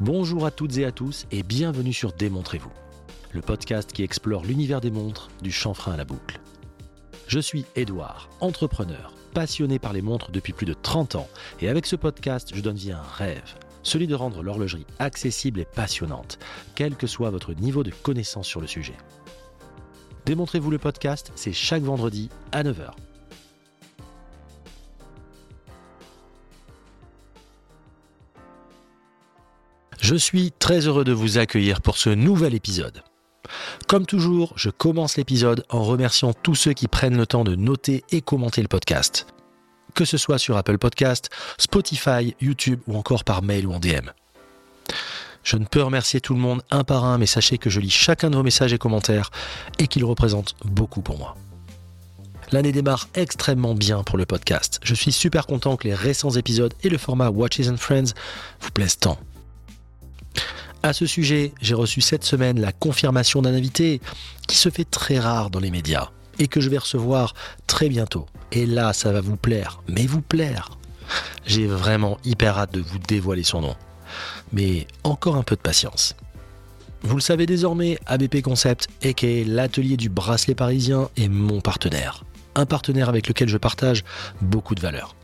Bonjour à toutes et à tous et bienvenue sur Démontrez-vous, le podcast qui explore l'univers des montres du chanfrein à la boucle. Je suis Edouard, entrepreneur, passionné par les montres depuis plus de 30 ans et avec ce podcast, je donne vie à un rêve, celui de rendre l'horlogerie accessible et passionnante, quel que soit votre niveau de connaissance sur le sujet. Démontrez-vous le podcast, c'est chaque vendredi à 9h. Je suis très heureux de vous accueillir pour ce nouvel épisode. Comme toujours, je commence l'épisode en remerciant tous ceux qui prennent le temps de noter et commenter le podcast. Que ce soit sur Apple Podcast, Spotify, YouTube ou encore par mail ou en DM. Je ne peux remercier tout le monde un par un, mais sachez que je lis chacun de vos messages et commentaires et qu'ils représentent beaucoup pour moi. L'année démarre extrêmement bien pour le podcast. Je suis super content que les récents épisodes et le format Watches and Friends vous plaisent tant. À ce sujet, j'ai reçu cette semaine la confirmation d'un invité qui se fait très rare dans les médias et que je vais recevoir très bientôt. Et là, ça va vous plaire, mais vous plaire. J'ai vraiment hyper hâte de vous dévoiler son nom. Mais encore un peu de patience. Vous le savez désormais, ABP Concept, aka l'atelier du bracelet parisien, est mon partenaire. Un partenaire avec lequel je partage beaucoup de valeurs.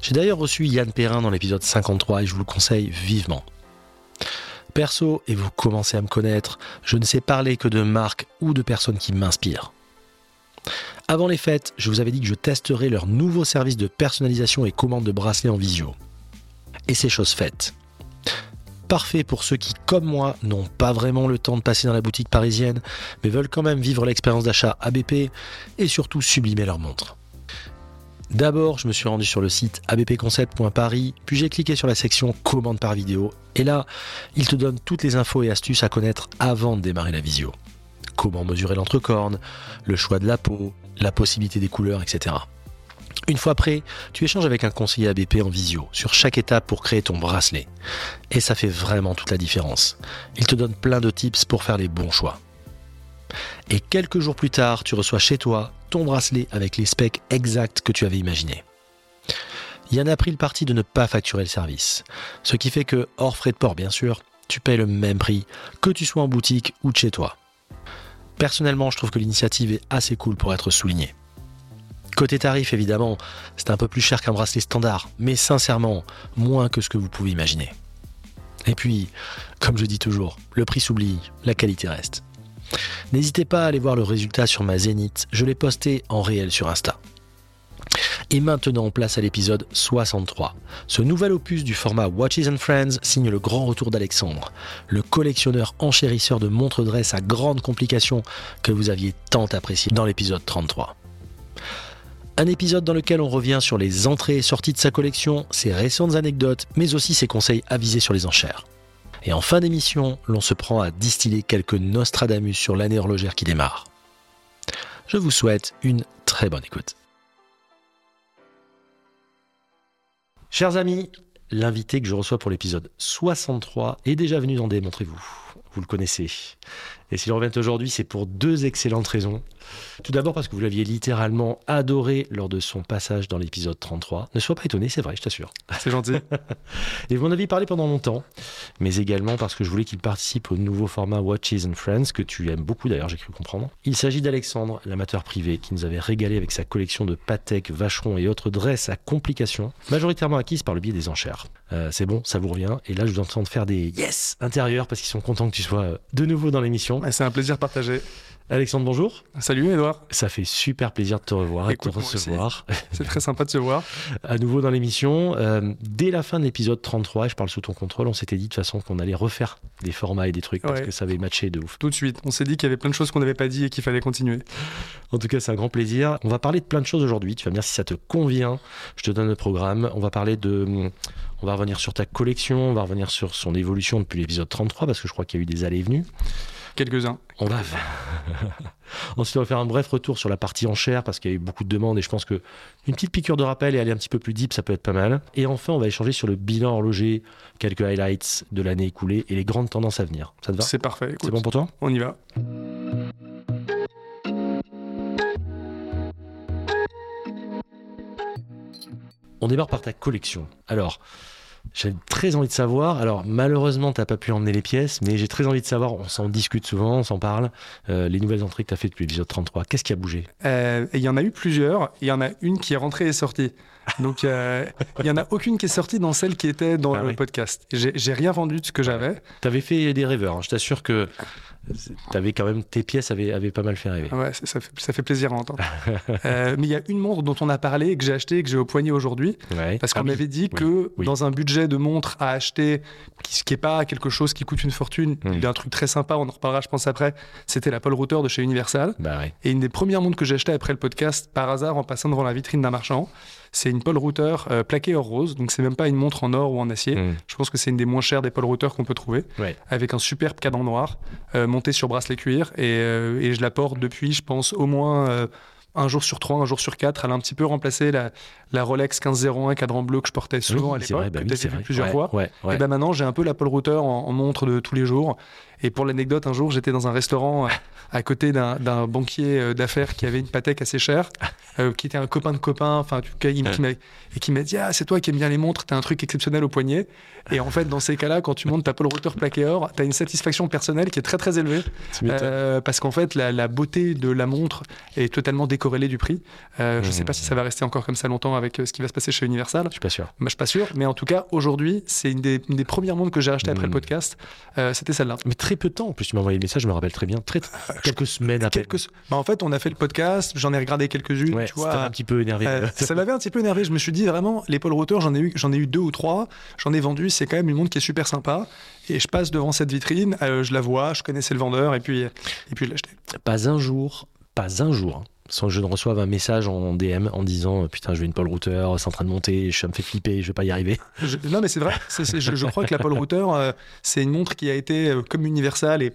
J'ai d'ailleurs reçu Yann Perrin dans l'épisode 53 et je vous le conseille vivement. Perso, et vous commencez à me connaître, je ne sais parler que de marques ou de personnes qui m'inspirent. Avant les fêtes, je vous avais dit que je testerai leur nouveau service de personnalisation et commande de bracelets en visio. Et c'est chose faite. Parfait pour ceux qui, comme moi, n'ont pas vraiment le temps de passer dans la boutique parisienne, mais veulent quand même vivre l'expérience d'achat ABP et surtout sublimer leur montre. D'abord, je me suis rendu sur le site abpconcept.paris, puis j'ai cliqué sur la section commande par vidéo, et là, il te donne toutes les infos et astuces à connaître avant de démarrer la visio. Comment mesurer l'entrecorne, le choix de la peau, la possibilité des couleurs, etc. Une fois prêt, tu échanges avec un conseiller ABP en visio sur chaque étape pour créer ton bracelet. Et ça fait vraiment toute la différence. Il te donne plein de tips pour faire les bons choix. Et quelques jours plus tard, tu reçois chez toi ton bracelet avec les specs exacts que tu avais imaginés. Yann a pris le parti de ne pas facturer le service. Ce qui fait que, hors frais de port bien sûr, tu payes le même prix que tu sois en boutique ou de chez toi. Personnellement, je trouve que l'initiative est assez cool pour être soulignée. Côté tarif, évidemment, c'est un peu plus cher qu'un bracelet standard, mais sincèrement, moins que ce que vous pouvez imaginer. Et puis, comme je dis toujours, le prix s'oublie, la qualité reste. N'hésitez pas à aller voir le résultat sur ma Zénith, je l'ai posté en réel sur Insta. Et maintenant, place à l'épisode 63. Ce nouvel opus du format Watches and Friends signe le grand retour d'Alexandre, le collectionneur enchérisseur de montres dresse à grande complication que vous aviez tant apprécié dans l'épisode 33. Un épisode dans lequel on revient sur les entrées et sorties de sa collection, ses récentes anecdotes, mais aussi ses conseils avisés sur les enchères. Et en fin d'émission, l'on se prend à distiller quelques Nostradamus sur l'année horlogère qui démarre. Je vous souhaite une très bonne écoute. Chers amis, l'invité que je reçois pour l'épisode 63 est déjà venu dans Démontrez-vous. Vous le connaissez. Et s'il revient aujourd'hui, c'est pour deux excellentes raisons. Tout d'abord parce que vous l'aviez littéralement adoré lors de son passage dans l'épisode 33. Ne sois pas étonné, c'est vrai, je t'assure. C'est gentil. Et vous en aviez parlé pendant longtemps, mais également parce que je voulais qu'il participe au nouveau format Watches and Friends, que tu aimes beaucoup d'ailleurs, j'ai cru comprendre. Il s'agit d'Alexandre, l'amateur privé, qui nous avait régalé avec sa collection de Patek, Vacheron et autres dresses à complications, majoritairement acquises par le biais des enchères. Euh, c'est bon, ça vous revient. Et là, je vous entends faire des yes intérieurs parce qu'ils sont contents que tu sois euh, de nouveau dans l'émission. C'est un plaisir partagé. Alexandre, bonjour. Salut Edouard. Ça fait super plaisir de te revoir et de te recevoir. C'est très sympa de se voir. à nouveau dans l'émission. Euh, dès la fin de l'épisode 33, et je parle sous ton contrôle, on s'était dit de toute façon qu'on allait refaire des formats et des trucs parce que ça avait matché de ouf. Tout de suite, on s'est dit qu'il y avait plein de choses qu'on n'avait pas dit et qu'il fallait continuer. En tout cas, c'est un grand plaisir. On va parler de plein de choses aujourd'hui. Tu vas me dire si ça te convient. Je te donne le programme. On va parler de. On va revenir sur ta collection. On va revenir sur son évolution depuis l'épisode 33 parce que je crois qu'il y a eu des allées et venues. Quelques-uns. On va. Ensuite, on va faire un bref retour sur la partie enchère parce qu'il y a eu beaucoup de demandes et je pense que une petite piqûre de rappel et aller un petit peu plus deep, ça peut être pas mal. Et enfin, on va échanger sur le bilan horloger, quelques highlights de l'année écoulée et les grandes tendances à venir. Ça te va? C'est parfait. C'est bon pour toi? On y va. On démarre par ta collection. Alors, J'ai très envie de savoir. Alors, malheureusement, tu n'as pas pu emmener les pièces, mais j'ai très envie de savoir. On s'en discute souvent, on s'en parle. Euh, les nouvelles entrées que tu as fait depuis l'épisode 33, qu'est-ce qui a bougé? Euh, Il y en a eu plusieurs. Il y en a une qui est rentrée et sortie. Donc, euh, il n'y en a aucune qui est sortie dans celle qui était dans Ah le oui. podcast. J'ai j'ai rien vendu de ce que j'avais. Tu avais fait des rêveurs. hein. Je t'assure que quand même tes pièces avaient, avaient pas mal fait rêver. Ouais, ça, fait, ça fait plaisir à entendre. Euh, mais il y a une montre dont on a parlé, que j'ai acheté, que j'ai au poignet aujourd'hui. Ouais. Parce Ah qu'on oui. m'avait dit oui, que oui. dans un budget de montre à acheter, qui- ce qui n'est pas quelque chose qui coûte une fortune, Mm. il y a un truc très sympa, on en reparlera je pense après, c'était la Paul Router de chez Universal. Bah ouais. Et une des premières montres que j'ai achetées après le podcast, par hasard, en passant devant la vitrine d'un marchand, c'est une Paul Router euh, plaquée or rose. Donc c'est même pas une montre en or ou en acier. Mm. Je pense que c'est une des moins chères des Paul Router qu'on peut trouver, Ouais. avec un superbe cadran noir, euh, monté sur bracelet cuir. Et, euh, et je la porte depuis, je pense, au moins euh, un jour sur trois, un jour sur quatre. Elle a un petit peu remplacé la, la Rolex 1501 cadran bleu que je portais souvent Oui, à l'époque, bah oui, plusieurs Ouais, fois. Ouais, ouais. Et ben maintenant, j'ai un peu la Paul Router en, en montre de tous les jours. Et pour l'anecdote, un jour, j'étais dans un restaurant euh, à côté d'un banquier euh, d'affaires qui avait une Patek assez chère, euh, qui était un copain de copain, enfin, qui m'a- et qui m'a dit Ah, c'est toi qui aimes bien les montres, t'as un truc exceptionnel au poignet. Et en fait, dans ces cas-là, quand tu montes ta Paul Router plaqué or, t'as une satisfaction personnelle qui est très très élevée. Euh, parce qu'en fait, la, la beauté de la montre est totalement décorrélée du prix. Euh, Je sais pas si ça va rester encore comme ça longtemps avec ce qui va se passer chez Universal. Je suis pas sûr. Bah, je suis pas sûr, mais en tout cas, aujourd'hui, c'est une des, une des premières montres que j'ai achetées après Mm. le podcast. C'était celle-là. Mais très peu de temps. En plus, tu m'as envoyé le message, je me rappelle très bien. Très, quelques semaines après. Quelques... Bah, en fait, on a fait le podcast, j'en ai regardé quelques-unes, Ouais, tu ça vois. un petit peu énervé. Euh, ça m'avait un petit peu énervé. Je me suis dit vraiment, les Paul Router, j'en ai eu, j'en ai eu deux ou trois. J'en ai vendu. C'est quand même une montre qui est super sympa. Et je passe devant cette vitrine, euh, je la vois, je connaissais le vendeur, et puis, et puis je l'ai acheté. Pas un jour, pas un jour, hein, sans que je ne reçoive un message en DM en disant euh, Putain, je veux une Paul Router, c'est en train de monter, ça me fait flipper, je vais pas y arriver. Je- non, mais c'est vrai. Je, je crois que la Paul Router, euh, c'est une montre qui a été euh, comme universelle et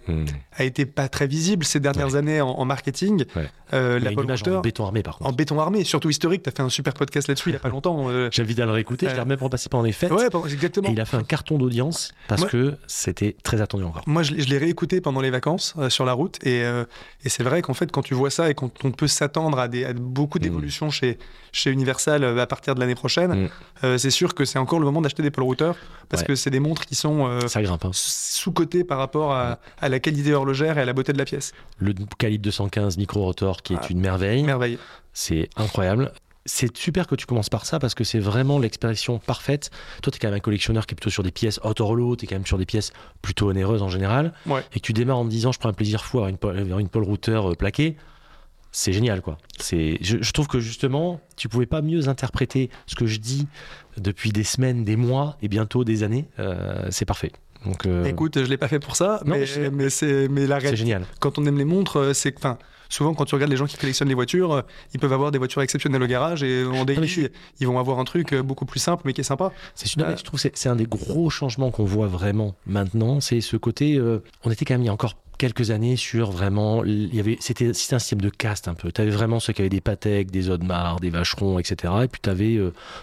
a été pas très visible ces dernières années en, en marketing. Ouais. Euh, la image Router en béton armé, par contre. en béton armé, surtout historique. Tu as fait un super podcast là-dessus il y a pas longtemps. euh. J'invite à le réécouter, je l'ai Euh, même repassé pendant les fêtes. Ouais, exactement. Et il a fait un carton d'audience parce que c'était très attendu encore. Moi, je, l'ai- je l'ai réécouté pendant les vacances euh, sur la route. Et, euh, et c'est vrai qu'en fait, quand tu vois ça et quand on peut s'attendre à, des, à beaucoup d'évolutions chez, chez Universal euh, à partir de l'année prochaine, Mm. euh, c'est sûr que c'est encore le moment d'acheter des Paul Router parce Ouais. que c'est des montres qui sont euh, hein. sous-cotées par rapport à, à la qualité horlogère et à la beauté de la pièce. Le calibre 215 micro-rotor qui est Ah. une merveille. Merveille. C'est incroyable. C'est super que tu commences par ça parce que c'est vraiment l'expression parfaite. Toi, tu es quand même un collectionneur qui est plutôt sur des pièces haute horlo, tu es quand même sur des pièces plutôt onéreuses en général. Ouais. Et que tu démarres en me disant je prends un plaisir fou à avoir une, une Paul Router euh, plaquée. C'est génial, quoi. C'est, je, je trouve que justement, tu pouvais pas mieux interpréter ce que je dis depuis des semaines, des mois et bientôt des années. Euh, c'est parfait. Donc, euh, Écoute, je l'ai pas fait pour ça, Non, mais, je mais c'est mais la c'est réalité. génial. Quand on aime les montres, euh, c'est enfin, souvent quand tu regardes les gens qui collectionnent les voitures, ils peuvent avoir des voitures exceptionnelles au garage et en suis- ils vont avoir un truc beaucoup plus simple mais qui est sympa. C'est une- Euh, je trouve que c'est c'est un des gros changements qu'on voit vraiment maintenant. C'est ce côté. euh, on était quand même il y a encore quelques années sur vraiment. Il y avait, c'était, c'était un système de caste un peu. Tu avais vraiment ceux qui avaient des Patek, des Audemars, des Vacherons, etc. Et puis tu avais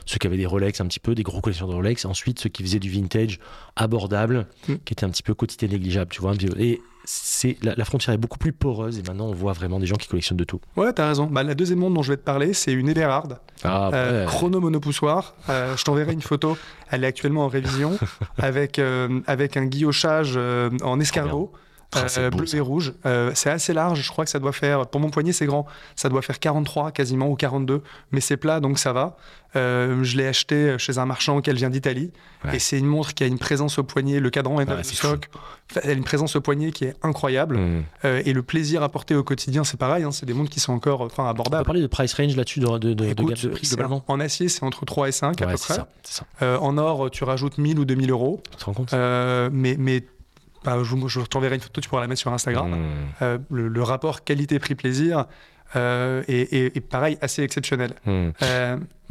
ceux qui avaient des Rolex un petit peu, des gros collectionneurs de Rolex. Ensuite, ceux qui faisaient du vintage abordable, Mm. qui était un petit peu quotidien négligeable, tu vois. Et c'est, la, la frontière est beaucoup plus poreuse et maintenant on voit vraiment des gens qui collectionnent de tout. Ouais, t'as raison. Bah, la deuxième montre dont je vais te parler, c'est une Eberhard, Ah, euh, ouais. chrono monopoussoir. Euh, je t'enverrai une photo. Elle est actuellement en révision avec, euh, avec un guillochage euh, en escargot. Ah, euh, beau, bleu ça. et rouge. Euh, c'est assez large, je crois que ça doit faire, pour mon poignet c'est grand, ça doit faire 43 quasiment ou 42, mais c'est plat donc ça va. Euh, je l'ai acheté chez un marchand qu'elle vient d'Italie Ouais. et c'est une montre qui a une présence au poignet, le cadran est c'est stock, elle a une présence au poignet qui est incroyable Mm. Euh, et le plaisir apporté au quotidien c'est pareil, hein, c'est des montres qui sont encore enfin On peut abordables. parler de price range là-dessus, de, de, de, de Écoute, gamme de prix globalement en acier c'est entre 3 et 5 à peu près. ça, c'est ça. Euh, en or tu rajoutes 1000 ou 2000 euros, Tu te rends compte? Euh, mais, mais bah, je, je t'enverrai une photo, tu pourras la mettre sur Instagram. Mm. Euh, le, le rapport qualité-prix-plaisir euh, est, est- est pareil, assez exceptionnel. Mm.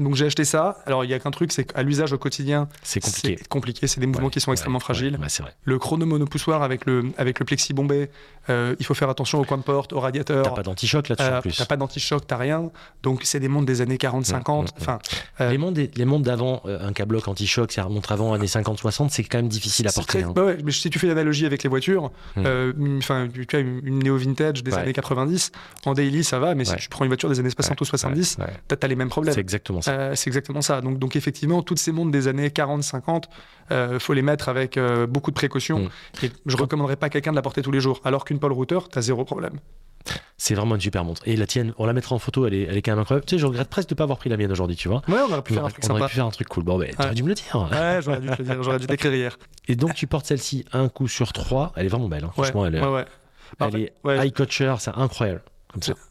Donc j'ai acheté ça. Alors il y a qu'un truc, c'est qu'à l'usage au quotidien, C'est compliqué. c'est compliqué. C'est des mouvements Ouais, qui sont extrêmement ouais, fragiles. ouais, c'est vrai. Le chrono monopoussoir avec le, avec le plexi bombé, euh, il faut faire attention au coin de porte, au radiateur. T'as pas d'anti-choc là-dessus Euh, en plus. T'as pas d'anti-choc, t'as rien. Donc c'est des montres des années 40-50. Mm, mm, Enfin, euh, Les montres, les montres d'avant, euh, un câbloc anti-choc, ça remonte avant années 50-60, c'est quand même difficile à c'est porter. très- hein. bah mais si tu fais l'analogie avec les voitures, Mm. euh, une- enfin, tu vois, une, une néo-vintage des années 90, en daily ça va, mais si tu prends une voiture des années 60 ou 70, Ouais, ouais. t'as t'as les mêmes problèmes. C'est exactement ça. Euh, c'est exactement ça. Donc, donc effectivement, toutes ces montres des années 40-50, il faut les mettre avec euh, beaucoup de précautions. Mm. Et je ne recommanderais pas à quelqu'un de la porter tous les jours. Alors qu'une Paul Router, tu as zéro problème. C'est vraiment une super montre. Et la tienne, on la mettra en photo, elle est, elle est quand même incroyable. Tu sais, je regrette presque de ne pas avoir pris la mienne aujourd'hui, tu vois. Ouais, on aurait pu On faire un truc on aurait pu faire un truc cool. Bon, ben, t'aurais Ouais. dû me le dire. Ouais, j'aurais dû te le dire, j'aurais dû t'écrire hier. Et donc, tu portes celle-ci un coup sur trois. Elle est vraiment belle. hein. Franchement, elle, est- ouais, ouais. elle En fait, est ouais, eye-catcher, c'est incroyable.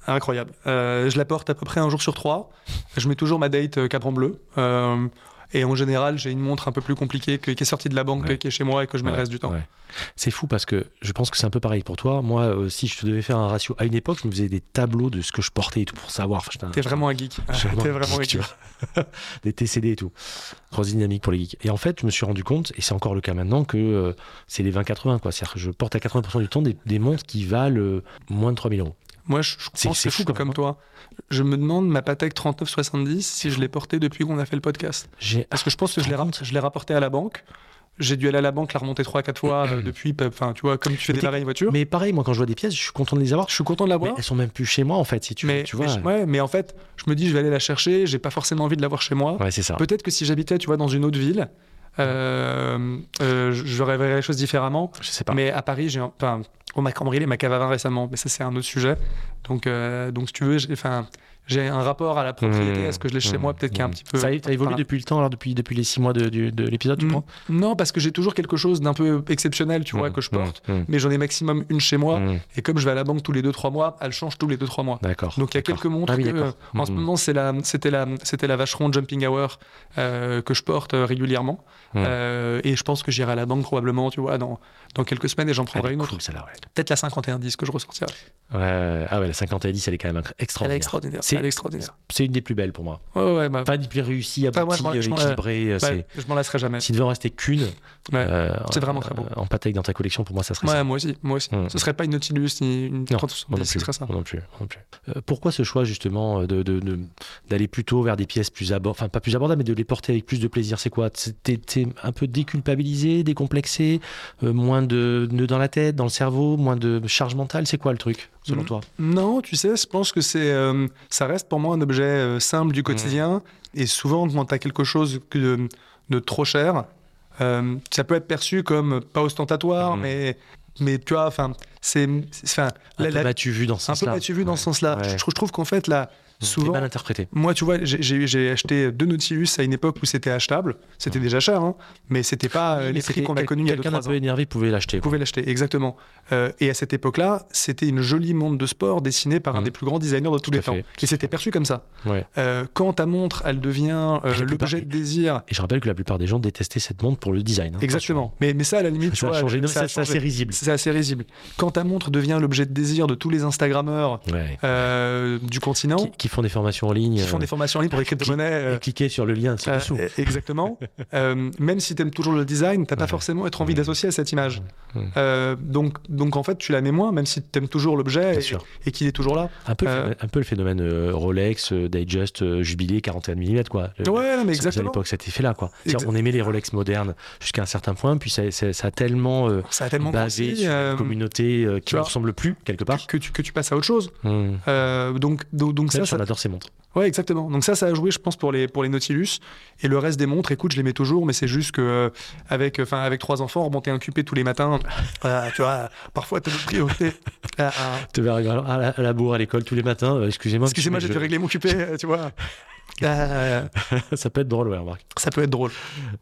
Incroyable. Euh, je la porte à peu près un jour sur trois. Je mets toujours ma date euh, cadran bleu. Euh, et en général, j'ai une montre un peu plus compliquée que- qui est sortie de la banque, Ouais. qui est chez moi et que je mets Ouais, le reste du temps. ouais. C'est fou parce que je pense que c'est un peu pareil pour toi. Moi, euh, si je te devais faire un ratio, à une époque, je me faisais des tableaux de ce que je portais et tout pour savoir. Enfin, un- T'es vraiment un geek. T'es vraiment un geek, tu geek. vois. des TCD et tout. Grosse dynamique pour les geeks. Et en fait, je me suis rendu compte, et c'est encore le cas maintenant, que euh, c'est les 20-80. quoi. C'est-à-dire que je porte à 80% du temps des, des montres qui valent euh, moins de 3000 euros. Moi, je, je C'est- pense c'est que je fou suis comme toi. Je me demande ma Patek 3970 si je l'ai portée depuis qu'on a fait le podcast. Parce que je pense que je l'ai rap- je l'ai rapporté à la banque. J'ai dû aller à la banque, la remonter 3-4 fois euh, depuis. Enfin, tu vois, comme tu fais Mais des pareilles voitures. Mais pareil, moi, quand je vois des pièces, je suis content de les avoir. Je suis content de l'avoir. elles sont même plus chez moi, en fait, si tu, Mais, tu vois. mais, ouais, mais en fait, je me dis, je vais aller la chercher. J'ai pas forcément envie de l'avoir chez moi. Ouais, c'est ça. Peut-être que si j'habitais, tu vois, dans une autre ville, je verrais les choses différemment. Je sais pas. Mais à Paris, j'ai, enfin, on m'a cambriolé ma cave à vin récemment, mais ça c'est un autre sujet. Donc, euh, donc si tu veux, j'ai, enfin, j'ai un rapport à la propriété, Mmh, à ce que je l'ai chez mmh, moi, peut-être qu'il y a un mmh. petit peu. Ça a, évolué Voilà. depuis le temps, alors depuis, depuis les six mois de, du- de l'épisode, tu prends Non, parce que j'ai toujours quelque chose d'un peu exceptionnel, tu vois, que je porte. mmh, Mais j'en ai maximum une chez moi. mmh. Et comme je vais à la banque tous les 2-3 mois, elle change tous les 2-3 mois. D'accord. Donc il y a quelques montres Ah oui, que, euh, en ce moment c'est la c'était la c'était la Vacheron Jumping Hour euh, que je porte euh, régulièrement. Euh, et je pense que j'irai à la banque probablement tu vois dans dans quelques semaines et j'en prendrai une autre cool, celle-là, ouais. peut-être la 5110 que je ressortirai Ouais, ah ouais, la 50 à 10, elle est quand même incro- elle est extraordinaire. extraordinaire C'est- elle est extraordinaire C'est une des plus belles pour moi. ouais ouais bah, Pas une des plus réussies, abouties, je m'en- je m'en- équilibrées. euh, bah, je m'en lasserai jamais S'il devait en rester qu'une, Ouais. euh, C'est vraiment très beau. euh, En dans ta collection, pour moi, ça serait ça. ouais moi aussi moi aussi Mhm. ce serait pas une Nautilus ni une Non, 3070 Moi non ce serait ça non plus, non plus. Euh, pourquoi ce choix justement de, de- de- d'aller plutôt vers des pièces plus abordables, enfin pas plus abordables, mais de les porter avec plus de plaisir C'est quoi? T'es t'es un peu déculpabilisé, décomplexé, euh, moins de nœuds dans la tête, dans le cerveau, moins de charge mentale C'est quoi le truc? Selon Mhm. toi Non, tu sais, je pense que c'est, euh, ça reste pour moi un objet euh, simple du quotidien. Et souvent, quand tu as quelque chose que de, de trop cher, euh, ça peut être perçu comme pas ostentatoire, Mhm. mais, mais tu vois, enfin, c'est, enfin, Un la- peu la- battu vu dans ce un peu sens-là. battu vu dans ce sens-là. Ouais. Je, je trouve qu'en fait, là, Souvent, mal interprété. moi, tu vois, j'ai- acheté deux Nautilus à une époque où c'était achetable. C'était déjà cher, hein, mais c'était pas euh, Mais les prix qu'on a connus il y a Quelqu'un d'un 2-3 ans. peu énervé pouvait l'acheter. Pouvez l'acheter, exactement. Euh, et à cette époque-là, c'était une jolie montre de sport dessinée par un Mhm. des plus grands designers de tous Tout les temps. fait. Et c'était perçu comme ça. Ouais. Euh, quand ta montre, elle devient euh, l'objet de désir. Et je rappelle que la plupart des gens détestaient cette montre pour le design. hein, Exactement. Mais, mais ça, à la limite, Ça a vois, ça ça- C'est assez risible. C'est assez risible. Quand ta montre devient l'objet de désir de tous les Instagrammeurs du continent, font des formations en ligne. qui font euh, des formations en ligne pour les crypto-monnaies. euh, et cliquez sur le lien euh, dessous. exactement. Euh, même si tu aimes toujours le design, t'as pas Ouais. forcément être envie d'associer à cette image. Euh, donc, donc en fait, tu la mets moins, même si tu aimes toujours l'objet et, qu'il est toujours là. Un peu, le Euh, phénomène- un peu le phénomène euh, Rolex, euh, Digest, euh, Jubilé, 41 mm, quoi. Ouais, mais c'est- À exactement. l'époque, cet effet-là, quoi. On aimait les Rolex modernes jusqu'à un certain point, puis ça, a tellement euh, basé sur euh, une communauté euh, qui tu ne ressemble plus, quelque part. que, tu, que tu passes à autre chose. Euh, donc, donc, donc ça, ça, on adore ces montres. Ouais, exactement. Donc ça, ça a joué, je pense, pour les, pour les Nautilus. Et le reste des montres, écoute, je les mets toujours, mais c'est juste que euh, avec, enfin, avec trois enfants, remonter un QP tous les matins, euh, tu vois, parfois t'as d'autres priorités. Ah, ah. Tu vas rigoler à la, à la bourre, à l'école tous les matins. euh, Excusez-moi. Excusez-moi, j'ai dû mais régler mon QP, euh, tu vois. Euh, je- ça peut être drôle, ouais, remarque. ça peut être drôle.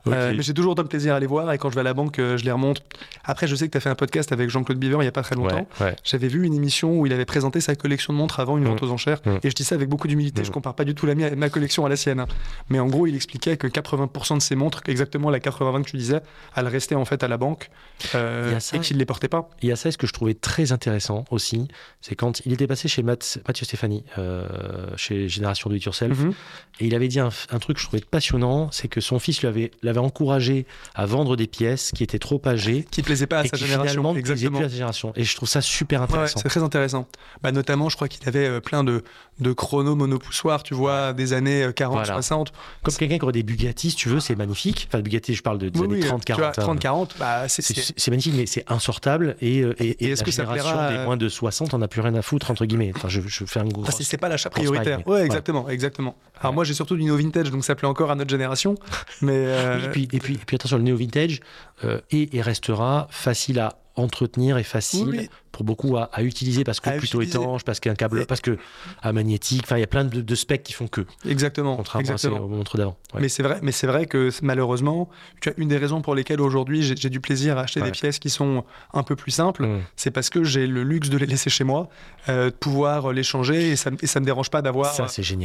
Euh, mais j'ai toujours de plaisir à les voir et quand je vais à la banque, euh, je les remonte. Après, je sais que tu as fait un podcast avec Jean-Claude Biver il n'y a pas très longtemps. Ouais, ouais. J'avais vu une émission où il avait présenté sa collection de montres avant une Mm. vente aux enchères. Mm. Et je dis ça avec beaucoup d'humilité. Mm. Je compare pas du tout la mia- ma collection à la sienne. hein. Mais en gros, il expliquait que 80% de ses montres, exactement la 80-20 que tu disais, elles restaient en fait à la banque euh, ça. et qu'il ne les portait pas. Il y a ça, ce que je trouvais très intéressant aussi, c'est quand il était passé chez Math- Mathieu Stéphanie, euh, chez Génération Do It Yourself, Mhm. et il avait dit un, un truc que je trouvais passionnant, c'est que son fils l'avait encouragé à vendre des pièces qui étaient trop âgées Qui plaisait pas à sa génération. ne plaisaient Exactement. plus à sa génération. Et je trouve ça super Ouais, intéressant. c'est très intéressant. Bah, notamment, je crois qu'il avait euh, plein de, de chronos monopoussoirs, tu vois, des années euh, 40, Voilà. 60. Comme quelqu'un qui aurait des Bugatti, si tu veux, c'est magnifique. Enfin, Bugatti, je parle de, des Oui, années oui, 30, tu vois, 40. hein. 30, 40, bah, c'est, magnifique, mais c'est insortable. Et, euh, et, Et est-ce que ça plaira des à- moins de 60, on n'a plus rien à foutre, entre guillemets. Enfin, je, je fais un gros. Ah, c'est, c'est pas l'achat prioritaire. mais- Ouais, exactement, exactement. Alors Ouais. moi, j'ai surtout du no vintage, donc ça plaît encore à notre génération. Mais euh, et, puis, et, puis, et puis attention, le néo vintage euh, est et restera facile à entretenir et facile oui. Pour beaucoup à, à utiliser parce que À plutôt utiliser. étanche, parce qu'un câble, Et- parce que à magnétique. Enfin, il y a plein de, de specs qui font que, exactement, contrairement exactement. aux montres d'avant. Ouais. Mais c'est vrai, mais c'est vrai que malheureusement, tu as une des raisons pour lesquelles aujourd'hui j'ai, du plaisir à acheter Ouais. des pièces qui sont un peu plus simples, Mm. c'est parce que j'ai le luxe de les laisser chez moi, euh, de pouvoir les changer et ça, me- et ça me dérange pas d'avoir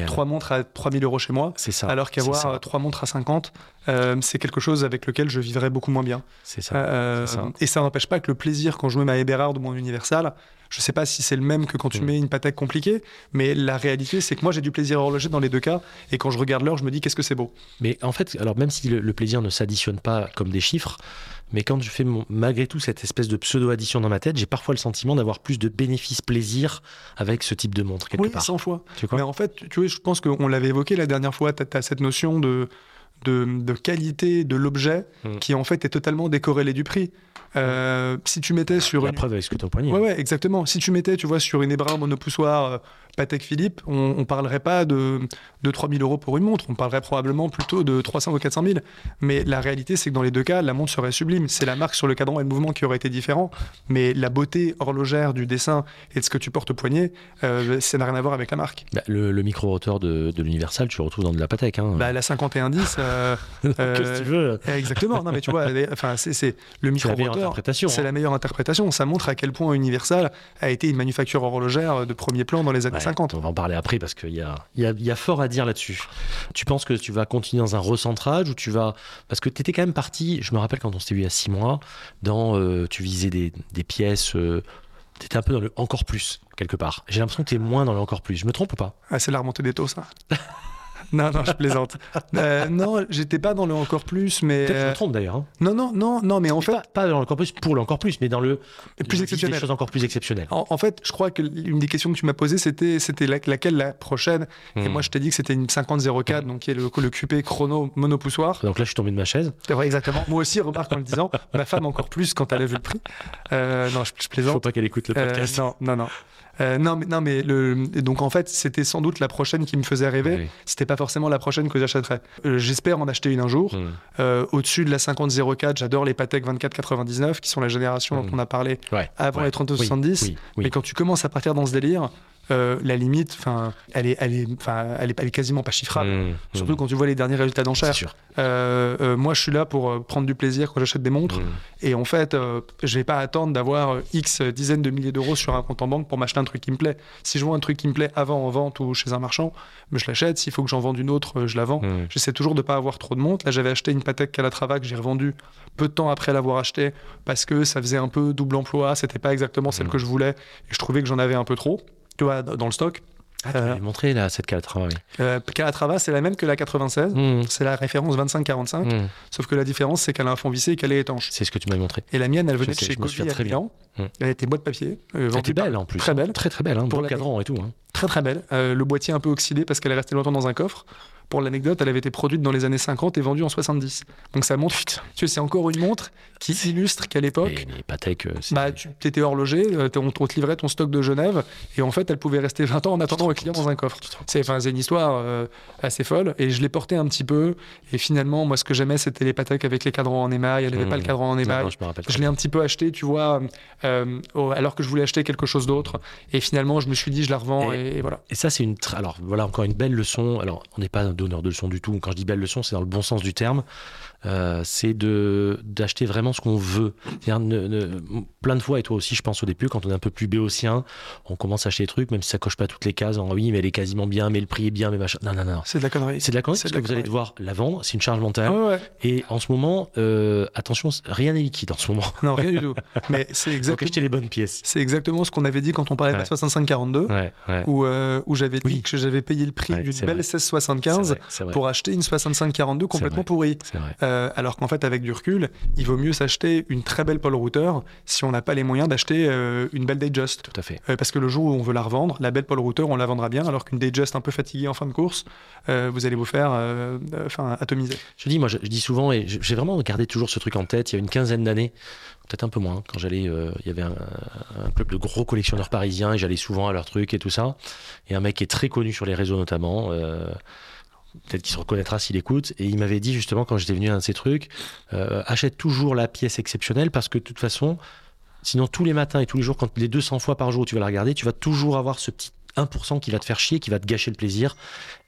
trois montres à 3000 euros chez moi. C'est ça. alors qu'avoir trois montres à 50, euh, c'est quelque chose avec lequel je vivrais beaucoup moins bien. C'est ça. Euh, c'est ça. Et ça n'empêche pas que le plaisir quand je mets ma Eberhard ou mon Je sais pas si c'est le même que quand tu Mm. mets une Patek compliquée, mais la réalité c'est que moi j'ai du plaisir horloger dans les deux cas, et quand je regarde l'heure, je me dis qu'est-ce que c'est beau. Mais en fait, alors même si le, le plaisir ne s'additionne pas comme des chiffres, mais quand je fais mon- malgré tout cette espèce de pseudo-addition dans ma tête, j'ai parfois le sentiment d'avoir plus de bénéfices-plaisir avec ce type de montre, quelque Oui, part. 100 fois. Tu Mais en fait, tu tu vois, je pense qu'on l'avait évoqué la dernière fois, tu as, cette notion de, de, de qualité de l'objet Mm. qui en fait est totalement décorrélée du prix. Euh, si tu mettais sur La une... preuve avec ce que tu as au poignet. Ouais, ouais, exactement. Si tu mettais, tu vois, sur une Ebrard monopoussoir euh, Patek Philippe, on, on parlerait pas de, de 3000 euros pour une montre, on parlerait probablement plutôt de 300 ou 400 000. Mais la réalité, c'est que dans les deux cas, la montre serait sublime. C'est la marque sur le cadran et le mouvement qui aurait été différent. Mais la beauté horlogère du dessin et de ce que tu portes au poignet, euh, ça n'a rien à voir avec la marque. Bah, le, le micro-rotor de, de l'Universal, tu le retrouves dans de la Patek. Hein. Bah, la 5110, euh, Qu'est-ce que euh, tu veux exactement. Non, mais tu vois, enfin, c'est le C'est la meilleure micro-rotor. C'est la meilleure interprétation. Ça montre à quel point Universal a été une manufacture horlogère de premier plan dans les années 50. On va en parler après parce qu'il y a, y, a, il y a fort à dire là-dessus. Tu penses que tu vas continuer dans un recentrage ou tu vas. Parce que tu étais quand même parti, je me rappelle quand on s'était vu il y a six mois, dans. euh, tu visais des, des pièces. tu étais un peu dans le encore plus, quelque part. J'ai l'impression que tu es moins dans le encore plus. Je me trompe ou pas? Ah, c'est la remontée des taux, ça. non, non, je plaisante. Euh, non, j'étais pas dans le encore plus, mais. Peut-être que je euh, me trompe d'ailleurs. hein. non, non, non, non, mais en fait, Pas, pas dans le encore plus pour le encore plus, mais dans le. plus exceptionnel. Des choses encore plus exceptionnelles. En, en fait, je crois que l'une des questions que tu m'as posées, c'était, c'était la- laquelle la prochaine? Et Hmm. moi, je t'ai dit que c'était une 5004, donc qui est le, le QP chrono monopoussoir. Donc là, je suis tombé de ma chaise. C'est vrai, exactement. Moi aussi, remarque en le disant, ma femme encore plus quand elle a vu le prix. Euh, non, je, je Il plaisante. faut pas qu'elle écoute le Euh, podcast. non, non, non. Euh, non, mais, non, mais le, donc en fait, c'était sans doute la prochaine qui me faisait rêver. Oui. C'était pas forcément la prochaine que j'achèterais. Euh, J'espère en acheter une un jour. Hmm. Euh, Au-dessus de la 5004, j'adore les Patek 2499, qui sont la génération dont Mm. on a parlé Ouais. avant ouais. les 3270. Oui, oui, oui. Mais quand tu commences à partir dans ce délire, euh, la limite, enfin, elle est, elle est, enfin, elle est, elle est quasiment pas chiffrable. Hmm, Surtout hmm. quand tu vois les derniers résultats d'enchères. Euh, euh, moi, je suis là pour prendre du plaisir quand j'achète des montres. Hmm. Et en fait, je vais pas attendre d'avoir X dizaines de milliers d'euros sur un compte en banque pour m'acheter un truc qui me plaît. Si je vois un truc qui me plaît avant en vente ou chez un marchand, mais je l'achète. S'il faut que j'en vende une autre, je la vends. J'essaie toujours de pas avoir trop de montres. Là, j'avais acheté une Patek Calatrava que j'ai revendue peu de temps après l'avoir achetée parce que ça faisait un peu double emploi. C'était pas exactement celle que je voulais et je trouvais que j'en avais un peu trop. Tu vois, dans le stock. Ah, tu Euh, montré là, cette Calatrava, oui. Euh, Calatrava, c'est la même que la 96. Hmm. C'est la référence 2545. Hmm. Sauf que la différence, c'est qu'elle a un fond vissé et qu'elle est étanche. C'est ce que tu m'avais montré. Et la mienne, elle venait sais, de chez Govi à très bien. Milan. Mm. Elle était boîte papier. euh, Elle était belle en plus. Très belle. Très très belle. Hein. Pour la- cadran et tout. hein. Très très belle. Euh, le boîtier un peu oxydé parce qu'elle est restée longtemps dans un coffre. Pour l'anecdote, elle avait été produite dans les années 50 et vendue en 70. Donc ça montre, tu sais, c'est encore une montre qui illustre qu'à l'époque, les Patek, euh, bah, tu étais horloger, euh, on te livrait ton stock de Genève et en fait, elle pouvait rester 20 ans en attendant un client dans un coffre. C'est une histoire euh, assez folle et je l'ai portée un petit peu et finalement, moi, ce que j'aimais, c'était les Patek avec les cadrans en émail. Elle n'avait Mm. pas le cadran en émail. non, je l'ai un petit peu acheté, tu vois, euh, alors que je voulais acheter quelque chose d'autre. Et finalement, je me suis dit, je la revends et, et voilà. Et ça, c'est une. tra- Alors, voilà encore une belle leçon. Alors, on n'est pas un donneur de leçons du tout. Quand je dis belle leçon, c'est dans le bon sens du terme. Euh, c'est de d'acheter vraiment ce qu'on veut. C'est-à-dire, ne- ne- plein de fois, et toi aussi, je pense au début, quand on est un peu plus béotien, on commence à acheter des trucs, même si ça coche pas toutes les cases. En oui, mais elle est quasiment bien, mais le prix est bien, mais machin. Non, non, non. C'est de la connerie. C'est de la connerie parce de que vous allez devoir la vendre. C'est une charge mentale. Ouais. Et en ce moment, euh, attention, rien n'est liquide en ce moment. Non, rien du tout. Mais c'est Donc, exactement, acheter les bonnes pièces. c'est exactement ce qu'on avait dit quand on parlait de Ouais. la 6542. Ouais, ouais. Où, euh, où j'avais dit Oui. que j'avais payé le prix d'une belle vrai. 1675 75 c'est vrai. pour acheter une 65-42 complètement pourrie. C'est vrai. Euh, alors qu'en fait, avec du recul, il vaut mieux s'acheter une très belle Paul Router si on n'a pas les moyens d'acheter euh, une belle Datejust. Tout à fait. Euh, parce que le jour où on veut la revendre, la belle Paul Router, on la vendra bien, alors qu'une Datejust un peu fatiguée en fin de course, vous allez vous faire enfin, atomiser. Je dis, moi, je, je dis souvent, et j'ai vraiment gardé toujours ce truc en tête, il y a une quinzaine d'années, peut-être un peu moins, quand j'allais, il y avait un, un club de gros collectionneurs parisiens, et j'allais souvent à leurs trucs et tout ça, et un mec qui est très connu sur les réseaux notamment, peut-être qu'il se reconnaîtra s'il écoute, et il m'avait dit justement quand j'étais venu à un de ces trucs, euh, achète toujours la pièce exceptionnelle, parce que de toute façon, sinon tous les matins et tous les jours, quand les 200 fois par jour tu vas la regarder, tu vas toujours avoir ce petit 1% qui va te faire chier, qui va te gâcher le plaisir,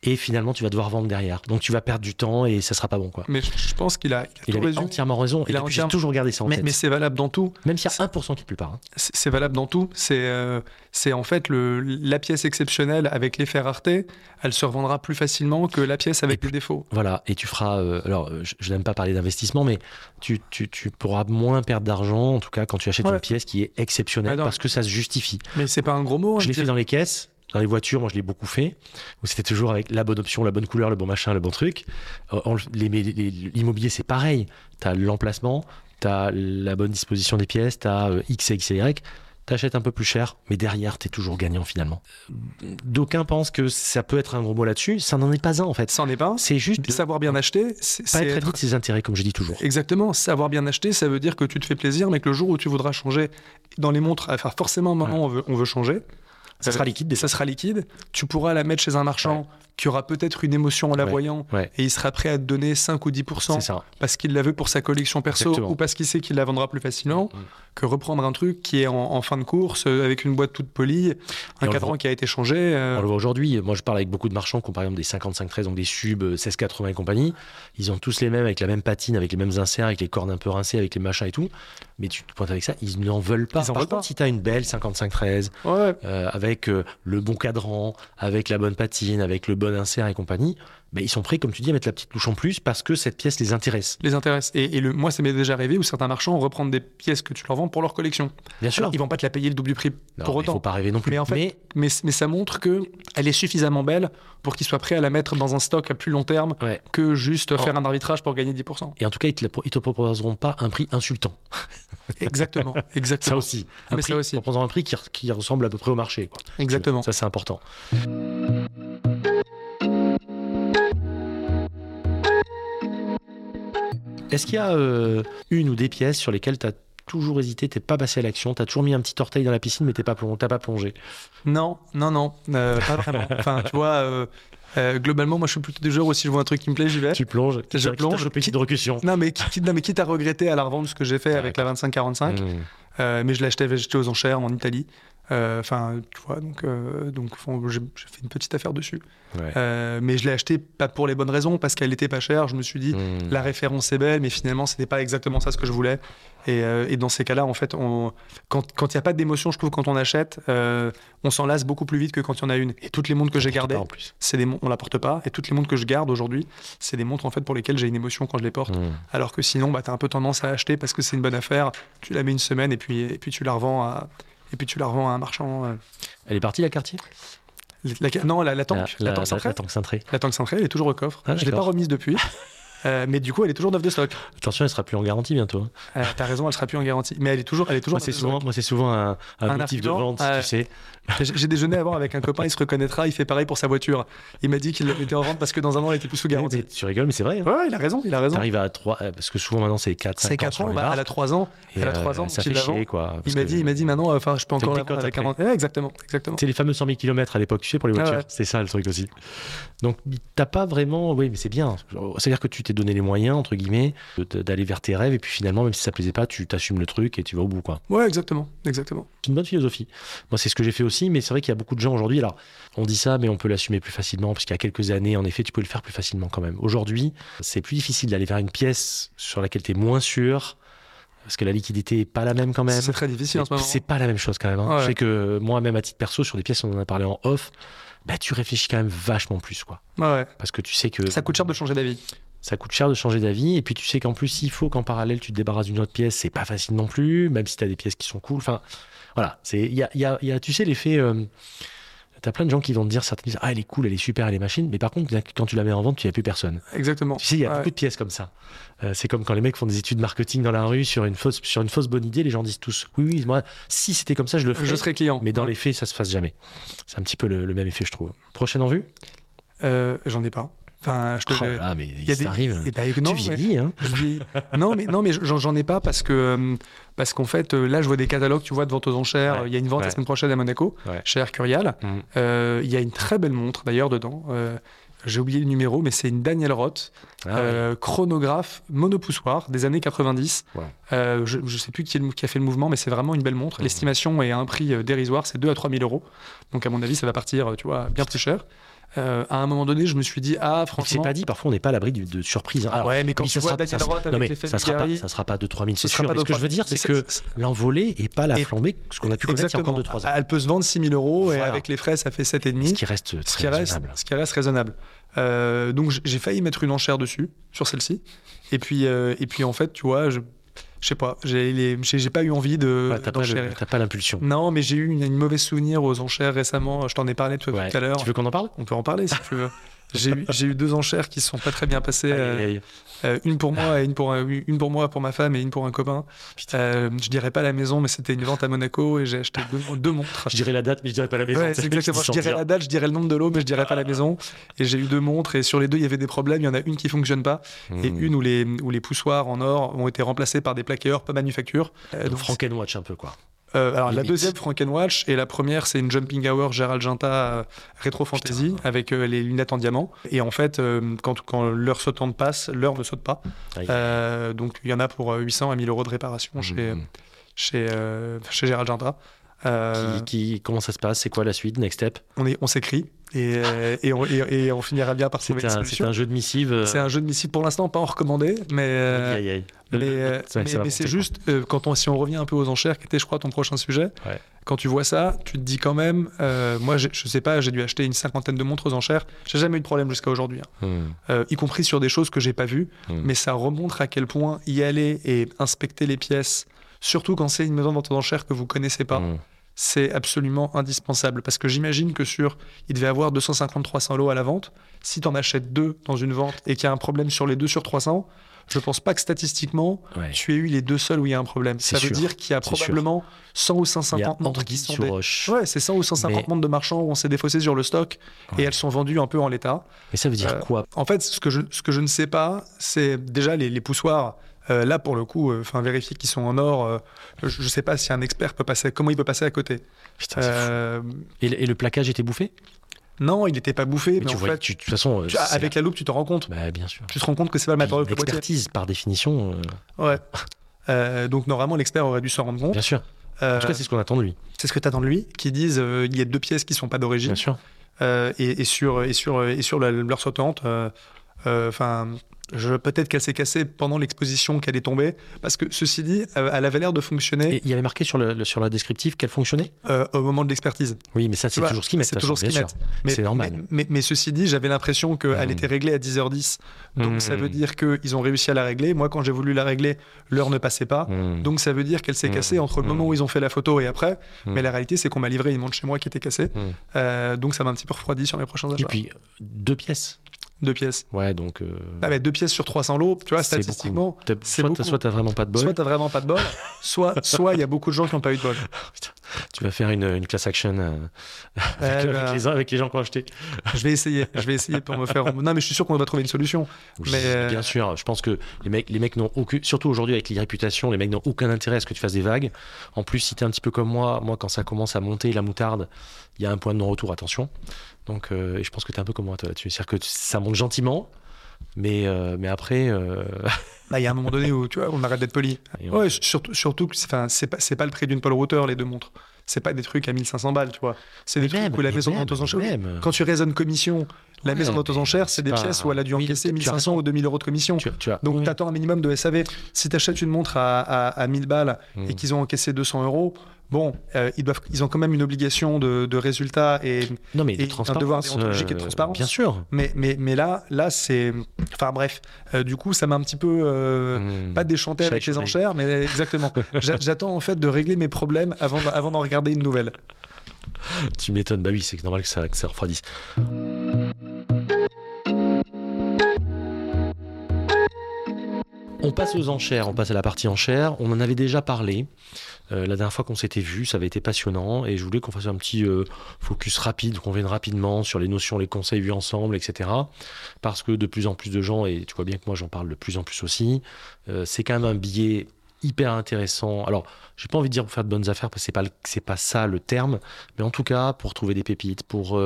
et finalement tu vas devoir vendre derrière. Donc tu vas perdre du temps et ça sera pas bon quoi. Mais je, pense qu'il a, il a Il tout avait raison. entièrement raison. Il et a entièrement- toujours gardé ça en Mais, tête. mais c'est valable dans tout. Même s'il y a 1% qui plaît pas. hein. C'est valable dans tout. C'est euh, c'est en fait le, la pièce exceptionnelle avec l'effet rareté, elle se revendra plus facilement que la pièce avec les défauts. Voilà. Et tu feras. euh, alors, je, je n'aime pas parler d'investissement, mais tu, tu, tu pourras moins perdre d'argent, en tout cas, quand tu achètes Ouais. une pièce qui est exceptionnelle, Ah parce que ça se justifie. Mais c'est pas un gros mot. hein, je l'ai fait dans les caisses. Dans les voitures, moi je l'ai beaucoup fait, où c'était toujours avec la bonne option, la bonne couleur, le bon machin, le bon truc. Euh, on- L'immobilier c'est pareil. Tu as l'emplacement, tu as la bonne disposition des pièces, tu as X et X et Y. T'achètes un peu plus cher, mais derrière, tu es toujours gagnant finalement. D'aucuns pensent que ça peut être un gros mot là-dessus. Ça n'en est pas un en fait. Ça en est pas un. C'est juste de Savoir bien acheter, c'est pas être de ses intérêts, comme je dis toujours. Exactement, savoir bien acheter, ça veut dire que tu te fais plaisir, mais que le jour où tu voudras changer dans les montres, enfin forcément maintenant on, veut, on veut changer, Ça sera liquide déjà. ça sera liquide, tu pourras la mettre chez un marchand qui aura peut-être une émotion en la Ouais, voyant, ouais. et il sera prêt à te donner 5 ou 10% C'est ça. parce qu'il la veut pour sa collection perso Exactement. ou parce qu'il sait qu'il la vendra plus facilement, Mm. que reprendre un truc qui est en, en fin de course euh, avec une boîte toute polie, un cadran qui a été changé. euh, On le voit aujourd'hui. Moi, je parle avec beaucoup de marchands qui ont par exemple des 55-13, donc des subs, euh, 16-80 et compagnie. Ils ont tous les mêmes, avec la même patine, avec les mêmes inserts, avec les cordes un peu rincées, avec les machins et tout. Mais tu te pointes avec ça, ils n'en veulent pas. Ils Par veulent contre, pas. si tu as une belle 55-13, ouais, euh, avec euh, le bon cadran, avec la bonne patine, avec le bon insert et compagnie, ben, ils sont prêts, comme tu dis, à mettre la petite touche en plus parce que cette pièce les intéresse. les intéresse. Et, et le, moi, ça m'est déjà arrivé où certains marchands reprennent des pièces que tu leur vends pour leur collection. Bien sûr. Alors, ils vont pas te la payer le double du prix Non, pour autant. faut pas rêver non plus. Mais en fait, mais, mais ça montre que elle est suffisamment belle pour qu'ils soient prêts à la mettre dans un stock à plus long terme Ouais. que juste Oh. faire un arbitrage pour gagner 10%. Et en tout cas, ils te, ils te proposeront pas un prix insultant. Exactement, Ça exactement. aussi. Un Mais prix, ça aussi. Te proposeront un prix qui, re- qui ressemble à peu près au marché. Quoi. Exactement. Ça, c'est important. Est-ce qu'il y a euh, une ou des pièces sur lesquelles tu as toujours hésité, t'es pas passé à l'action, tu as toujours mis un petit orteil dans la piscine, mais t'es pas, t'as pas plongé? Non, non, non, euh, pas vraiment. Enfin, tu vois, euh, euh, globalement, moi, je suis plutôt du genre où si je vois un truc qui me plaît, j'y vais. Tu plonges, Je t'as plonge. petite recussion. Non mais, qui- qui- non, mais quitte à regretter à la revendre ce que j'ai fait avec la 25-45, Mmh. mais je j'ai acheté aux enchères en Italie. Euh, Enfin, tu vois, donc, euh, donc j'ai fait une petite affaire dessus. Ouais. Euh, mais je l'ai acheté pas pour les bonnes raisons, parce qu'elle était pas chère. Je me suis dit, Mmh. la référence est belle, mais finalement, c'était pas exactement ça ce que je voulais. Et, et dans ces cas-là, en fait, on, quand il n'y a pas d'émotion, je trouve, quand on achète, on s'en lasse beaucoup plus vite que quand il y en a une. Et toutes les montres que j'ai gardées, c'est des on la porte pas. Et toutes les montres que je garde aujourd'hui, c'est des montres en fait pour lesquelles j'ai une émotion quand je les porte. Mmh. Alors que sinon, bah, tu as un peu tendance à acheter parce que c'est une bonne affaire. Tu la mets une semaine et puis, et puis tu la revends à. Et puis tu la revends à un marchand. euh. Elle est partie la quartier La- non, la, la tank, la, la, tank centrale. la tank cintrée. La tank centrale, elle est toujours au coffre. Ah, je l'ai pas remise depuis. Euh, mais du coup, elle est toujours neuve de stock. Attention, elle sera plus en garantie bientôt. hein. Euh, T'as raison, elle sera plus en garantie. Mais elle est toujours, elle est toujours. Moi, c'est souvent, moi, c'est souvent un, un, Un motif de vente, tu sais. J'ai déjeuné avant avec un copain, il se reconnaîtra, il fait pareil pour sa voiture. Il m'a dit qu'il la mettait en vente parce que dans un an, elle était plus sous garantie. Mais tu rigoles, mais c'est vrai. Hein. Ouais, il a raison, il a raison. T'arrives à 3, parce que souvent maintenant c'est 4, 5 C'est ans. 4 sur ans, bah, elle a 3 ans. et, elle a 3 ans, Ça fait chier, quoi. Il m'a dit, il m'a dit maintenant, enfin, je peux encore la avec. 40. Ouais, exactement, exactement. C'est les fameux 100 000 km à l'époque, tu sais, pour les Ah voitures. ouais. C'est ça le truc aussi. Donc, t'as pas vraiment. Oui, mais c'est bien. C'est-à-dire que tu t'es donné les moyens, entre guillemets, d'aller vers tes rêves, et puis finalement, même si ça plaisait pas, tu t'assumes le truc et tu vas au bout, quoi. Ouais, exactement, exactement. C'est une bonne philosophie. Moi, c'est ce que j'ai fait aussi, mais c'est vrai qu'il y a beaucoup de gens aujourd'hui. Alors, on dit ça, mais on peut l'assumer plus facilement, parce qu'il y a quelques années, en effet, tu peux le faire plus facilement quand même. Aujourd'hui, c'est plus difficile d'aller vers une pièce sur laquelle tu es moins sûr, parce que la liquidité est pas la même quand même. C'est très difficile en ce Et moment. C'est pas la même chose quand même. hein. Ouais. Je sais que moi, même à titre perso, sur des pièces, on en a parlé en off, bah, tu réfléchis quand même vachement plus, quoi. Ouais. Parce que tu sais que Ça coûte cher de changer d'avis. Ça coûte cher de changer d'avis, et puis tu sais qu'en plus, s'il faut qu'en parallèle tu te débarrasses d'une autre pièce, c'est pas facile non plus, même si tu as des pièces qui sont cool. Enfin, voilà, c'est il y a, il y a- il y a, tu sais, l'effet. euh, t'as plein de gens qui vont te dire certaines disent, ah elle est cool, elle est super, elle est machine, mais par contre quand tu la mets en vente, tu n'y a plus personne. Exactement. Tu sais, il y a Ouais. beaucoup de pièces comme ça. Euh, c'est comme quand les mecs font des études marketing dans la rue sur une fausse, sur une fausse bonne idée, les gens disent tous, oui, oui, moi, si c'était comme ça, je le ferais. Je serai client. Mais dans les faits, ça se fasse jamais. C'est un petit peu le, le même effet, je trouve. Prochaine en vue? Euh, J'en ai pas. Enfin, je te. Oh là, mais il y a ça des- arrive. Ben, non, tu mais- hein dis- non, mais non, mais j'en ai pas parce que euh, parce qu'en fait, euh, là, je vois des catalogues, tu vois, de vente aux enchères. Ouais. Il y a une vente Ouais. la semaine prochaine à Monaco, Ouais. chez Hercurial. Mhm. Euh, Il y a une très belle montre d'ailleurs dedans. Euh, J'ai oublié le numéro, mais c'est une Daniel Roth, Ah euh, chronographe monopoussoir des années 90. Ouais. Euh, je ne sais plus qui, est le- qui a fait le mouvement, mais c'est vraiment une belle montre. Mhm. L'estimation est à un prix dérisoire, c'est 2 à 3 000 euros. Donc à mon avis, ça va partir, tu vois, bien plus cher. Euh, à un moment donné, je me suis dit, ah, Donc, C'est franchement. pas dit, parfois on n'est pas à l'abri du- de surprises. Alors, ouais, mais quand tu ça vois sera- Daniel Roth avec l'effet ça sera, pas, ça sera pas 2-3 000, c'est sûr. Mais ce que je veux dire, c'est que l'envolée et pas la flambée, ce qu'on a pu connaître il y a encore 2-3 ans. Elle peut se vendre 6 000 euros et avec les frais, ça fait 7,5. Ce qui reste raisonnable. ce qui reste raisonnable. Euh, donc j'ai failli mettre une enchère dessus, sur celle-ci. Et puis, euh, et puis en fait, tu vois, je, je sais pas, j'ai les- j'ai j'ai pas eu envie de Ouais, T'as pas l'impulsion. Non, mais j'ai eu une, une mauvaise souvenir aux enchères récemment. Je t'en ai parlé Ouais. tout à l'heure. Tu veux qu'on en parle? On peut en parler si tu veux. J'ai eu, deux enchères qui sont pas très bien passées. Euh, euh, une pour moi et une pour, un- une pour moi, pour ma femme et une pour un copain. Euh, je dirais pas la maison, mais c'était une vente à Monaco et j'ai acheté deux, deux montres. Je dirais la date, mais je dirais pas la maison. Ouais, c'est exactement. Je dirais la date, je dirais le nombre de lots, mais je dirais pas la maison. Et j'ai eu deux montres et sur les deux, il y avait des problèmes. Il y en a une qui fonctionne pas et Mmh. une où les, où les poussoirs en or ont été remplacés par des plaqueurs, pas manufacture. Euh, Donc donc, Frankenwatch un peu, quoi. Euh, alors la deuxième, Frankenwatch, et la première, c'est une Jumping Hour Gérald Ginta euh, Retro Fantasy avec euh, les lunettes en diamant. Et en fait, euh, quand, quand l'heure sautante passe, l'heure ne saute pas. Donc il y en a pour euh, 800 à 1000 euros de réparation chez, Mmh. chez, euh, chez Gérald Ginta. Qui, qui- comment ça se passe? C'est quoi la suite? Next step? On est- on s'écrit et, euh, et, on, et- et on finira bien par trouver une un, solution. c'est un jeu de missive. euh, C'est un jeu de missile pour l'instant pas en recommandé, mais, euh, aïe, aïe, mais, c'est juste euh, quand on, si on revient un peu aux enchères, qui était je crois ton prochain sujet, Ouais. quand tu vois ça, tu te dis quand même, euh, moi je sais pas, j'ai dû acheter une cinquantaine de montres aux enchères, j'ai jamais eu de problème jusqu'à aujourd'hui, hein. Euh, y compris sur des choses que j'ai pas vues, Mm. mais ça remontre à quel point y aller et inspecter les pièces, surtout quand c'est une maison de vente aux enchères que vous connaissez pas, Mmh. C'est absolument indispensable. Parce que j'imagine que sur, il devait avoir 250-300 lots à la vente. Si tu en achètes deux dans une vente et qu'il y a un problème sur les deux sur 300, je pense pas que statistiquement, Ouais. tu aies eu les deux seuls où il y a un problème. Ça veut dire qu'il y a sûr. probablement 100 ou Il y a 150 montres qui sont des... Ouais, c'est 100 ou 150 Mais- montres de marchands où on s'est défaussé sur le stock et elles sont vendues un peu en l'état. Mais ça veut dire Euh, quoi? En fait, ce que je, ce que je ne sais pas, c'est déjà les, les poussoirs. Euh, là, pour le coup, enfin vérifier qu'ils sont en or. euh, je ne sais pas si un expert peut passer, comment il peut passer à côté. Putain. Euh, et, le- et le plaquage était bouffé? Non, il n'était pas bouffé, mais, Mais tu en vois, fait, tu- de toute façon, euh, tu- avec la loupe, tu te rends compte. Bah, bien sûr. Tu te rends compte que c'est pas le matériau. L'expertise, par définition, euh, Ouais. Euh, donc normalement, l'expert aurait dû s'en rendre compte. bien sûr. Euh, En tout cas, c'est ce qu'on attend de lui. c'est ce que tu attends de lui, qui disent euh, il y a deux pièces qui sont pas d'origine. Bien sûr. Euh, et, et sur et sur et sur la- l'heure sautante euh, euh, enfin peut-être qu'elle s'est cassée pendant l'exposition qu'elle est tombée parce que ceci dit euh, elle avait l'air de fonctionner Et il y avait marqué sur le, le- sur la descriptive qu'elle fonctionnait euh, au moment de l'expertise Oui, mais ça, c'est toujours ce qu'ils mettent. c'est toujours ce façon, qu'ils mettent C'est normal. mais, mais- mais ceci dit j'avais l'impression qu'elle Mhm. était réglée à 10h10 donc ça veut dire qu'ils ont réussi à la régler moi quand j'ai voulu la régler l'heure ne passait pas Mmh. donc ça veut dire qu'elle s'est cassée entre le moment où ils ont fait la photo et après mais la réalité c'est qu'on m'a livré une montre chez moi qui était cassée. Euh, donc ça m'a un petit peu refroidi sur mes prochains Et achats puis, deux pièces. Deux pièces Ouais, donc. euh, Ah, mais deux pièces sur 300 lots, tu vois, statistiquement, c'est soit t'as- vraiment pas de bol, soit t'as vraiment pas de bol, soit soit il y a beaucoup de gens qui n'ont pas eu de bol. tu vas faire une, une class action euh, avec, Euh, bah, avec les, avec les gens qui ont acheté. je vais essayer, je vais essayer pour me faire. Non, mais je suis sûr qu'on va trouver une solution. Oui, Mais, euh, bien sûr, je pense que les mecs, les mecs n'ont aucun, surtout aujourd'hui avec les réputations, les mecs n'ont aucun intérêt à ce que tu fasses des vagues. En plus, si t'es un petit peu comme moi, moi quand ça commence à monter la moutarde, il y a un point de non-retour, attention. Donc, euh, et je pense que t'es un peu comme moi toi là-dessus, c'est-à-dire que tu- ça monte gentiment, mais euh, mais après, euh, Là, il y a un moment donné où tu vois, on arrête d'être poli. on- Ouais, surtout, surtout que c'est- pas, pas le prix d'une Paul Router, les deux montres. C'est pas des trucs à 1500 balles, tu vois. C'est des trucs où la mais maison même, aux enchères. Quand tu raisonnes commission, la Ouais, maison aux enchères, c'est des pas- pièces où elle a dû encaisser tu as 1500 raison. ou 2000 euros de commission. Tu, tu as, Donc, oui. tu attends un minimum de SAV. Si tu achètes une montre à, à, à 1000 balles Mm. et qu'ils ont encaissé 200 euros, bon, euh, ils, doivent, ils ont quand même une obligation de, de résultat. Et, non mais et un devoir déontologique et de euh, transparence. Bien sûr. mais, mais, mais là, là c'est. Enfin, bref. Euh, du coup, ça m'a un petit peu. euh, Mm. Pas déchanté avec les enchères, mais exactement. J'a- J'attends en fait de régler mes problèmes avant, avant d'en regarder une nouvelle. tu m'étonnes. Bah oui, c'est normal que ça, que ça refroidisse. On passe aux enchères, on passe à la partie enchères. On en avait déjà parlé euh, la dernière fois qu'on s'était vu, ça avait été passionnant et je voulais qu'on fasse un petit euh, focus rapide, qu'on vienne rapidement sur les notions, les conseils vus ensemble, etc. Parce que de plus en plus de gens, et tu vois bien que moi j'en parle de plus en plus aussi, euh, c'est quand même un billet hyper intéressant. Alors, j'ai pas envie de dire pour faire de bonnes affaires parce que c'est pas pas ça le terme, mais en tout cas pour trouver des pépites, pour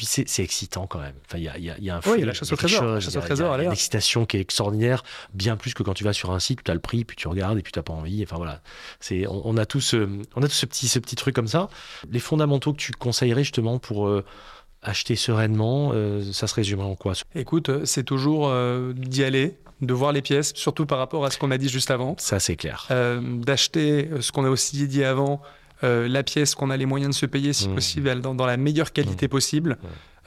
puis c'est excitant quand même. Enfin, il y a, y, a, y a un Oui, il y a la chasse au trésor. Il y, a, une excitation qui est extraordinaire, bien plus que quand tu vas sur un site, tu as le prix, puis tu regardes et puis tu n'as pas envie. Enfin voilà, c'est on, on, a tous, on a tous ce petit, ce petit truc comme ça. Les fondamentaux que tu conseillerais justement pour euh, acheter sereinement, euh, ça se résumerait en quoi? Écoute, euh, c'est toujours d'y aller, de voir les pièces, surtout par rapport à ce qu'on a dit juste avant. Ça, c'est clair. D'acheter ce qu'on a aussi dit avant, euh, la pièce qu'on a les moyens de se payer, si mmh. possible, dans, la meilleure qualité mmh. possible.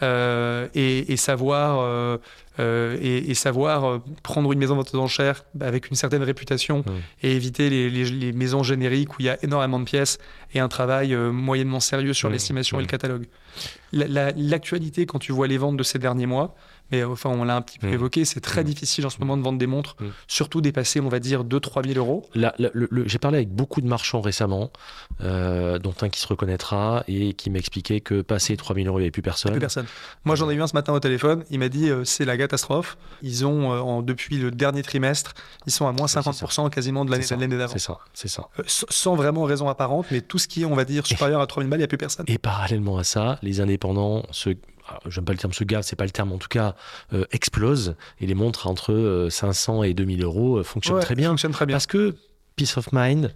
Euh, et, savoir, euh, et, savoir prendre une maison vente aux enchères avec une certaine réputation mmh. et éviter les, maisons génériques où il y a énormément de pièces et un travail moyennement sérieux sur l'estimation et le catalogue. L'actualité, quand tu vois les ventes de ces derniers mois, mais enfin, on l'a un petit peu mmh. évoqué, c'est très mmh. difficile en ce moment de vendre des montres, mmh. surtout dépasser, on va dire, 2-3 000 euros. J'ai parlé avec beaucoup de marchands récemment, euh, dont un qui se reconnaîtra et qui m'expliquait que passer 3 000 euros, il n'y avait plus personne. Plus personne. Moi, j'en ai eu un ce matin au téléphone, il m'a dit euh, c'est la catastrophe. Ils ont, euh, en, depuis le dernier trimestre, ils sont à moins 50% quasiment de l'année d'avant. C'est ça, c'est ça. sans vraiment raison apparente, mais tout ce qui est, on va dire, supérieur à 3 000 balles, il n'y a plus personne. Et parallèlement à ça, les indépendants, ceux j'aime pas le terme se gave, c'est pas le terme, en tout cas, euh, explose et les montres entre 500 euh, et 2000 euros euh, fonctionnent très bien. Très bien. Parce que peace of mind,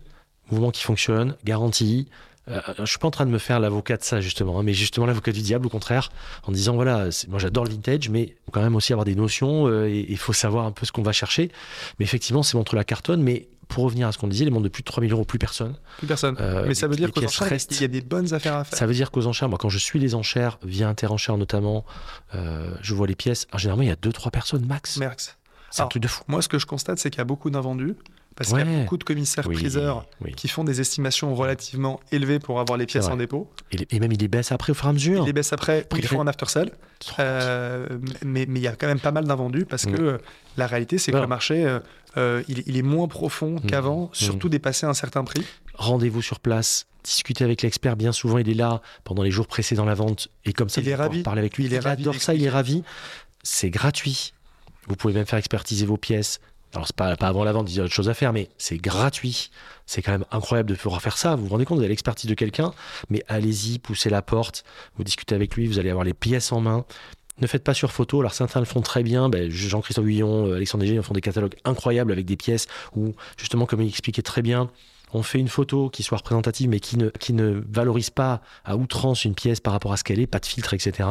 mouvement qui fonctionne, garantie. je suis pas en train de me faire l'avocat de ça justement, hein, mais justement l'avocat du diable au contraire, en disant voilà, moi j'adore le vintage, mais faut quand même aussi avoir des notions et il faut savoir un peu ce qu'on va chercher. Mais effectivement, c'est montre la cartonne, mais pour revenir à ce qu'on disait, les montres de plus de 3000 euros, plus personne. Plus personne. Euh, mais ça veut dire qu'aux enchères, il y a des bonnes affaires à faire. Ça veut dire qu'aux enchères, moi, quand je suis les enchères, via Interenchères notamment, euh, je vois les pièces. généralement, il y a 2-3 personnes max. Max. C'est un truc de fou. Moi, ce que je constate, c'est qu'il y a beaucoup d'invendus. Parce qu'il y a beaucoup de commissaires-priseurs qui font des estimations relativement élevées pour avoir les pièces en dépôt. Et, même ils les baissent après au fur et à mesure. Ils les baissent après, ils font un after sell. Euh, mais il y a quand même pas mal d'invendus parce mm. que la réalité, c'est que le marché, euh, il, est moins profond mm. qu'avant, mm. surtout dépasser un certain prix. Rendez-vous sur place, discutez avec l'expert. Bien souvent, il est là pendant les jours précédents la vente et comme ça, il est ravi. Parler avec lui. Il, il adore ça, il est ravi. C'est gratuit. Vous pouvez même faire expertiser vos pièces. Alors, c'est pas, pas avant la vente, il y a autre chose à faire, mais c'est gratuit. C'est quand même incroyable de pouvoir faire ça. Vous vous rendez compte, vous avez l'expertise de quelqu'un, mais allez-y, poussez la porte, vous discutez avec lui, vous allez avoir les pièces en main. Ne faites pas sur photo. Alors certains le font très bien. Ben, Jean-Christophe Guillon, euh, Alexandre Dégé font des catalogues incroyables avec des pièces où, justement, comme il expliquait très bien, on fait une photo qui soit représentative mais qui ne, qui ne valorise pas à outrance une pièce par rapport à ce qu'elle est, pas de filtre, etc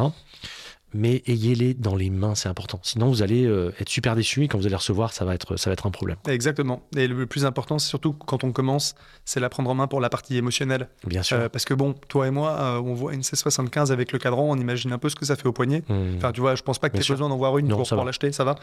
mais ayez-les dans les mains, c'est important. Sinon, vous allez euh, être super déçu et quand vous allez recevoir, ça va être, ça va être un problème. Exactement. Et le plus important, surtout quand on commence, c'est la prendre en main pour la partie émotionnelle. Bien sûr. Euh, parce que bon, toi et moi, euh, on voit une C75 avec le cadran, on imagine un peu ce que ça fait au poignet. Mmh. Enfin, tu vois, je pense pas que tu aies besoin d'en voir une pour pouvoir l'acheter, ça va.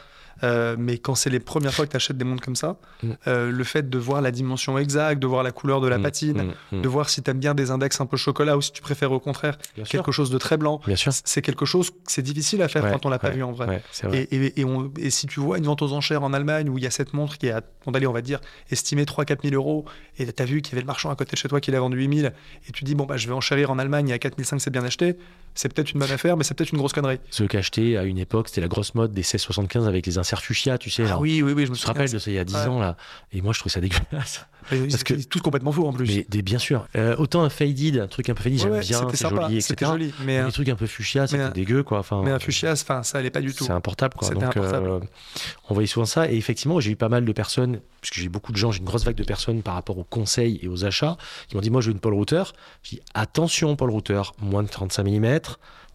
mais quand c'est les premières fois que tu achètes des montres comme ça, mmh. le fait de voir la dimension exacte, de voir la couleur de la mmh. patine, de voir si tu aimes bien des index un peu chocolat ou si tu préfères au contraire quelque chose de très blanc, c'est quelque chose c'est difficile à faire quand on l'a pas vu en vrai. et, et, si tu vois une vente aux enchères en Allemagne où il y a cette montre qui est, à, on va dire, estimée 3-4 000 euros, et tu as vu qu'il y avait le marchand à côté de chez toi qui l'a vendu 8 000, et tu dis, bon, bah, je vais enchérir en Allemagne, à 4 500, c'est bien acheté, c'est peut-être une bonne affaire, mais c'est peut-être une grosse connerie. Ce qu'acheter à une époque, c'était la grosse mode des 1675 avec les inserts fuchsia, tu sais. Ah oui, oui, oui, je me rappelle de ça il y a 10 ans, là? Et moi, je trouve ça dégueulasse. Parce que tout complètement faux en plus. Mais des, bien sûr. Euh, autant un faded, un truc un peu faded, j'aime bien, c'est joli, etc. Joli, mais un... des trucs un peu fuchsia, c'était dégueu, quoi. Enfin, mais un fuchsia, enfin, ça allait pas du tout. C'est importable, quoi. Donc, euh, on voyait souvent ça. Et effectivement, j'ai eu pas mal de personnes, puisque j'ai beaucoup de gens, j'ai une grosse vague de personnes par rapport aux conseils et aux achats, qui m'ont dit, moi, je veux une Paul Router. Je dis, attention, Paul Router, moins de 35 mm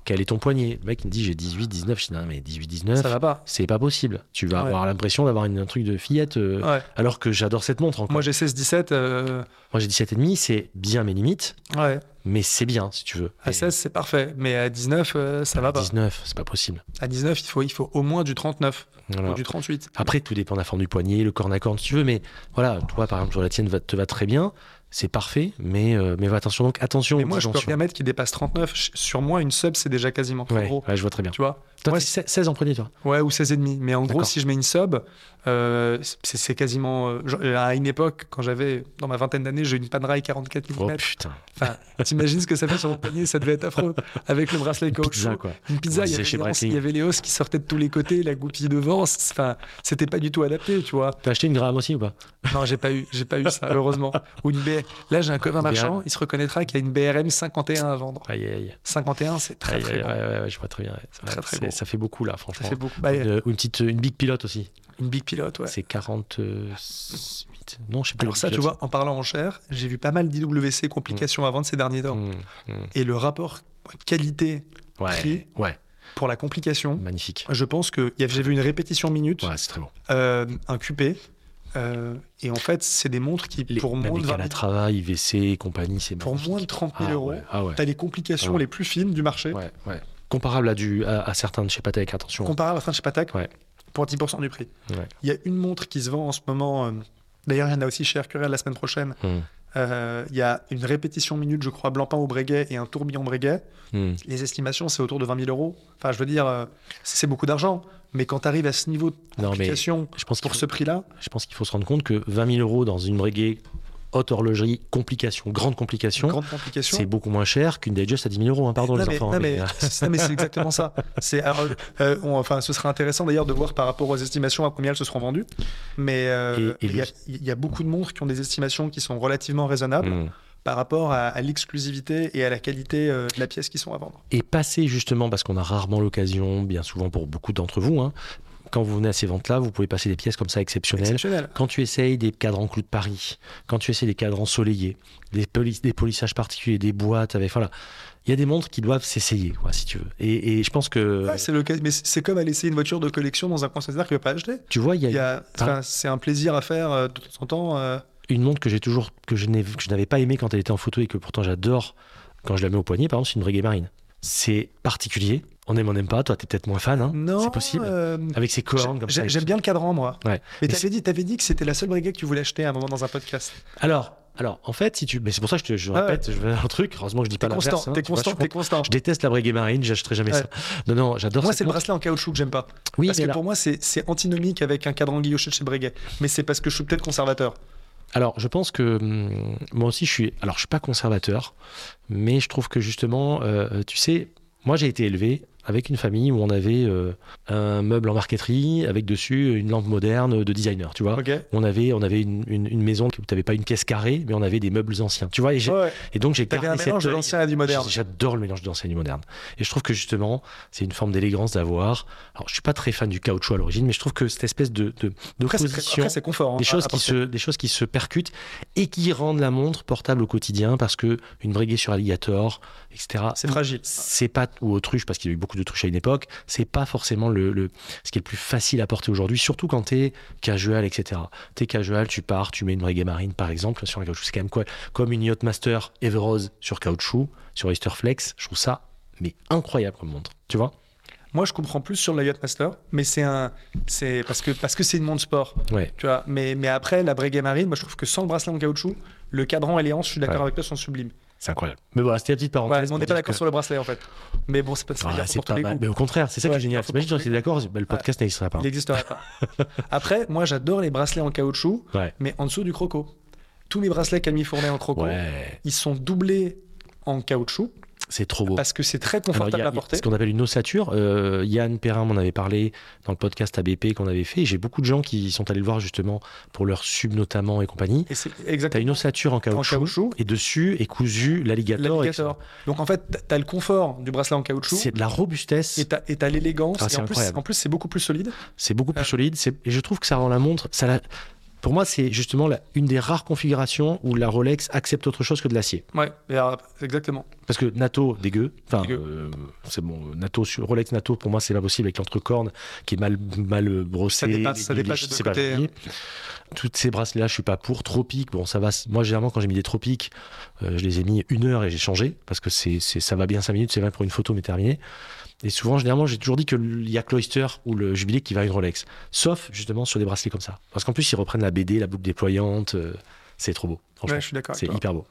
quel est ton poignet? Le mec il me dit j'ai 18, 19. Je dis non, mais 18, 19, ça va pas. C'est pas possible. Tu vas avoir l'impression d'avoir un truc de fillette. Euh, alors que j'adore cette montre encore. Moi j'ai 16, 17. Euh, Moi j'ai 17 et demi, c'est bien mes limites. Ouais. Mais c'est bien si tu veux. À 16 c'est parfait, mais à 19 euh, ça va pas. À 19 c'est pas possible. À 19 il faut, il faut au moins du 39 ou du 38. Après tout dépend de la forme du poignet, le corne à corne si tu veux, mais voilà, toi par exemple sur la tienne va, te va très bien c'est parfait, mais, euh, mais attention donc, attention Mais moi, je peux rien mettre qui dépasse 39. Ch- Sur moi, une sub, c'est déjà quasiment trop Ouais, gros. ouais, je vois très bien. Tu vois? Toi, t'es 16 16 en premier, toi Ouais, ou 16,5. Mais en gros, si je mets une sub, euh, c'est quasiment. euh, genre, à une époque, quand j'avais, dans ma vingtaine d'années, j'ai eu une panerai 44 Oh mm. putain, Enfin, t'imagines ce que ça fait sur mon poignet Ça devait être affreux. Avec le bracelet pizza quoi. Une pizza, il y, disait avait chez les os, Breitling. il y avait les os qui sortaient de tous les côtés, la goupille devant. Enfin, c'était pas du tout adapté, tu vois. T'as acheté une gramme aussi ou pas? Non, j'ai pas eu, j'ai pas eu ça, heureusement. Ou une B. Là, j'ai un copain Une marchand, il se reconnaîtra qu'il y a une BRM 51 à vendre. Aïe, aïe, aïe. 51, c'est très Aïe, très aïe, grand. ouais, ouais, ouais, je vois très bien. ouais. C'est Très, très c'est- Ça fait beaucoup là, Ça franchement. fait beaucoup. Bah, Une, une petite, une big pilote aussi. une big pilote, ouais. C'est 48. Non, je sais plus. Alors ça, tu vois, en parlant en cher, j'ai vu pas mal d'IWC complications à vendre ces derniers temps. Mmh, mmh. Et le rapport qualité Ouais, Prix. ouais, pour la complication, magnifique. je pense que vu une répétition minute, Ouais, c'est très bon. euh, un QP, euh, et en fait, c'est des montres qui, Les, pour moins de 20 cannes à travail, IVC et compagnie, c'est pour magnifique. moins de 30 000 ah, euros, Ouais, ah ouais. t'as les complications Ouais. les plus fines du marché, ouais, ouais. Comparable à, du, à, à certains de chez Patek, attention. comparable à fin de chez Patek, Ouais. pour 10% du prix. Ouais. Il y a une montre qui se vend en ce moment, euh, d'ailleurs, il y en a aussi chez Hercurel la semaine prochaine. Mmh, Euh, Il y a une répétition minute, je crois, Blancpain au Breguet et un tourbillon Breguet. mmh. Les estimations, c'est autour de 20 000 euros. Enfin, je veux dire, euh, c'est beaucoup d'argent. Mais quand tu arrives à ce niveau de Non, mais complication je pense pour faut, ce prix-là, je pense qu'il faut se rendre compte que 20 000 euros dans une breguet, haute horlogerie, complication, grande complication, grande complication. c'est beaucoup moins cher qu'une Digest à 10 000 euros. hein, pardon, non, les mais, enfants. non, mais, mais, euh, c'est- non, mais c'est exactement ça. C'est, euh, enfin, ce serait intéressant d'ailleurs de voir par rapport aux estimations à combien elles se seront vendues. Mais euh, il y, a- y beaucoup de montres qui ont des estimations qui sont relativement raisonnables mmh. par rapport à, à l'exclusivité et à la qualité euh, de la pièce qui sont à vendre. Et passer justement, parce qu'on a rarement l'occasion, bien souvent pour beaucoup d'entre vous, hein, quand vous venez à ces ventes-là, vous pouvez passer des pièces comme ça exceptionnelles. Exceptionnel. Quand tu essayes des cadrans clous de Paris, quand tu essayes des cadrans ensoleillés, des, poli- des polissages particuliers, des boîtes avec. Voilà. Il y a des montres qui doivent s'essayer, quoi, si tu veux. Et, et je pense que. Ouais, c'est le cas, mais c'est c'est comme aller essayer une voiture de collection dans un concessionnaire qui ne veut pas acheter. tu vois, il y a, Il y a- enfin, c'est un plaisir à faire euh, de temps en temps. euh, une montre que j'ai toujours. que je n'ai- que je n'avais pas aimée quand elle était en photo et que pourtant j'adore quand je la mets au poignet, par exemple, c'est une Breguet Marine. C'est particulier. On aime, on n'aime pas. Toi, t'es peut-être moins fan. hein. non, C'est possible. euh, Avec ses cornes comme ça. j'ai- J'aime bien le cadran, moi. Ouais. Mais t'avais dit, t'avais dit que c'était la seule briquet que tu voulais acheter à un moment dans un podcast. Alors, alors, en fait, si tu, mais c'est pour ça que je, te, je Ah ouais. répète, je veux un truc. Heureusement que je dis T'es pas constant, l'inverse. hein, t'es tu vois, constant, je, t'es constant. je déteste la Breguet Marine, j'achèterai jamais Ouais. ça. Non, non, j'adore. Moi, c'est le bracelet en caoutchouc que j'aime pas. Oui, parce que là- pour moi, c'est antinomique avec un cadran guilloché de chez Breguet. Mais c'est parce que je suis peut-être conservateur. Alors, je pense que hum, moi aussi, je suis. Alors, je suis pas conservateur, mais je trouve que justement, euh, tu sais, moi, j'ai été élevé avec une famille où on avait euh, un meuble en marqueterie avec dessus une lampe moderne de designer, tu vois. On avait, on avait une, une- une maison où tu n'avais pas une pièce carrée, mais on avait des meubles anciens. Tu vois, et, j'ai- Ouais. et donc j'ai gardé un cette mélange de œil. l'ancien et du moderne. J'adore le mélange de l'ancien et du moderne. Et je trouve que justement, c'est une forme d'élégance d'avoir. Alors, je suis pas très fan du caoutchouc à l'origine, mais je trouve que cette espèce de, de, Après, d'opposition, après, confort. hein, des choses à- qui se, des choses qui se percutent et qui rendent la montre portable au quotidien parce que une sur alligator, etc. C'est fragile. C'est pas ou autruche parce qu'il y a eu beaucoup d'autruches à une époque. C'est pas forcément le, le- ce qui est le plus facile à porter aujourd'hui, surtout quand t'es casual, etc. T'es casual, tu pars, tu mets une Breguet marine par exemple sur un caoutchouc. C'est quand même quoi Comme une Yachtmaster Everose sur caoutchouc, sur Oyster Flex. Je trouve ça mais incroyable comme montre. Tu vois? Moi, je comprends plus sur la Yachtmaster, mais c'est un, c'est parce que parce que c'est une montre sport, Ouais. tu vois. Mais mais après la Breguet Marine, moi, je trouve que sans le bracelet en caoutchouc, le cadran et les hanches, je suis d'accord Ouais. avec toi, sont sublimes. C'est incroyable. Mais voilà, c'était la petite Ouais, parenthèse. on pour n'est pas d'accord que- sur le bracelet en fait. Mais bon, c'est pas ça. Ah, c'est pas les mal. Mais au contraire, c'est ça qui Ouais, est génial. T'imagines, pour on était d'accord, bah, le podcast n'existerait pas. Il n'existerait pas. Après, moi, j'adore les bracelets en caoutchouc, Ouais. mais en dessous du croco. Tous mes bracelets Camille Fournet en croco, Ouais, ils sont doublés en caoutchouc c'est trop beau. parce que c'est très Alors, il y confortable a- à il y a porter. ce qu'on appelle une ossature. Euh, Yann Perrin m'en avait parlé dans le podcast ABP qu'on avait fait. J'ai beaucoup de gens qui sont allés le voir justement pour leur sub notamment et compagnie. Et c'est T'as une ossature en en caoutchouc, et dessus est cousu l'alligator. L'alligator. Donc en fait, t'as- le confort du bracelet en caoutchouc C'est de la robustesse. et t'as et t'as l'élégance. Ah, et en plus, incroyable. en plus, c'est beaucoup plus solide. C'est beaucoup plus Euh. solide. c'est- Et je trouve que ça rend la montre. Ça la- Pour moi, c'est justement la- une des rares configurations où la Rolex accepte autre chose que de l'acier. Ouais, exactement. Parce que NATO, dégueu. Enfin, euh, c'est bon. NATO sur Rolex NATO, pour moi, c'est pas possible avec l'entrecorne qui est mal, mal brossé. Ça dépasse- ça dépasse les- de c'est pas côté, joli. Toutes ces bracelets-là, je suis pas pour. Tropique, bon, ça va. Moi, généralement, quand j'ai mis des tropiques, euh, je les ai mis une heure et j'ai changé parce que c'est, c'est- ça va bien cinq minutes, c'est vrai pour une photo, mais terminé. Et souvent, généralement, j'ai toujours dit qu'il y a que l'Oyster ou le Jubilé qui va une Rolex. Sauf, justement, sur des bracelets comme ça. Parce qu'en plus, ils reprennent la BD, la boucle déployante. euh, c'est trop beau. Franchement, Ouais, je suis d'accord. c'est hyper beau.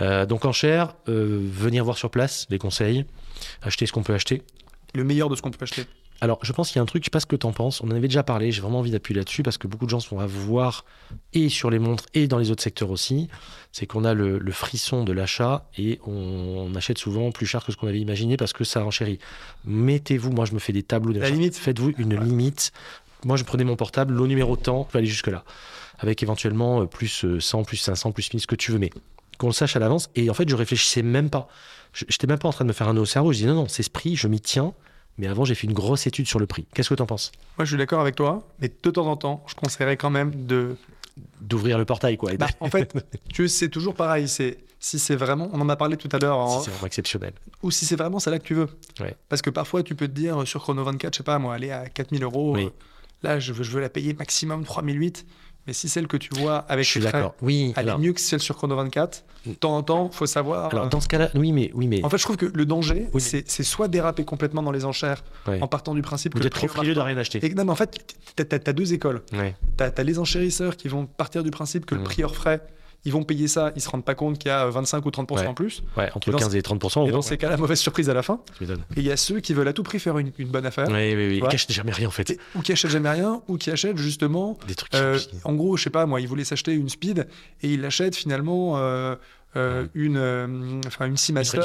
Euh, donc en chair, euh, venir voir sur place, les conseils, acheter ce qu'on peut acheter. Le meilleur de ce qu'on peut acheter. Alors, je pense qu'il y a un truc, je sais pas ce que tu en penses, on en avait déjà parlé, j'ai vraiment envie d'appuyer là-dessus parce que beaucoup de gens sont à voir et sur les montres et dans les autres secteurs aussi. C'est qu'on a le, le frisson de l'achat et on, on achète souvent plus cher que ce qu'on avait imaginé parce que ça renchérit. Mettez-vous, moi je me fais des tableaux limite. Faites-vous une limite. Moi je prenais mon portable, l'eau numéro temps, je peux aller jusque-là. Avec éventuellement euh, plus euh, 100, plus 500, plus 1000, ce que tu veux, mais qu'on le sache à l'avance. Et en fait, je réfléchissais même pas. Je n'étais même pas en train de me faire un nœud au cerveau. Je dis non, non, c'est ce prix, je m'y tiens. Mais avant, j'ai fait une grosse étude sur le prix. Qu'est-ce que tu en penses? Moi, je suis d'accord avec toi, mais de temps en temps, je conseillerais quand même de. D'ouvrir le portail, quoi. Bah, en fait, tu c'est toujours pareil. C'est si c'est vraiment, on en a parlé tout à l'heure, si en- c'est vraiment exceptionnel. ou si c'est vraiment celle-là que tu veux. Ouais. Parce que parfois, tu peux te dire euh, sur Chrono 24, je sais pas, moi, aller à 4000 euros. Oui. euh, Là, je veux, je veux la payer maximum 3008. Mais si celle que tu vois avec je suis d'accord. Oui, elle alors, est mieux que celle sur Chrono 24, de temps en temps, faut savoir. alors euh, dans ce cas-là, oui, mais, oui, mais En fait, je trouve que le danger, Oui, mais- c'est soit déraper complètement dans les enchères en partant du principe vous que le êtes trop frileux de rien acheter. Et, non, mais en fait, tu as, deux écoles. Tu as, les enchérisseurs qui vont partir du principe que le prix hors frais, ils vont payer ça, ils se rendent pas compte qu'il y a 25 ou 30% Ouais. en plus. Ouais, entre Et dans 15 et 30%. Et dans ces cas-là, mauvaise surprise à la fin. Et il y a ceux qui veulent à tout prix faire une, une bonne affaire, Oui, oui, oui. Ils cachent jamais rien, en fait. et- ou qui achètent jamais rien, ou qui achètent justement. Des trucs. euh, qui- en gros, je sais pas, moi, ils voulaient s'acheter une Speed et ils l'achètent finalement euh, euh, une, euh, enfin une Seamaster,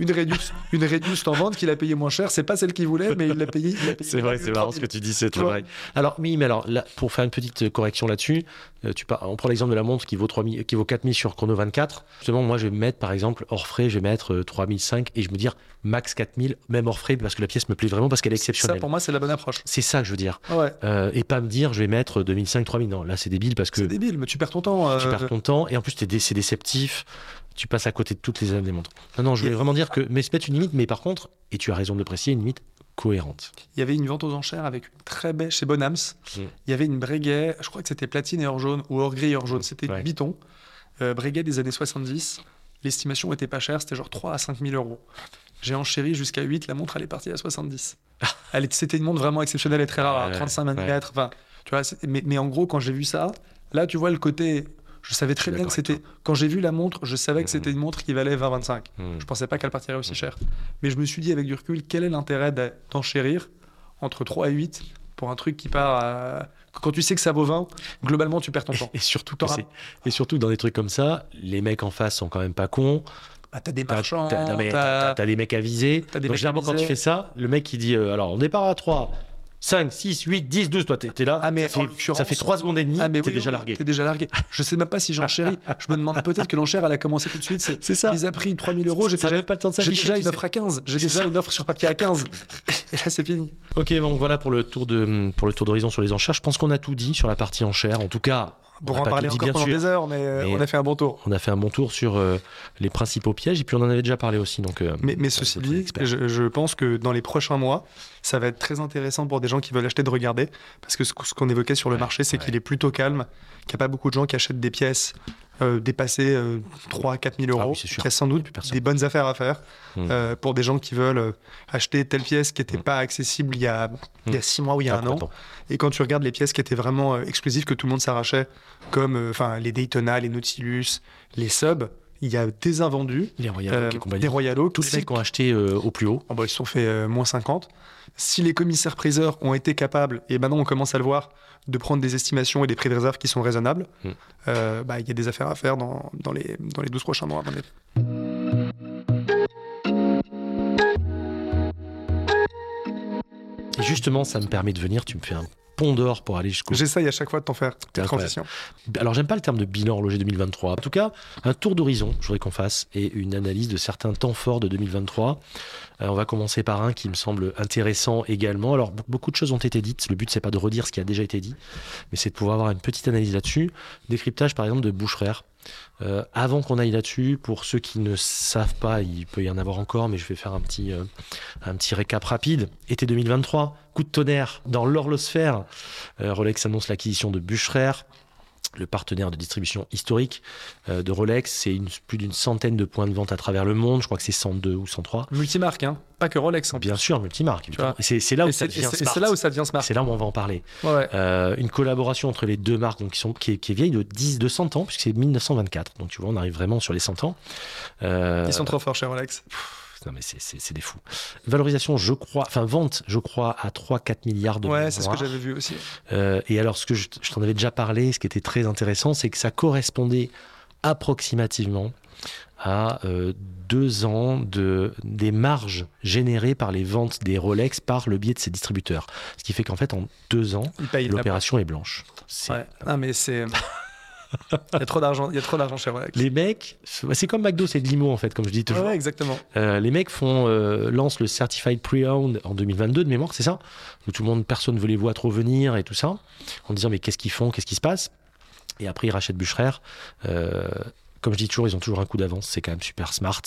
une Reduced, une Reduced en vente qu'il a payé moins cher. C'est pas celle qu'il voulait, mais il l'a payé. l'a C'est vrai, c'est marrant ce que tu dis, c'est vrai. Alors, oui, mais alors, là, pour faire une petite correction là-dessus, tu par- on prend l'exemple de la montre qui vaut, 3000, qui vaut 4000 sur Chrono 24. Justement, moi, je vais mettre, par exemple, hors frais, je vais mettre euh, 3005 et je me dire max 4000, même hors frais, parce que la pièce me plaît vraiment, parce qu'elle est Ça, exceptionnelle. pour moi, c'est la bonne approche. C'est ça que je veux dire. Ouais, Euh, et pas me dire, je vais mettre 2005, 3000. Non, là, c'est débile parce que c'est débile, mais tu perds ton temps. tu euh, perds ton temps et en plus, dé- c'est déceptif. Tu passes à côté de toutes les âmes des montres. Non, non, je voulais Et- vraiment dire que, mais se mettre une limite, mais par contre, et tu as raison de le préciser, une limite cohérente. Il y avait une vente aux enchères avec une très belle chez Bonhams. Mm. Il y avait une Breguet, je crois que c'était platine et or jaune ou or gris et or jaune. C'était Ouais. Biton. Euh, Breguet des années 70. L'estimation était pas chère, c'était genre 3 à 5 000 euros. J'ai enchéri jusqu'à 8, la montre elle est partie à 70. Elle est- C'était une montre vraiment exceptionnelle et très rare, à Ouais, 35 mm. ouais. Enfin, tu vois, c'est- mais, mais en gros, quand j'ai vu ça, là tu vois le côté. Je savais très bien que c'était. Quand j'ai vu la montre, je savais que Mhm. c'était une montre qui valait 20-25. Hmm. Je pensais pas qu'elle partirait aussi cher. Mais je me suis dit avec du recul, quel est l'intérêt d'enchérir entre 3 et 8 pour un truc qui part à... Quand tu sais que ça vaut 20, globalement tu perds ton temps. Et surtout, et dans des trucs comme ça, les mecs en face sont quand même pas cons. Bah, t'as des marchands, t'as- des mecs à viser. t'as des Donc mecs généralement, quand tu fais ça, le mec qui dit euh, alors on départ à 3, 5, 6, 8, 10, 12, toi t'es t'es là. Ah, mais ça fait, ça fait 3 secondes et demie, Ah, mais t'es oui, déjà largué. T'es déjà largué. Je sais même pas si j'enchéris. Je me demande peut-être que l'enchère, elle a commencé tout de suite. C'est ça. ils a pris 3000 euros. J'ai déjà, pas le temps de j'ai déjà une offre à 15. J'ai déjà ça. une offre sur papier à 15. Et là, c'est fini. Ok, donc voilà pour le tour de pour le tour d'horizon sur les enchères. Je pense qu'on a tout dit sur la partie enchères. En tout cas, on Pour n'a en pas parler tout dit, encore bien pendant sûr. des heures, mais, Mais- on a fait un bon tour. On a fait un bon tour sur euh, les principaux pièges et puis on en avait déjà parlé aussi. Donc, euh, Mais, mais ceci dit, je pense que dans les prochains mois, ça va être très intéressant pour des gens qui veulent acheter de regarder. Parce que ce, ce qu'on évoquait sur le Ouais, marché, c'est ouais. qu'il est plutôt calme, qu'il n'y a pas beaucoup de gens qui achètent des pièces euh, dépassées euh, 3 à 4 000 euros. Ah oui, c'est sûr. Il y a sans doute des bonnes affaires à faire Mm. euh, pour des gens qui veulent euh, acheter telle pièce qui n'était Mm. pas accessible il y a, il y a 6 mois ou il y a Ah, un an. Et quand tu regardes les pièces qui étaient vraiment exclusives, que tout le monde s'arrachait, comme enfin les Daytona, les Nautilus, les Sub, il y a des invendus, Les Royal euh, compagnie. des Royal Oak. Tous les mecs qui ont acheté euh, au plus haut. Oh bah, ils se sont fait euh, moins 50. Si les commissaires priseurs ont été capables, et maintenant on commence à le voir, de prendre des estimations et des prix de réserve qui sont raisonnables, Mm. euh, bah, il y a des affaires à faire dans, dans, les, dans les 12 prochains mois, à. Et justement, ça me permet de venir. Tu me fais un pont d'or pour aller jusqu'au. J'essaye à chaque fois de t'en faire. Alors, j'aime pas le terme de bilan horloger 2023. En tout cas, un tour d'horizon, je voudrais qu'on fasse, et une analyse de certains temps forts de 2023. Euh, on va commencer par un qui me semble intéressant également. Alors, be- beaucoup de choses ont été dites. Le but, c'est pas de redire ce qui a déjà été dit, mais c'est de pouvoir avoir une petite analyse là-dessus. Décryptage, par exemple, de Bush Rare. Euh, avant qu'on aille là-dessus, pour ceux qui ne savent pas, il peut y en avoir encore, mais je vais faire un petit, euh, un petit récap rapide. Été 2023, coup de tonnerre dans l'horlosphère. Euh, Rolex annonce l'acquisition de Bucherer. Le partenaire de distribution historique euh, de Rolex. C'est plus d'une centaine de points de vente à travers le monde. Je crois que c'est 102 ou 103. Multimarque, hein. Pas que Rolex. en plus. Bien sûr, multimarque. C'est là où ça devient smart. c'est là où ça devient smart. C'est là où on va en parler. Ouais, ouais. Euh, une collaboration entre les deux marques donc, qui, sont, qui, est, qui est vieille de 10, de 100 ans, puisque c'est 1924. Donc tu vois, on arrive vraiment sur les 100 ans. Euh, Ils sont trop forts chez Rolex. Non, mais c'est- des fous. Valorisation, je crois, enfin vente, je crois, à 3-4 milliards de Ouais, c'est ce que j'avais vu aussi. Euh, et alors, ce que je, je t'en avais déjà parlé, ce qui était très intéressant, c'est que ça correspondait approximativement à euh, deux ans de, des marges générées par les ventes des Rolex par le biais de ces distributeurs. Ce qui fait qu'en fait, en deux ans, l'opération est blanche. Ouais. Ah, mais c'est. Il y a trop d'argent. Il y a trop d'argent chez Rolex. Les mecs, c'est comme McDo, c'est de l'IMO en fait, comme je dis toujours. ouais, exactement. Euh, les mecs font, euh, lancent le Certified Pre-Owned en 2022 de mémoire, c'est ça? Où tout le monde, personne ne veut les voir trop venir et tout ça, en disant mais qu'est-ce qu'ils font, qu'est-ce qui se passe? Et après ils rachètent Bucherer. Euh, comme je dis toujours, ils ont toujours un coup d'avance, c'est quand même super smart.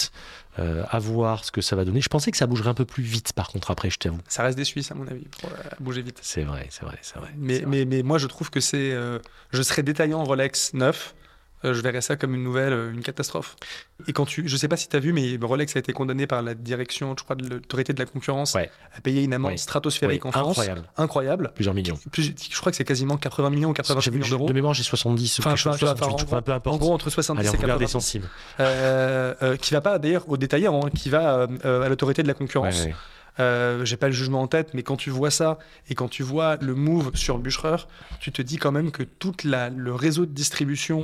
Euh, à voir ce que ça va donner. Je pensais que ça bougerait un peu plus vite par contre après, je t'avoue. Ça reste des Suisses, à mon avis, pour euh, bouger vite. C'est vrai, c'est vrai, c'est vrai. Vrai. mais, mais moi, je trouve que c'est. euh, je serais détaillant Rolex neuf. Euh, je verrais ça comme une nouvelle, euh, une catastrophe. Et quand tu, je sais pas si tu as vu, mais Rolex a été condamné par la direction, je crois, de l'autorité de la concurrence, Ouais. à payer une amende Ouais. stratosphérique en France, incroyable. incroyable. Plusieurs millions. Plus- je crois que c'est quasiment 80 millions ou 80 J'ai vu- millions d'euros. De mémoire, j'ai 70 ou Enfin, chose, tu vois, enfin, 68, en enfin, peu importe. En gros, entre 70 Allez, on et regarde 80. des centimes. Euh, euh, qui va pas d'ailleurs au détaillant, hein, qui va à l'autorité de la concurrence. Euh, J'ai pas le jugement en tête, mais quand tu vois ça et quand tu vois le move sur Bucherer, tu te dis quand même que tout le réseau de distribution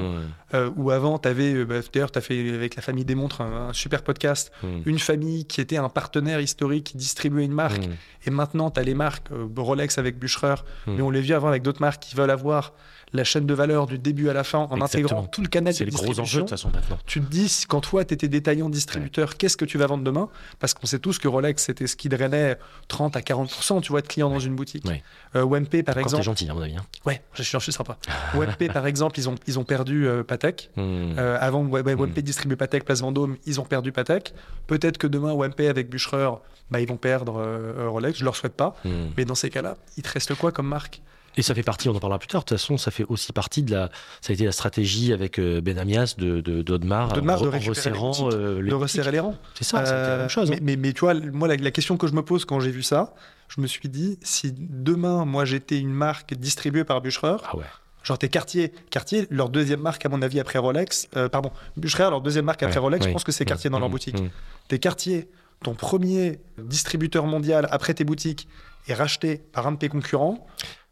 euh, où avant tu avais, d'ailleurs, tu as fait avec la famille des montres un, un super podcast, mmh, une famille qui était un partenaire historique qui distribuait une marque, mmh. et maintenant tu as les marques euh, Rolex avec Bucherer, Mm. mais on les vit avant avec d'autres marques qui veulent avoir la chaîne de valeur du début à la fin en Exactement. intégrant tout le canal C'est de les gros enjeux de distribution. façon maintenant. Tu te dis, quand toi, tu étais détaillant distributeur, qu'est-ce que tu vas vendre demain? Parce qu'on sait tous que Rolex, c'était ce qui drainait 30 à 40% tu vois, de clients dans une boutique. Ouais. Euh, WMP, par Quand exemple. gentil, à mon avis. hein. Ouais, je suis, je suis sympa. WMP, par exemple, ils ont, ils ont perdu euh, Patek. Mmh. Euh, avant, ouais, ouais, Mm. WMP distribue Patek, Place Vendôme, ils ont perdu Patek. Peut-être que demain, WMP avec Bucherer, bah, ils vont perdre euh, euh, Rolex. Je leur souhaite pas. Mmh. Mais dans ces cas-là, il te reste quoi comme marque? Et ça fait partie, on en parlera plus tard, de toute façon, ça fait aussi partie de la. Ça a été la stratégie avec euh, Ben Amias de, de, d'Audemars, D'Audemars en, de en récupérer les resserrant boutiques, euh, les De resserrer les rangs. C'est ça, c'est la Euh, même chose. Mais, hein. mais, mais tu vois, moi, la, la question que je me pose quand j'ai vu ça, je me suis dit, si demain, moi, j'étais une marque distribuée par Bucherer, Ah ouais. genre t'es Cartier, Cartier, leur deuxième marque, à mon avis, après Rolex, euh, pardon, Bucherer, leur deuxième marque après Ouais, Rolex, je pense que c'est Cartier dans Mmh, leur mmh, boutique. mmh. T'es Cartier, ton premier distributeur mondial après tes boutiques est racheté par un de tes concurrents,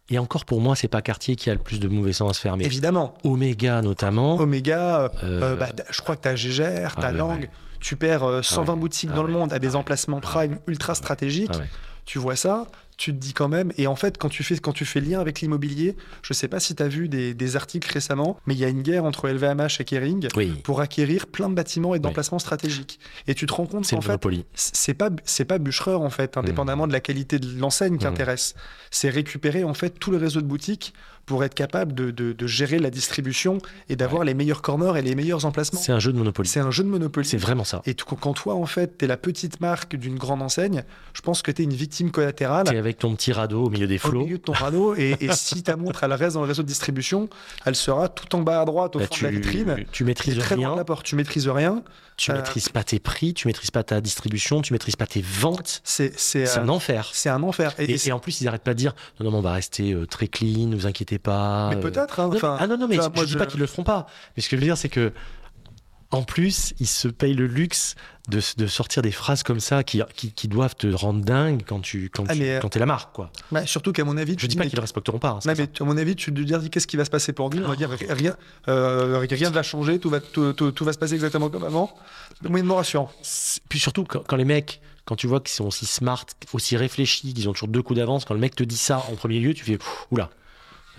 Et encore pour moi, c'est pas Cartier qui a le plus de mauvais sens à se faire, mais évidemment. Omega notamment. Omega, euh, euh, euh, bah, je crois que t'as Gégère, Ah ouais, Lang, ouais. tu perds euh, 120 ouais. boutiques Ah dans le monde à des Ah emplacements prime ultra stratégiques. ah tu vois ça, tu te dis quand même, et en fait, quand tu fais, quand tu fais lien avec l'immobilier, je sais pas si tu as vu des, des articles récemment, mais il y a une guerre entre LVMH et Kering Oui, pour acquérir plein de bâtiments et d'emplacements stratégiques. Et tu te rends compte qu'en fait, c'est pas c'est pas Bucherer en fait, indépendamment de la qualité de l'enseigne qui Mm. intéresse. C'est récupérer en fait tout le réseau de boutiques pour être capable de, de- de gérer la distribution et d'avoir les meilleurs corners et les meilleurs emplacements. C'est un jeu de Monopoly. C'est un jeu de Monopoly. C'est vraiment ça. Et quand toi, en fait, tu es la petite marque d'une grande enseigne, je pense que tu es une victime collatérale T'es avec ton petit radeau au milieu des au flots. milieu de ton radeau. Et, et si ta montre, elle reste dans le réseau de distribution, elle sera tout en bas à droite au Bah, fond tu, de la vitrine. tu maîtrises très loin de rien, la porte. Tu maîtrises rien. Tu Euh, maîtrises pas tes prix, tu maîtrises pas ta distribution, tu maîtrises pas tes ventes. C'est C'est euh, un enfer. c'est un enfer. Et, en plus, ils arrêtent pas de dire non, non, on va rester euh, très clean, ne vous inquiétez pas. mais peut-être. hein, ah non, non, mais vois, je, moi, je dis pas qu'ils le feront pas. Mais ce que je veux dire, c'est que, en plus, ils se payent le luxe de, de sortir des phrases comme ça qui, qui, qui doivent te rendre dingue quand tu quand Ah, tu- euh, quand t'es la marque, quoi. bah, surtout qu'à mon avis, Je dis pas mais- qu'ils le respecteront pas. hein, Non, mais à mon avis, tu te dis qu'est-ce qui va se passer pour nous On va dire rien, euh, rien ne va changer, tout va, tout, tout- tout va se passer exactement comme avant. Moyennement rassurant. Puis surtout, quand, quand les mecs, quand tu vois qu'ils sont aussi smart, aussi réfléchis, qu'ils ont toujours deux coups d'avance, quand le mec te dit ça en premier lieu, tu fais oula.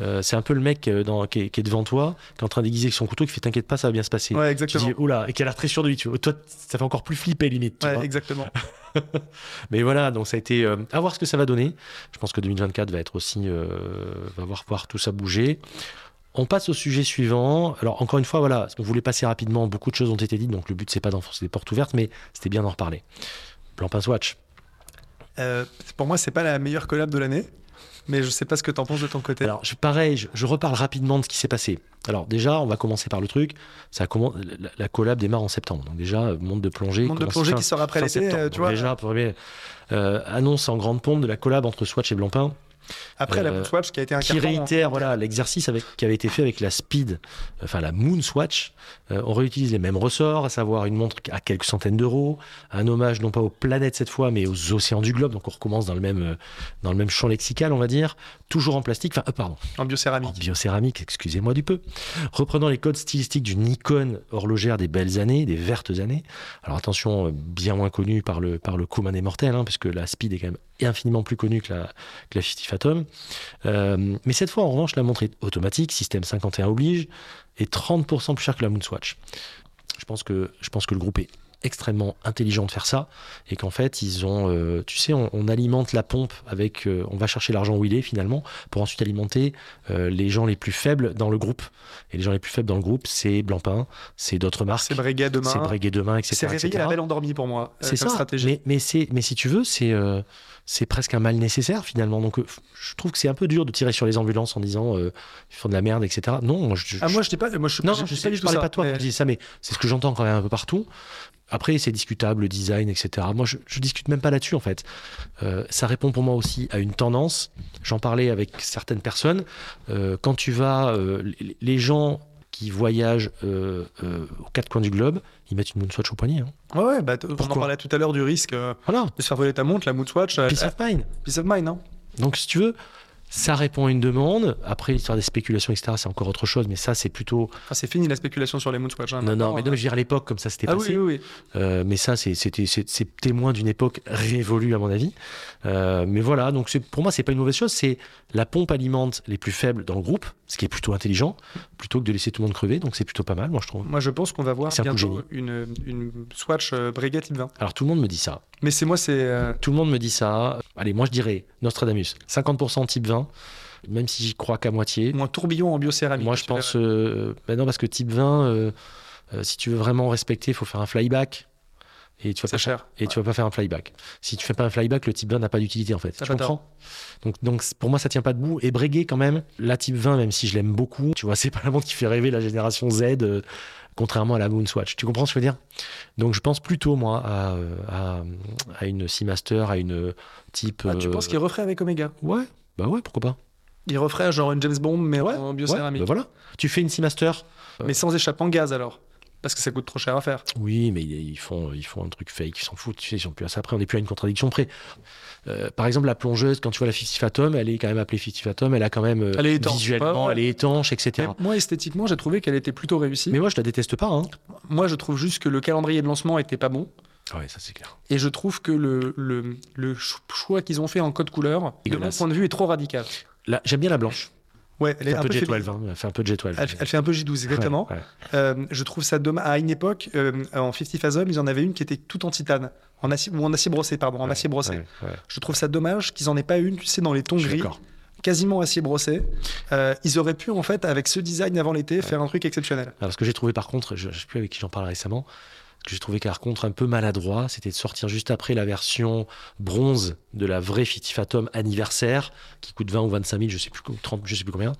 Euh, c'est un peu le mec euh, dans- qui, est, qui est devant toi, qui est en train d'aiguiser avec son couteau, qui fait t'inquiète pas, ça va bien se passer. Ouais, tu exactement. dis oula, et qui a l'air très sûr de lui. Tu vois. Toi, ça fait encore plus flipper limite. tu Ouais, vois. exactement. Mais voilà, donc ça a été euh, à voir ce que ça va donner. Je pense que 2024 va être aussi euh, va voir voir tout ça bouger. On passe au sujet suivant. Alors encore une fois, voilà, on voulait passer rapidement. Beaucoup de choses ont été dites, donc le but c'est pas d'enfoncer des portes ouvertes, mais c'était bien d'en reparler. Plan Pince Watch. Euh, pour moi, c'est pas la meilleure collab de l'année. Mais je sais pas ce que t'en penses de ton côté. Alors, je, pareil, je, je reparle rapidement de ce qui s'est passé. Alors, déjà, on va commencer par le truc. Ça commence, la, la collab démarre en septembre. Donc, déjà, euh, monde de plongée. Monde de plongée fin- qui sort après l'été, euh, tu vois. Déjà, premier, euh, annonce en grande pompe de la collab entre Swatch et Blancpain. Après la euh, Swatch qui a été un qui carton, hein. réitère voilà l'exercice avec qui avait été fait avec la Speed, enfin la Moon Swatch. Euh, on réutilise les mêmes ressorts, à savoir une montre à quelques centaines d'euros, un hommage non pas aux planètes cette fois, mais aux océans du globe. Donc on recommence dans le même euh, dans le même champ lexical, on va dire, toujours en plastique, enfin euh, pardon, en en biocéramique. biocéramique, excusez-moi du peu. Reprenant les codes stylistiques d'une icône horlogère des belles années, des vertes années. Alors attention, euh, bien moins connue par le, par le commun des mortels, hein, parce que la Speed est quand même infiniment plus connue que la, que la 50 Fathom. Euh, mais cette fois, en revanche, la montre est automatique, système 51 oblige, et 30% plus cher que la Moonswatch. Je pense que, je pense que le groupe est extrêmement intelligent de faire ça et qu'en fait ils ont euh, tu sais on, on alimente la pompe avec euh, on va chercher l'argent où il est finalement pour ensuite alimenter euh, les gens les plus faibles dans le groupe et les gens les plus faibles dans le groupe c'est Blancpain c'est d'autres marques C'est Breguet demain. c'est Breguet demain etc C'est réveiller etc. la belle endormie pour moi. C'est ça. stratégie. Mais, mais, c'est, mais si tu veux, c'est, c'est presque un mal nécessaire finalement. Donc euh, je trouve que c'est un peu dur de tirer sur les ambulances en disant euh, ils font de la merde, etc. Non, moi je, Ah, moi, je pas. Moi, je, non, je, je, je sais, je parlais ça, pas de toi mais- quand je disais ça, mais c'est ce que j'entends quand même un peu partout. Après, c'est discutable, le design, etc. Moi, je, je discute même pas là-dessus, en fait. Euh, ça répond pour moi aussi à une tendance. J'en parlais avec certaines personnes. Euh, quand tu vas, les gens qui voyagent euh, euh, aux quatre coins du globe, ils mettent une Moonswatch au poignet. hein. Ouais, bah, on en parlait tout à l'heure du risque euh, Voilà, de se faire voler ta montre, la Moonswatch. peace of mind. Peace of mind, hein. Donc, si tu veux, ça répond à une demande. Après, l'histoire des spéculations, etc., c'est encore autre chose, mais ça, c'est plutôt. Enfin, c'est fini la spéculation sur les Moonswatch. hein, non, non, mais non, mais je veux dire, à l'époque, comme ça s'était Ah passé. oui, oui, oui. Euh, mais ça, c'est- c'était témoin d'une époque révolue, à mon avis. Euh, mais voilà, donc pour moi, c'est pas une mauvaise chose. C'est la pompe alimente les plus faibles dans le groupe, ce qui est plutôt intelligent, plutôt que de laisser tout le monde crever. Donc c'est plutôt pas mal, moi, je trouve. Moi, je pense qu'on va voir un une Swatch euh, Breguet type 20. Alors tout le monde me dit ça. Mais c'est moi, c'est. euh, Tout le monde me dit ça. Allez, moi, je dirais Nostradamus, 50% type 20, même si j'y crois qu'à moitié. ou un tourbillon en biocéramique. Moi, je pense. Euh, ben non, parce que type 20, euh, si tu veux vraiment respecter, il faut faire un flyback. Et tu vas C'est pas cher. et tu vas pas faire un flyback. Si tu fais pas un flyback, le type 20 n'a pas d'utilité en fait. Ça tu comprends donc, donc pour moi, ça tient pas debout. Et Breguet, quand même, la type 20, même si je l'aime beaucoup, tu vois, c'est pas la montre qui fait rêver la génération Z, contrairement à la Moonswatch. Tu comprends ce que je veux dire? Donc je pense plutôt, moi, à, euh, à, à une Seamaster, à une euh, type. Ah, tu euh, penses qu'il referait avec Omega? Ouais, bah ouais, pourquoi pas Il referait genre une James Bond, mais en Ouais, biocéramique. bah voilà. Tu fais une Seamaster. Mais sans échappement gaz alors. Parce que ça coûte trop cher à faire. Oui, mais ils font, ils font un truc fake, ils s'en foutent. Tu sais, ils sont plus à ça. Après, on n'est plus à une contradiction près. Euh, par exemple, la plongeuse, quand tu vois la 50 Fathom, elle est quand même appelée 50 Fathom, elle a quand même euh, Elle est étanche. visuellement, Ouais, ouais. elle est étanche, etc. Mais moi, esthétiquement, j'ai trouvé qu'elle était plutôt réussie. Mais moi, je la déteste pas. Hein. Moi, je trouve juste que le calendrier de lancement était pas bon. Ah ouais, ça c'est clair. Et je trouve que le, le, le ch- choix qu'ils ont fait en code couleur, de mon point de vue, est trop radical. Là, j'aime bien la blanche. Ouais, elle est Elle un un peu peu Jet fébrile. 12, hein. Elle fait un peu Jet 12. Elle, elle fait un peu J12, exactement. Ouais, ouais. Euh, je trouve ça dommage. À une époque, euh, en 50 Fathom, ils en avaient une qui était tout en titane. En acier, ou en acier brossé, pardon, en Ouais, acier brossé. Je trouve ça dommage qu'ils en aient pas une, tu sais, dans les tons gris, quasiment acier brossé. Euh, ils auraient pu, en fait, avec ce design avant l'été, faire un truc exceptionnel. Alors, ce que j'ai trouvé par contre, je ne sais plus avec qui j'en parle récemment, ce que j'ai trouvé par contre un peu maladroit, c'était de sortir juste après la version bronze de la vraie Fiti Fathom anniversaire, qui coûte 20 ou 25 000, je sais plus, 30, je sais plus combien,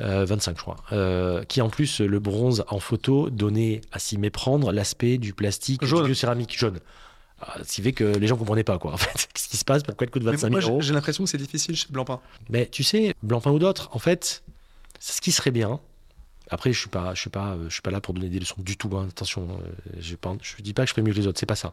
euh, 25 je crois, euh, qui en plus, le bronze en photo donnait à s'y méprendre l'aspect du plastique Jaune. du biocéramique jaune. Ah, Ce qui fait que les gens comprenaient pas quoi en fait. Qu'est-ce qui se passe? Pourquoi elle coûte Mais 25 moi, 000 euros? j'ai j'ai l'impression que c'est difficile chez Blancpain. mais tu sais, Blancpain ou d'autres, en fait, ce qui serait bien. Après, je suis pas, je suis pas, euh, je suis pas là pour donner des leçons du tout. hein, attention, euh, je pas, je dis pas que je fais mieux que les autres. C'est pas ça.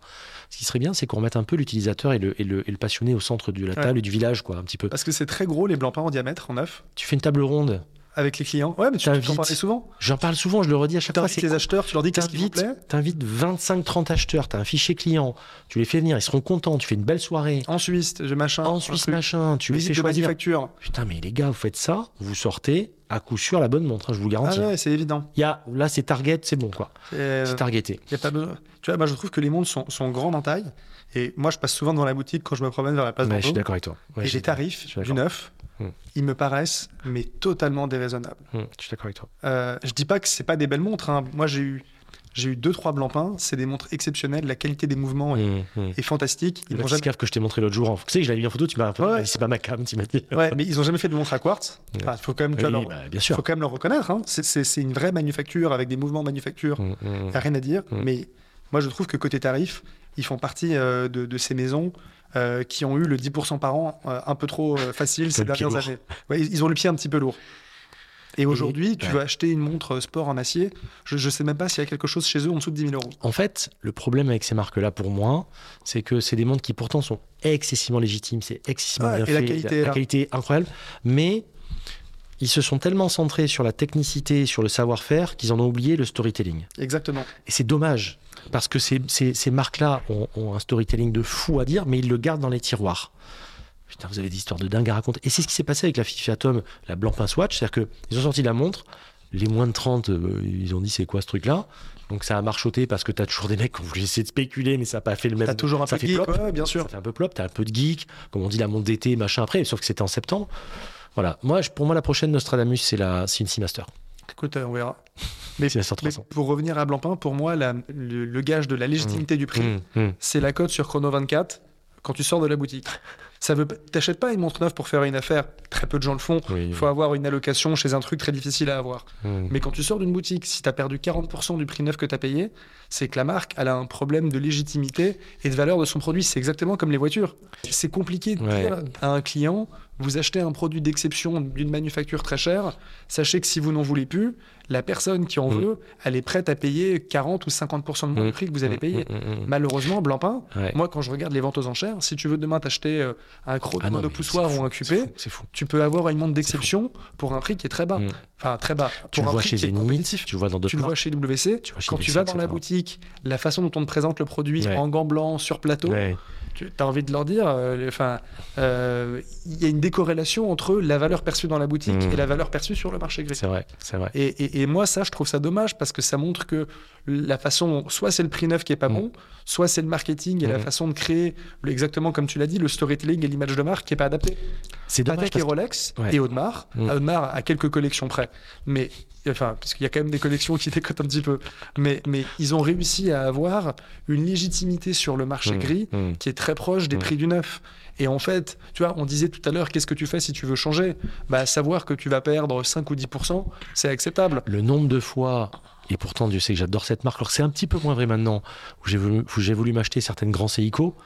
Ce qui serait bien, c'est qu'on remette un peu l'utilisateur et le, et, le, et le passionné au centre de la table et du village, quoi, un petit peu. Parce que c'est très gros, les Blancpains en diamètre, en neuf, Tu fais une table ronde. Avec les clients. Ouais, mais tu tu en parlais souvent. J'en parle souvent, je le redis à Tu chaque fois. c'est les acheteurs, tu leur dis qu'est-ce qui vous plaît. t'invites 25-30 acheteurs, t'as un fichier client, tu les fais venir, ils seront contents, tu fais une belle soirée. En Suisse, je machin. En Suisse, machin, tu les fais choisir. manufacture. Putain, mais les gars, vous faites ça, vous sortez à coup sûr la bonne montre, hein, je vous le garantis. Ah ouais, c'est évident. Y a, là, c'est target, c'est bon, quoi. Euh, C'est targeté. y a pas besoin. Tu vois, moi je trouve que les montres sont, sont grandes en taille. Et moi je passe souvent devant la boutique quand je me promène vers la place Ouais, je suis d'accord avec toi. Ouais, Et les tarifs du neuf, Hmm. ils me paraissent mais totalement déraisonnables. Hum, je suis d'accord avec toi. Euh, je dis pas que c'est pas des belles montres. hein. Moi j'ai eu J'ai eu deux trois Blancpain, c'est des montres exceptionnelles, la qualité des mouvements est, Mmh, mmh. est fantastique. Ils Le jamais... que je t'ai montré l'autre jour, en... tu sais que je l'avais mis en photo, tu m'as Ouais. dit, c'est pas ma cam, tu m'as dit. Ouais, mais ils ont jamais fait de montre à quartz. Enfin, faut quand même, tu vois, Oui, leur- bah, bien sûr. faut quand même le reconnaître. hein. C'est- une vraie manufacture avec des mouvements de manufacture. Mmh. Y a rien à dire. Mais moi, je trouve que côté tarif, ils font partie euh, de, de ces maisons euh, qui ont eu le 10% par an euh, un peu trop facile ces dernières années. Ouais, ils ont le pied un petit peu lourd. Et aujourd'hui, tu ouais. veux acheter une montre sport en acier, je ne sais même pas s'il y a quelque chose chez eux en dessous de 10 000 euros. En fait, le problème avec ces marques-là, pour moi, c'est que c'est des montres qui pourtant sont excessivement légitimes, c'est excessivement Ouais, bien et la fait, qualité est la qualité est incroyable, mais ils se sont tellement centrés sur la technicité, sur le savoir-faire, qu'ils en ont oublié le storytelling. Exactement. Et c'est dommage, parce que ces, ces- ces marques-là ont, ont un storytelling de fou à dire, mais ils le gardent dans les tiroirs. Putain, vous avez des histoires de dingue à raconter. Et c'est ce qui s'est passé avec la Fifi Atom, la Blancpain Swatch, c'est-à-dire qu'ils ont sorti la montre, les moins de 30, euh, ils ont dit c'est quoi ce truc-là? Donc ça a marchoté parce que t'as toujours des mecs qui ont voulu essayer de spéculer, mais ça n'a pas fait le même. T'as toujours un ça peu fait de geek, plop. ouais, bien sûr. Ça fait un peu plop, t'as un peu de geek, comme on dit la montre d'été, machin après, sauf que c'était en septembre. Voilà, moi, je- pour moi, la prochaine Nostradamus, c'est la, c'est une Seamaster. Écoute, euh, on verra. Mais, Seamaster mais 300. pour revenir à Blancpain, pour moi, la- le, le gage de la légitimité du prix, Mmh, mmh. c'est la cote sur Chrono 24 quand tu sors de la boutique. Ça veut, t'achètes pas une montre neuve pour faire une affaire. Très peu de gens le font. Oui, Il faut avoir une allocation chez un truc très difficile à avoir. mmh. Mais quand tu sors d'une boutique, si tu as perdu 40% du prix neuf que tu as payé, c'est que la marque elle a un problème de légitimité et de valeur de son produit. C'est exactement comme les voitures. C'est compliqué de Ouais. dire à un client, vous achetez un produit d'exception d'une manufacture très chère, sachez que si vous n'en voulez plus, la personne qui en Mm. veut, elle est prête à payer 40 ou 50% de moins Mm. du prix que vous avez payé. Mmh, mmh, mmh. Malheureusement, Blancpain, Ouais. moi quand je regarde les ventes aux enchères, si tu veux demain t'acheter euh, un chrono Ah de poussoir ou un fou. tu peux avoir une montre d'exception pour un prix qui est très bas. Mm. Enfin, très bas. Tu Pour le vois chez Zenith, tu le vois dans d'autres Tu le vois chez WC, Tu vois chez quand tu vas dans la etc. la façon dont on te présente le produit Ouais. en gants blancs sur plateau, Ouais. tu as envie de leur dire, euh, enfin, euh, il y a une décorrélation entre la valeur perçue dans la boutique Mm. et la valeur perçue sur le marché gris. C'est vrai, c'est vrai. Et, et- et moi, ça, je trouve ça dommage parce que ça montre que la façon, soit c'est le prix neuf qui est pas Mm. bon, soit c'est le marketing et la Mm. façon de créer, exactement comme tu l'as dit, le storytelling et l'image de marque qui est pas adapté. C'est dommage Patek et parce Rolex Ouais. et Audemars. Audemars a quelques collections près, mais enfin parce qu'il y a quand même des collections qui décotent un petit peu, mais mais ils ont réussi à avoir une légitimité sur le marché Mmh, gris mmh. qui est très proche des Mm. prix du neuf. Et en fait, tu vois, on disait tout à l'heure, qu'est-ce que tu fais si tu veux changer? Bah, savoir que tu vas perdre 5 ou 10%, c'est acceptable. Le nombre de fois, et pourtant Dieu sait que j'adore cette marque, alors c'est un petit peu moins vrai maintenant, où j'ai voulu, où j'ai voulu m'acheter certaines grands Seiko,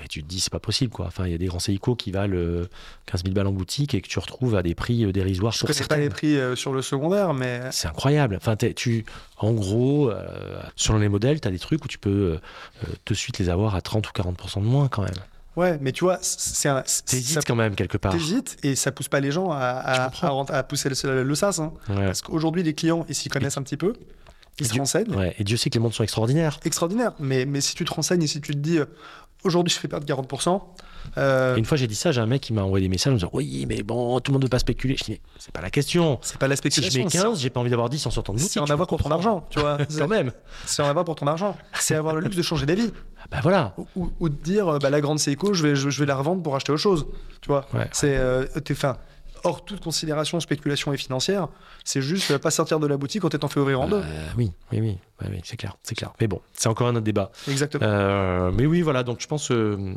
mais tu te dis c'est pas possible quoi. Enfin, il y a des grands Seiko qui valent euh, 15 000 balles en boutique et que tu retrouves à des prix euh, dérisoires Je sur connais pas les prix euh, sur le secondaire, mais C'est incroyable. Enfin, tu, en gros, euh, selon les modèles, tu as des trucs où tu peux euh, euh, de suite les avoir à 30 ou 40% de moins quand même. ouais, mais tu vois, c'est un. T'hésites quand même quelque part. T'hésites et ça pousse pas les gens à, à, à pousser le, le sas. hein. Ouais. Parce qu'aujourd'hui, les clients, ils s'y connaissent un petit peu, ils se Dieu- renseignent. Ouais. Et Dieu sait que les montres sont extraordinaires. extraordinaire. Mais, mais si tu te renseignes et si tu te dis, euh, aujourd'hui, je fais perdre 40%, euh, une fois, j'ai dit ça, j'ai un mec qui m'a envoyé des messages en me disant Oui, mais bon, tout le monde ne veut pas spéculer. Je dis Mais c'est pas la question. c'est pas la Si je spéculation. mets 15, j'ai pas envie d'avoir 10 en sortant de c'est boutique. en tu avoir pour ton argent, tu vois. Quand même. C'est en avoir pour ton argent. C'est avoir le luxe de changer d'avis. Bah voilà. Ou, de dire, euh, bah, la grande Seiko, je vais, je, je vais la revendre pour acheter autre chose. Tu vois. Ouais. C'est, euh, t'es, fin, hors toute considération spéculation et financière, c'est juste pas sortir de la boutique quand t'es en fait ouvrir en deux. Euh, oui, oui, oui, c'est clair, c'est clair. Mais bon, c'est encore un autre débat. Exactement. Euh, mais oui, voilà, donc je pense euh,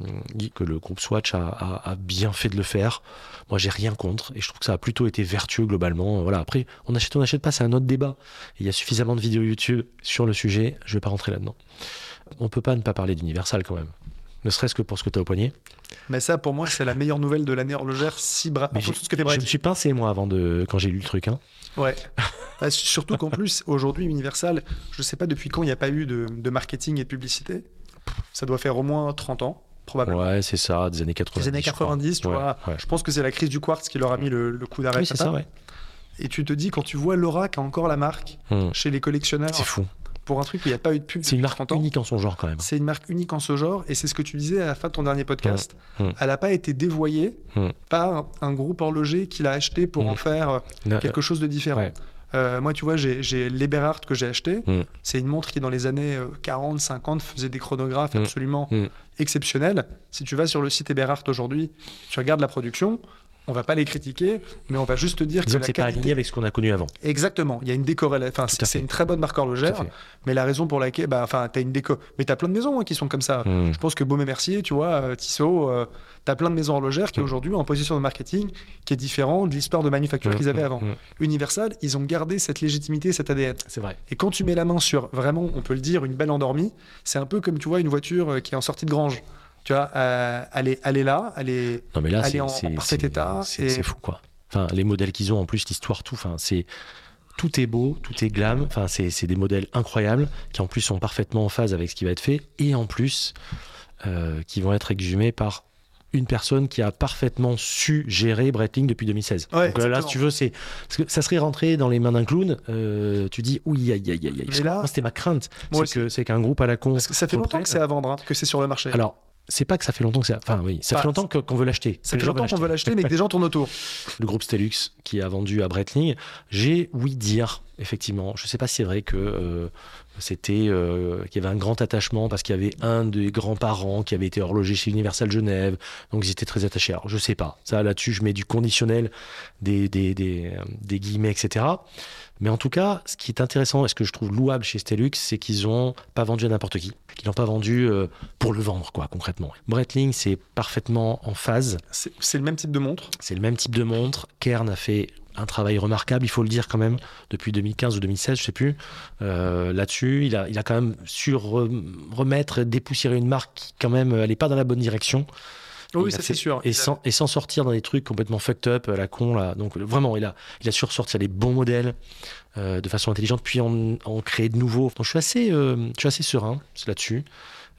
que le groupe Swatch a, bien fait de le faire. Moi, j'ai rien contre et je trouve que ça a plutôt été vertueux globalement. Voilà, après, on achète, on n'achète pas, c'est un autre débat. Il y a suffisamment de vidéos YouTube sur le sujet, je vais pas rentrer là-dedans. On peut pas ne pas parler d'Universal quand même. Ne serait-ce que pour ce que tu as au poignet. Mais ça, pour moi, c'est la meilleure nouvelle de l'année horlogère. Si bra... Mais enfin, j'ai- tout ce que Je me suis pincé, moi, avant de. quand j'ai lu le truc. Hein. Ouais. Bah, surtout qu'en plus, aujourd'hui, Universal, je sais pas depuis quand il n'y a pas eu de, de marketing et de publicité. Ça doit faire au moins 30 ans, probablement. Ouais, c'est ça, des années 80. Les années 90, tu Ouais, vois. ouais. Je pense que c'est la crise du quartz qui leur a mis le, le coup d'arrêt. Oui, c'est ça, ouais. Et tu te dis, quand tu vois Laura qui a encore la marque Hmm. chez les collectionneurs, C'est fou. Pour un truc où il n'y a pas eu de pub C'est une marque 30 ans, unique en son genre quand même. c'est une marque unique en ce genre. Et c'est ce que tu disais à la fin de ton dernier podcast. Mm. Mm. Elle n'a pas été dévoyée Mm. par un groupe horloger qui l'a acheté pour en faire euh, quelque chose de différent. ouais. Euh, moi, tu vois, j'ai j'ai l'Eberhard que j'ai acheté. Mm. C'est une montre qui, dans les années euh, 40, 50, faisait des chronographes Mm. absolument Mm. exceptionnels. Si tu vas sur le site Eberhard aujourd'hui, tu regardes la production, on va pas les critiquer, mais on va juste dire Disons que que c'est pas qualité- aligné avec ce qu'on a connu avant. Exactement, il y a une décorrélation. Enfin, c'est une très bonne marque horlogère, mais la raison pour laquelle, bah, enfin, t'as une déco, mais t'as plein de maisons hein, qui sont comme ça. Hmm. Je pense que Baume et Mercier, tu vois, euh, Tissot, euh, t'as plein de maisons horlogères qui Mm. aujourd'hui ont une position de marketing qui est différente de l'histoire de manufacture qu'ils avaient avant. Hmm. Universal, ils ont gardé cette légitimité, cet ADN. C'est vrai. Et quand tu mets la main sur vraiment, on peut le dire, une belle endormie, c'est un peu comme tu vois une voiture euh, qui est en sortie de grange. Tu vois, euh, elle, est, elle est là, elle est. Non mais là Elle est en- parfait état c'est et- fou quoi. Enfin les modèles qu'ils ont en plus l'histoire tout. Enfin c'est tout est beau, tout est glam. Enfin c'est c'est des modèles incroyables qui en plus sont parfaitement en phase avec ce qui va être fait et en plus euh, qui vont être exhumés par une personne qui a parfaitement su gérer Breitling depuis 2016. Ouais, Donc euh, là, si tu veux, c'est ça serait rentré dans les mains d'un clown. euh, tu dis oui, aïe, aïe, aïe, aïe. Là- c'était ma crainte. C'est qu'un groupe à la con. Parce que ça fait longtemps que c'est à vendre, hein, que c'est sur le marché. Alors, c'est pas que ça fait longtemps que c'est. Enfin, oui, ça Bah, fait longtemps qu'on veut l'acheter. ça fait longtemps qu'on veut l'acheter, mais que des gens tournent autour. le groupe Stellux qui a vendu à Breitling, j'ai oui dire effectivement. Je sais pas si c'est vrai que euh, c'était euh, qu'il y avait un grand attachement parce qu'il y avait un des grands-parents qui avait été horloger chez Universal Genève, donc ils étaient très attachés. Alors je sais pas. Ça là-dessus, je mets du conditionnel, des des, des, euh, des guillemets, etc. Mais en tout cas, ce qui est intéressant et ce que je trouve louable chez Stellux, c'est qu'ils ont pas vendu à n'importe qui. Qu'ils n'ont pas vendu euh, pour le vendre, quoi, concrètement. Breitling, c'est parfaitement en phase. C'est le même type de montre? C'est le même type de montre. Kern a fait un travail remarquable, il faut le dire quand même, depuis 2015 ou 2016, je sais plus. Euh, Là-dessus, il a, il a quand même su re- remettre, dépoussiérer une marque qui, quand même, n'est pas dans la bonne direction. Oui, ça c'est sûr. Et sans, et sans sortir dans des trucs complètement fucked up, à la con, là. Donc vraiment, il a, il a su ressortir les bons modèles euh, de façon intelligente, puis en, en créer de nouveaux. Donc je suis assez, euh, je suis assez serein là-dessus.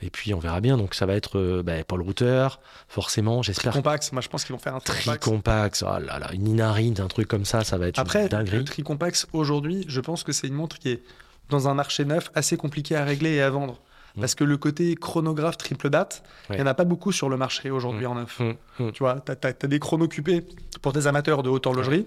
Et puis on verra bien. Donc ça va être euh, bah, Paul Router, forcément, j'espère. Compact, moi je pense qu'ils vont faire un tricompax. Tricompax, oh là là, une Inarine, un truc comme ça, ça va être Après, une dinguerie. le Tricompax, aujourd'hui, je pense que c'est une montre qui est dans un marché neuf assez compliqué à régler et à vendre. Mm. Parce que le côté chronographe triple date, il Ouais. n'y en a pas beaucoup sur le marché aujourd'hui en neuf. Hum. Tu vois, tu as, des chronos occupés pour des amateurs de haute horlogerie.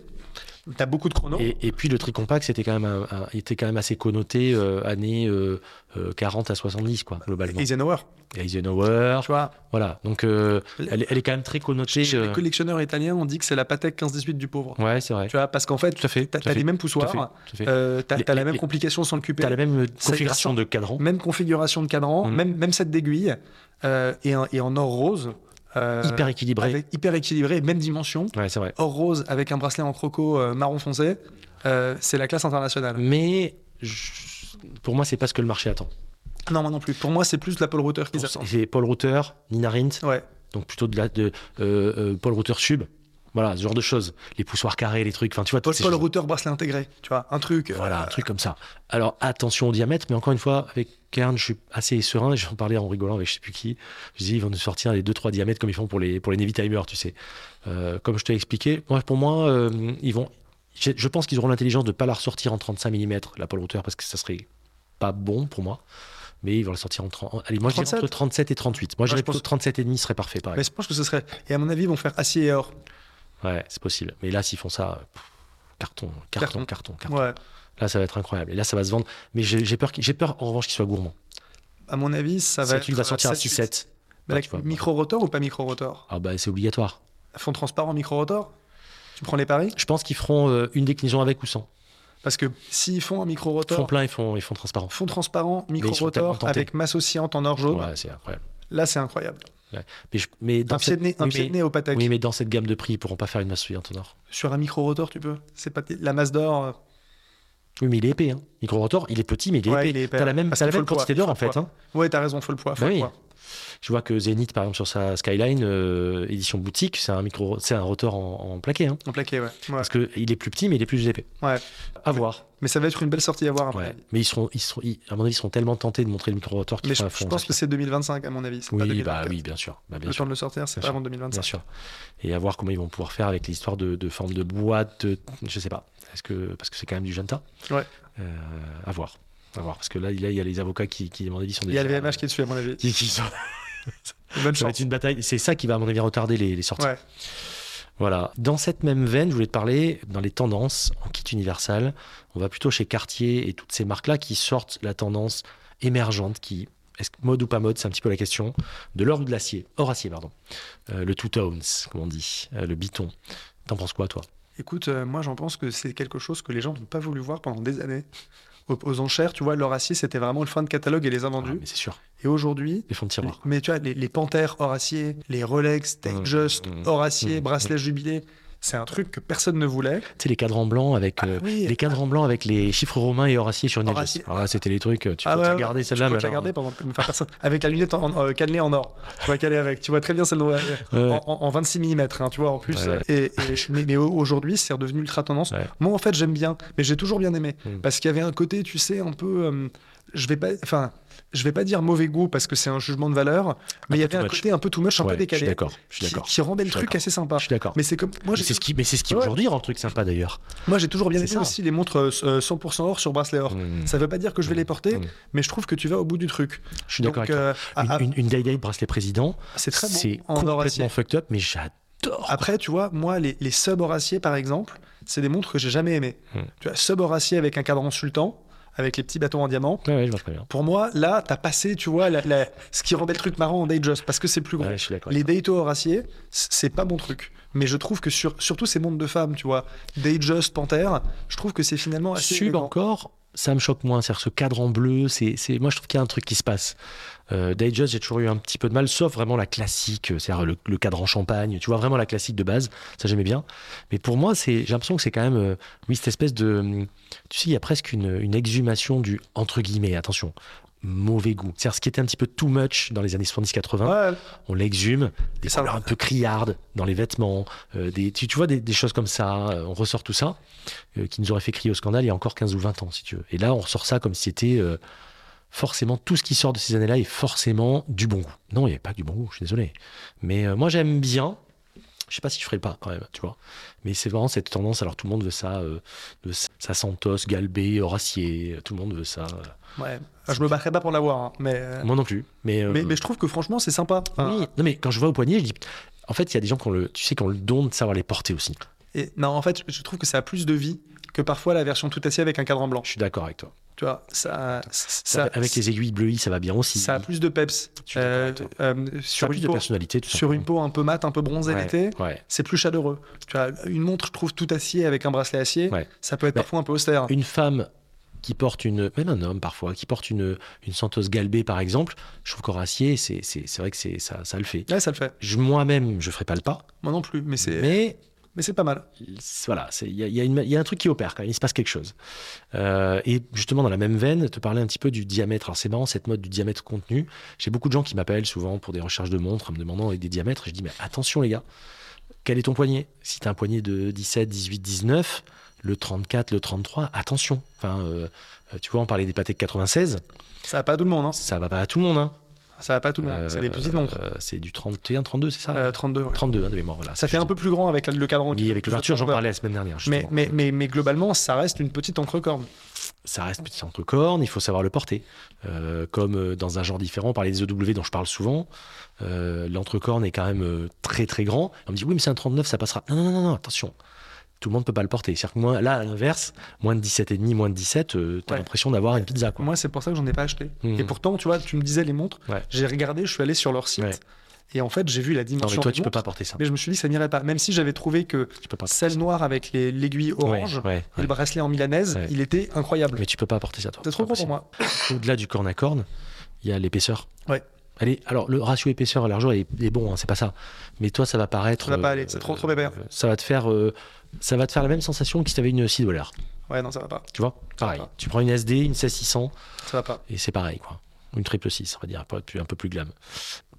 As beaucoup de chronos. Et, et puis le tricompact, c'était quand même, un- un- il était quand même assez connoté euh, années euh, euh, 40 à 70, quoi, globalement. Eisenhower, Eisenhower, tu vois. voilà. Donc euh, elle, est- elle est quand même très connotée. Chez les euh, collectionneurs italiens, on dit que c'est la Patek 15-18 du pauvre. Ouais, c'est vrai. Tu vois, parce qu'en fait, à as les mêmes poussoirs, tout à fait. euh, tu Les- as, la même complication sans le cupé, T'as la même configuration de cadran. même configuration de cadran, Mm. même, même set d'aiguille, euh, et en or rose. Euh, Hyper équilibré. avec- hyper équilibré, même dimension. Ouais, c'est vrai. Or rose avec un bracelet en croco euh, marron foncé, euh, c'est la classe internationale. Mais je- pour moi, c'est pas ce que le marché attend. Non, moi non plus. Pour moi, c'est plus la Paul Router attendent. C'est Paul Router, Nina Rindt, Ouais. donc plutôt de la de Paul Router sub. Voilà, ce genre de choses. Les poussoirs carrés, les trucs. Enfin, tu vois, Paul, Paul. Router bracelet intégré, tu vois, un truc. euh, Voilà, un truc comme ça. Alors attention au diamètre, mais encore une fois, avec Kern, je suis assez serein. J'en parlais en rigolant avec je sais plus qui. Je dis, ils vont nous sortir les 2-3 diamètres comme ils font pour les, pour les Navy Timer, tu sais. Euh, comme je t'ai expliqué, moi, pour moi, euh, ils vont. Je pense qu'ils auront l'intelligence de ne pas la ressortir en 35 mm, la Paul Router, parce que ça serait pas bon pour moi. Mais ils vont la sortir en 30. Allez, moi je dirais 37? entre 37 et 38. Moi je dirais je pense- plutôt 37 et demi serait parfait, pareil. Mais je pense que ce serait. Et à mon avis, ils vont faire acier et or. Ouais, c'est possible. Mais là, s'ils font ça, pff, carton, carton, Carton. carton. Ouais. Là, ça va être incroyable. Et là, ça va se vendre. Mais j'ai peur, j'ai peur en revanche qu'il soit gourmand. À mon avis, ça va être. va sortir à 7-8. 6-7. Mais Ouais, avec tu vois. micro-rotor ou pas micro-rotor? Ah bah c'est obligatoire. Fond transparent micro-rotor? Tu prends les paris? Je pense qu'ils feront euh, une déclinaison avec ou sans. Parce que s'ils font un micro-rotor, plein et fond, et fond transparent. fond transparent, ils micro-rotor avec masse oscillante en or jaune, Ouais, c'est incroyable. là c'est incroyable. Mais, je- mais dans Un pied cette... de nez, un oui, pied de mais... nez au Patek. oui, mais dans cette gamme de prix, ils pourront pas faire une masse souillante en or. Sur un micro-rotor, tu peux. C'est pas la masse d'or. euh, Oui, mais il est épais. Hein. Micro rotor, il est petit, mais il est Ouais, épais. T'as la même, t'as la même quantité d'or en fait. Hein. Ouais, t'as raison, faut le poids. Faut Bah le oui. poids. Je vois que Zenith, par exemple, sur sa Skyline euh, édition boutique, c'est un micro, c'est un rotor en, en plaqué. Hein. En plaqué, ouais. ouais. Parce que il est plus petit, mais il est plus épais. Ouais. À voir. Mais ça va être une belle sortie à voir. mon Ouais. Mais ils seront, ils seront, ils- à mon avis, ils seront tellement tentés de montrer le micro rotor qu'ils Mais je, je pense que c'est 2025 à mon avis. c'est Oui, 2024. bah oui, bien sûr. Bah, bien Le sûr. temps de le sortir, c'est Bien pas avant Bien 2025. sûr. Et à voir comment ils vont pouvoir faire avec les histoires de, de forme de boîte, de- je sais pas. Est-ce que, parce que c'est quand même du Janta. Ouais. Euh, à voir. À voir. Parce que là, il y a- les avocats qui, qui, avis, sont Il y a le VMH qui est dessus à mon avis. qui- qui sont- Bonne Ça va être une bataille. C'est ça qui va, à mon avis, retarder les, les sorties. Ouais. Voilà. Dans cette même veine, je voulais te parler, dans les tendances, on quitte Universal, on va plutôt chez Cartier et toutes ces marques-là qui sortent la tendance émergente qui, Est-ce que mode ou pas mode, c'est un petit peu la question. De l'or ou de l'acier Or acier, pardon. Euh, le two tones, comme on dit, euh, le biton. T'en penses quoi, toi? Écoute, euh, moi j'en pense que c'est quelque chose que les gens n'ont pas voulu voir pendant des années. Aux, aux enchères, tu vois, l'or acier, c'était vraiment le fin de catalogue et les Ah, invendus. Mais c'est sûr. Et aujourd'hui, Les fonds de tiroir. mais tu vois, les, les panthères or acier, les Rolex, Datejust, Mmh, mmh, or acier, mmh, bracelet jubilé, c'est un truc que personne ne voulait. Tu sais, les cadrans blancs avec. euh, Ah oui. Les cadrans blancs avec les chiffres romains et or acier sur une Or edge. acier. Alors là, c'était les trucs. Tu Ah peux ouais, te ouais, garder Tu celle-là. peux pendant enfin, personne. avec la lunette en, euh, cannelée en or. Tu avec. Vois très bien celle Ouais. en, en- en 26 mm, tu vois, en plus. Ouais. Et, et- mais, mais aujourd'hui, c'est redevenu ultra tendance. Moi, en fait, j'aime bien, mais j'ai toujours bien aimé. Mm. Parce qu'il y avait un côté, tu sais, un peu. euh, je vais pas. Enfin. Je vais pas dire mauvais goût parce que c'est un jugement de valeur, mais il y avait un much. côté un peu too much, un Ouais, peu décalé, d'accord. Je suis qui, d'accord. qui rendait le truc assez sympa. Je suis d'accord. Mais c'est comme moi, c'est ce qui, mais c'est ce qui Ouais. aujourd'hui rend le truc sympa d'ailleurs. moi j'ai toujours bien C'est aimé ça. aussi les montres euh, 100% or sur bracelet or. Mm. Ça veut pas dire que je vais les porter, Mm. mais je trouve que tu vas au bout du truc. Je suis d'accord Donc, avec toi. euh, Une, ah, ah, une, une Day-Day bracelet président, c'est très c'est bon en or complètement fucked up, mais j'adore. Après, tu vois, moi, les, les sub or acier, par exemple, c'est des montres que j'ai jamais aimées. Hmm. Tu vois, sub or acier avec un cadran sultan, avec les petits bâtons en diamant. Ouais, ouais, je vois très bien. Pour moi, là, t'as passé, tu vois, la- la- ce qui rendait le truc marrant en Datejust, parce que c'est plus gros. Ouais. Les Dato or acier, c- c'est pas mon truc. Mais je trouve que sur, surtout ces montres de femmes, tu vois, Datejust, Panthère, je trouve que c'est finalement assez. Sub élégant. encore, ça me choque moins. C'est-à-dire ce cadre en bleu, c'est, c'est... moi je trouve qu'il y a un truc qui se passe. Euh, Datejust, j'ai toujours eu un petit peu de mal, sauf vraiment la classique, euh, c'est-à-dire le, le cadre en champagne. Tu vois vraiment la classique de base, ça j'aimais bien. Mais pour moi, j'ai l'impression que c'est quand même, euh, oui, cette espèce de, tu sais, il y a presque une, une exhumation du entre guillemets, attention, mauvais goût. C'est-à-dire ce qui était un petit peu too much dans les années 70-80. Ouais, on l'exhume, des Ça couleurs va. un peu criardes dans les vêtements, euh, des, tu, tu vois des, des choses comme ça, euh, on ressort tout ça, euh, qui nous aurait fait crier au scandale il y a encore 15 ou 20 ans, si tu veux. Et là, on ressort ça comme si c'était euh, forcément tout ce qui sort de ces années-là est forcément du bon goût. Non, il n'y avait pas que du bon goût, je suis désolé. Mais euh, moi, j'aime bien. Je sais pas si je ferai le pas quand même, tu vois. Mais c'est vraiment cette tendance. Alors tout le monde veut ça, euh, veut ça, Santos, Galbé, Horacier, tout le monde veut ça. euh. ouais. Ah, Je me battrais pas pour l'avoir, hein, mais, Moi non plus. Mais, mais, mais je trouve que franchement, c'est sympa. Enfin, Oui, non mais quand je vois au poignet, je dis, en fait, il y a des gens qui ont le, tu sais, qui ont le don de savoir les porter aussi. Et non, en fait, je trouve que ça a plus de vie que parfois la version tout acier avec un cadran blanc. Je suis d'accord avec toi. Tu vois, ça, ça, avec les aiguilles bleuies, ça va bien aussi. ça a plus de peps. Euh, euh, sur, une de peau, personnalité, tout sur une simplement. peau un peu mate, un peu bronzée Ouais, l'été, Ouais. c'est plus chaleureux. Tu vois, une montre, je trouve tout acier avec un bracelet acier, Ouais. ça peut être Bah, parfois un peu austère. Une femme qui porte une, même un homme parfois, qui porte une, une Santos Galbé par exemple, je trouve qu'Horacier, c'est, c'est, c'est vrai que c'est, ça, ça le fait. Ouais, ça le fait. Je- moi-même, je ferai pas le pas, Moi non plus, mais c'est mais mais c'est pas mal. voilà, il y y a y un truc qui opère quand même, il se passe quelque chose. Euh, et justement, dans la même veine, te parler un petit peu du diamètre. Alors c'est marrant, cette mode du diamètre contenu. J'ai beaucoup de gens qui m'appellent souvent pour des recherches de montres en me demandant des diamètres. Je dis, mais attention les gars, quel est ton poignet? Si tu as un poignet de 17, 18, 19, le 34, le 33, attention. Enfin, euh, euh, tu vois, on parlait des Patek 96, Ça va pas à tout le monde, hein. ça va pas à tout le monde. Hein. Ça va pas tout le monde. c'est des Euh, petites montres. euh, c'est du 31, 32, c'est ça Euh, 32. ouais. 32 hein, de mémoire, voilà. Ça fait un peu plus grand avec le cadran. Oui, avec l'ouverture, j'en parlais la semaine dernière. Mais, justement. mais, mais, mais globalement, ça reste une petite encre-corne. ça reste petit entre cornes, il faut savoir le porter. Euh, comme euh, dans un genre différent, on parlait des EW dont je parle souvent, euh, l'entrecorne est quand même euh, très très grand. On me dit oui mais c'est un 39, ça passera. Non, non, non, non, attention. Tout le monde peut pas le porter. C'est-à-dire que moi, là, à l'inverse, moins de 17,5, moins de 17, euh, t'as Ouais. l'impression d'avoir une pizza. Quoi. Moi, c'est pour ça que j'en ai pas acheté. Mhm. Et pourtant, tu vois, tu me disais les montres. Ouais. J'ai regardé, je suis allé sur leur site. Ouais. Et en fait, j'ai vu la Non, dimension. mais toi, tu peux montres, pas porter ça. Mais je me suis dit, ça n'irait pas. Même si j'avais trouvé que Tu peux pas porter celle noire avec l'aiguille orange et le bracelet en milanaise, il était incroyable. Mais tu peux pas porter ça, toi. C'est trop gros pour moi. Au-delà du corne à corne, il y a l'épaisseur. Ouais. Allez, alors le ratio épaisseur à largeur est, est bon, hein, c'est pas ça. Mais toi, ça va paraître. Ça va pas aller, c'est trop, trop épais. Ça va te faire, euh, ça va te faire la même sensation que si t'avais une 6 dollars. Ouais, non, ça va pas. Tu vois Pareil. Tu prends une SD, une 16600 Ça va pas. et c'est pareil, quoi. Une triple 6, on va dire, pas plus- un peu plus glam.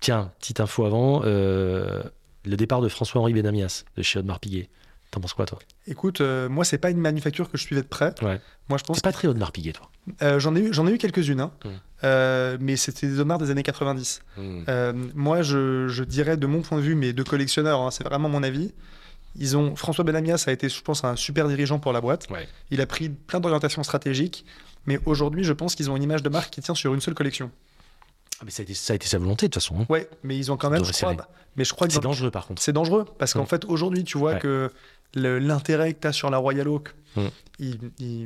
Tiens, petite info avant, euh, le départ de François-Henri Benamias de chez Audemars Piguet. T'en penses quoi, toi? Écoute, euh, moi, c'est pas une manufacture que je suivais de près. Ouais. Moi, je pense C'est pas très Audemars Piguet, toi. Euh, j'en ai eu, j'en ai eu quelques-unes, hein. Mm. Euh, mais c'était des Audemars des années 90. Euh, moi, je, je dirais de mon point de vue, mais de collectionneur, hein, c'est vraiment mon avis. Ils ont François Benamias a été, je pense, un super dirigeant pour la boîte. Ouais. Il a pris plein d'orientations stratégiques, mais aujourd'hui, je pense qu'ils ont une image de marque qui tient sur une seule collection. Ah, mais ça a, été, ça a été sa volonté, de toute façon. hein. Ouais, mais ils ont quand même, devrait je crois, serrer. mais je crois que C'est dangereux, par contre. c'est dangereux parce qu'en Mm. fait, aujourd'hui, tu vois Ouais. que l'intérêt que tu as sur la Royal Oak, Mm. il, il, il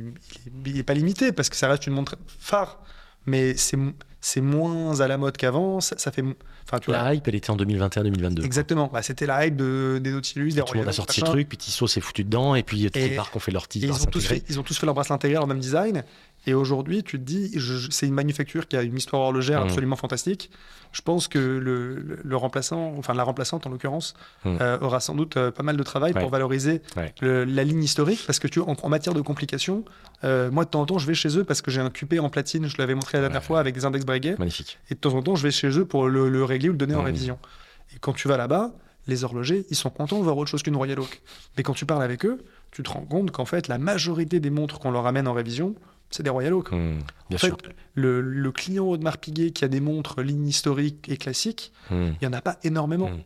est- il est pas limité parce que ça reste une montre phare, mais c'est c'est moins à la mode qu'avant. Ça, ça fait. Enfin, tu vois. La hype, elle était en 2021-2022. Exactement. Bah, c'était la hype de, des Nautilus, des Tout le monde a sorti ses trucs, puis Tissot s'est foutu dedans, et puis toutes Et- les marques ont fait leur titre. ils, ont tous fait, ils ont tous fait leur bracelet intégré en même design. Et aujourd'hui, tu te dis, c'est une manufacture qui a une histoire horlogère Mm. absolument fantastique. Je pense que le, remplaçant, enfin la remplaçante en l'occurrence, Mm. euh, aura sans doute euh, pas mal de travail Ouais. pour valoriser Ouais. le- la ligne historique. Parce que tu en, en matière de complications, euh, moi de temps en temps, je vais chez eux parce que j'ai un QP en platine, je l'avais montré la dernière Ouais. fois avec des index Breguet. Magnifique. Et de temps en temps, je vais chez eux pour le, le régler ou le donner en Mhm. révision. Et quand tu vas là-bas, les horlogers, ils sont contents de voir autre chose qu'une Royal Oak. Mais quand tu parles avec eux, tu te rends compte qu'en fait, la majorité des montres qu'on leur amène en révision, c'est des Royal Oak. Hmm, bien En fait, sûr. le, le client Audemars Piguet qui a des montres ligne historique et classique, Hmm. il n'y en a pas énormément. Mhm.